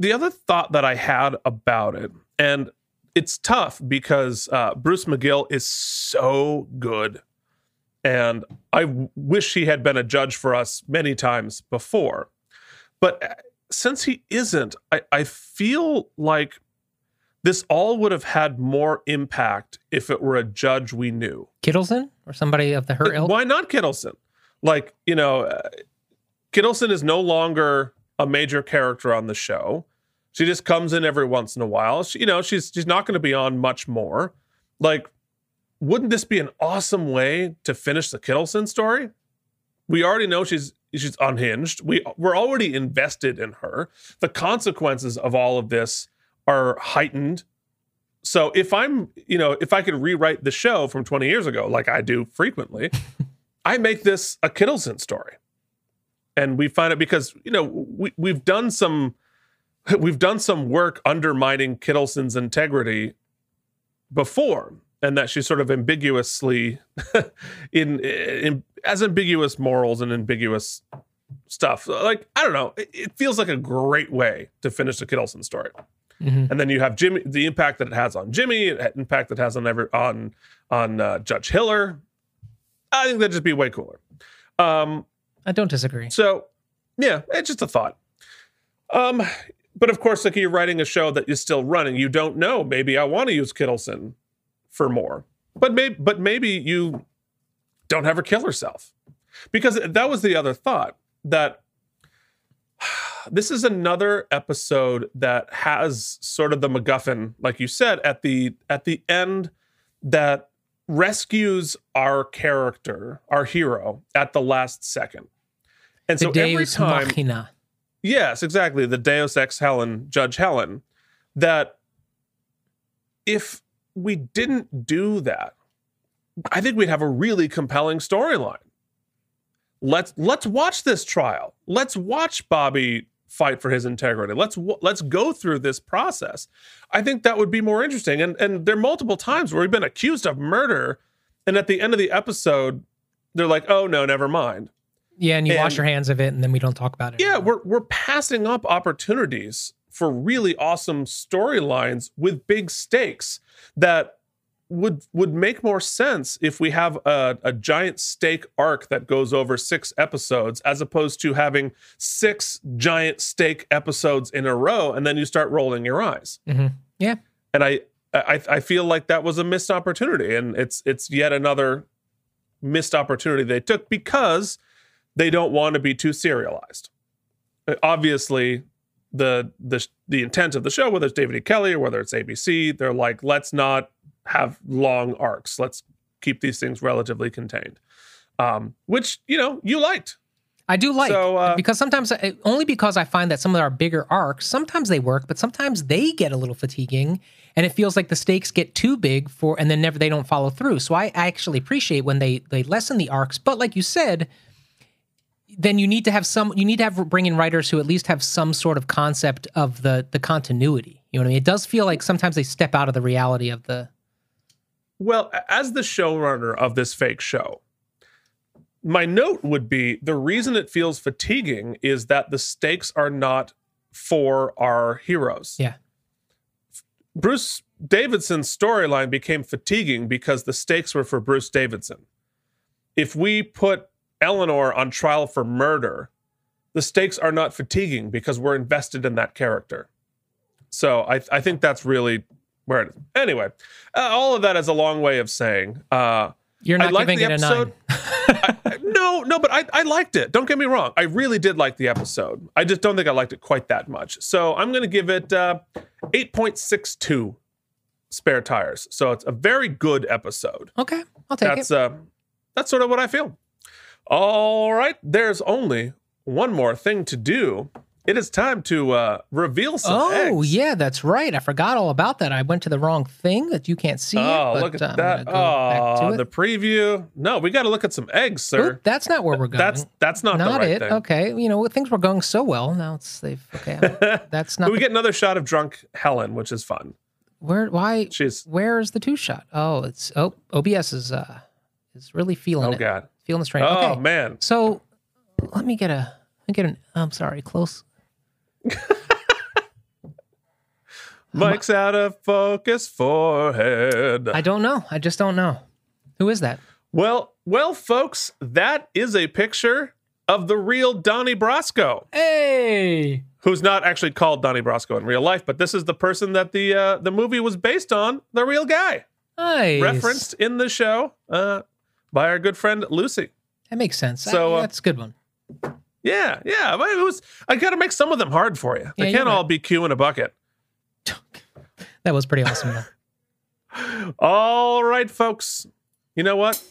the other thought that I had about it, and it's tough because uh, Bruce McGill is so good, and I w- wish he had been a judge for us many times before. But uh, since he isn't, I, I feel like this all would have had more impact if it were a judge we knew. Kittleson or somebody of the her ilk. Why not Kittleson? Like, you know, uh, Kittleson is no longer a major character on the show. She just comes in every once in a while. She, you know, she's she's not going to be on much more. Like, wouldn't this be an awesome way to finish the Kittleson story? We already know she's she's unhinged. We we're already invested in her. The consequences of all of this are heightened. So if I'm, you know, if I could rewrite the show from 20 years ago, like I do frequently, I make this a Kittleson story. And we find it because, you know, we, we've done some we've done some work undermining Kittleson's integrity before, and that she's sort of ambiguously in, in as ambiguous morals and ambiguous stuff. Like, I don't know. It, it feels like a great way to finish the Kittleson story. Mhm. And then you have Jimmy, the impact that it has on Jimmy, the impact that it has on every on on uh, Judge Hiller. I think that'd just be way cooler. Um, I don't disagree. So, yeah, it's just a thought. Um, but of course, like you're writing a show that is still running, you don't know. Maybe I want to use Kittleson for more, but maybe, but maybe you don't have her kill herself. because that was the other thought that this is another episode that has sort of the MacGuffin, like you said, at the at the end that rescues our character, our hero, at the last second. And The so every time, Machina. Yes, exactly, the Deus Ex Helen, Judge Helen, that if we didn't do that, I think we'd have a really compelling storyline. Let's let's watch this trial. Let's watch Bobby fight for his integrity. Let's let's go through this process. I think that would be more interesting. And and there are multiple times where we've been accused of murder, and at the end of the episode, they're like, "Oh no, never mind." Yeah, and you wash your hands of it, and then we don't talk about it. Yeah, we're we're passing up opportunities for really awesome storylines with big stakes that would would make more sense if we have a, a giant stake arc that goes over six episodes as opposed to having six giant stake episodes in a row and then you start rolling your eyes. Mhm. Yeah. And I, I I feel like that was a missed opportunity, and it's it's yet another missed opportunity they took because they don't want to be too serialized. Uh, Obviously, the the the intent of the show, whether it's David E. Kelley or whether it's ABC, they're like, let's not have long arcs. Let's keep these things relatively contained. Um, which you know you liked. I do like So, uh, because sometimes I- only because I find that some of our bigger arcs sometimes they work, but sometimes they get a little fatiguing, and it feels like the stakes get too big for, and then never they don't follow through. So I, I actually appreciate when they they lessen the arcs, but like you said, then you need to have some you need to have bring in writers who at least have some sort of concept of the the continuity. You know what I mean? It does feel like sometimes they step out of the reality of the Well, as the showrunner of this fake show, my note would be the reason it feels fatiguing is that the stakes are not for our heroes. Yeah. Bruce Davidson's storyline became fatiguing because the stakes were for Bruce Davidson. If we put Eleanor on trial for murder, the stakes are not fatiguing because we're invested in that character. So I, I think that's really where it is. Anyway, uh, all of that is a long way of saying uh, You're I not liked giving the it a episode. I- no, no, but I, I liked it. Don't get me wrong. I really did like the episode. I just don't think I liked it quite that much. So I'm going to give it uh, 8.62 spare tires. So it's a very good episode. Okay, I'll take that's, it. Uh, that's sort of what I feel. All right. There's only one more thing to do. It is time to uh, reveal some Oh eggs. yeah, that's right. I forgot all about that. I went to the wrong thing that you can't see. Oh, it, look at that. go Oh, the preview. No, we got to look at some eggs, sir. Oop, that's not where we're going. That's that's not, the not right it. thing. Okay, you know things were going so well. Now it's they've okay. That's not we the- get another shot of drunk Helen, which is fun. where. Why? She's Where's the two shot? Oh, it's oh OBS is uh is really feeling Oh, it. God. Feeling the strain. Oh, okay, man. So let me get a let me get an. I'm sorry, close. Mike's out of focus forehead. I don't know. I just don't know. Who is that? Well, well, folks, that is a picture of the real Donnie Brasco. Hey, who's not actually called Donnie Brasco in real life, but this is the person that the uh, the movie was based on, the real guy, Nice. referenced in the show uh, by our good friend Lucy. That makes sense. So, uh, that's a good one. Yeah, yeah. but It was. I got to make some of them hard for you. Yeah, They can't all be Q in a bucket. That was pretty awesome. though. All right, folks. You know what?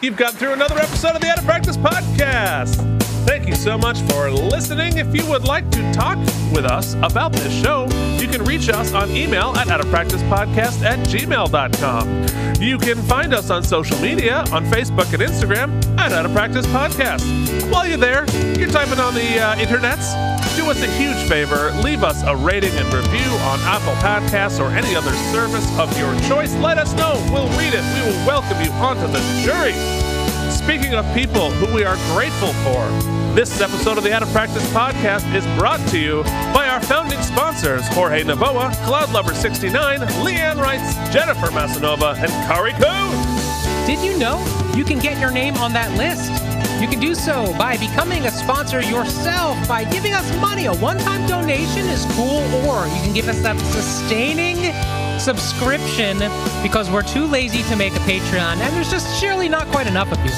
You've got through another episode of the Out of Practice Podcast. Thank you so much for listening. If you would like to talk with us about this show, you can reach us on email at outofpracticepodcast at gmail.com. You can find us on social media on Facebook and Instagram at Out of Practice Podcast. While you're there, you're typing on the uh, internets, do us a huge favor. Leave us a rating and review on Apple Podcasts or any other service of your choice. Let us know. We'll read it. We will welcome you onto the jury. Speaking of people who we are grateful for, this episode of the Out of Practice podcast is brought to you by our founding sponsors Jorge Navoa, Cloud Lover 69, Leanne Wrights, Jennifer Masanova, and Kari Coon. Did you know you can get your name on that list? You can do so by becoming a sponsor yourself by giving us money. A one time donation is cool, or you can give us that sustaining subscription because we're too lazy to make a Patreon and there's just surely not quite enough of you.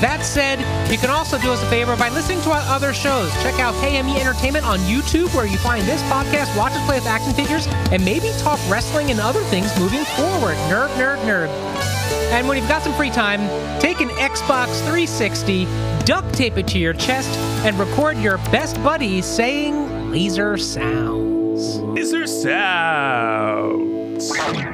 That said, you can also do us a favor by listening to our other shows. Check out KME Entertainment on YouTube, where you find this podcast, watch us play with action figures, and maybe talk wrestling and other things moving forward. Nerd, nerd, nerd. And when you've got some free time, take an Xbox 360, duct tape it to your chest, and record your best buddy saying laser sounds. Laser sounds. Science.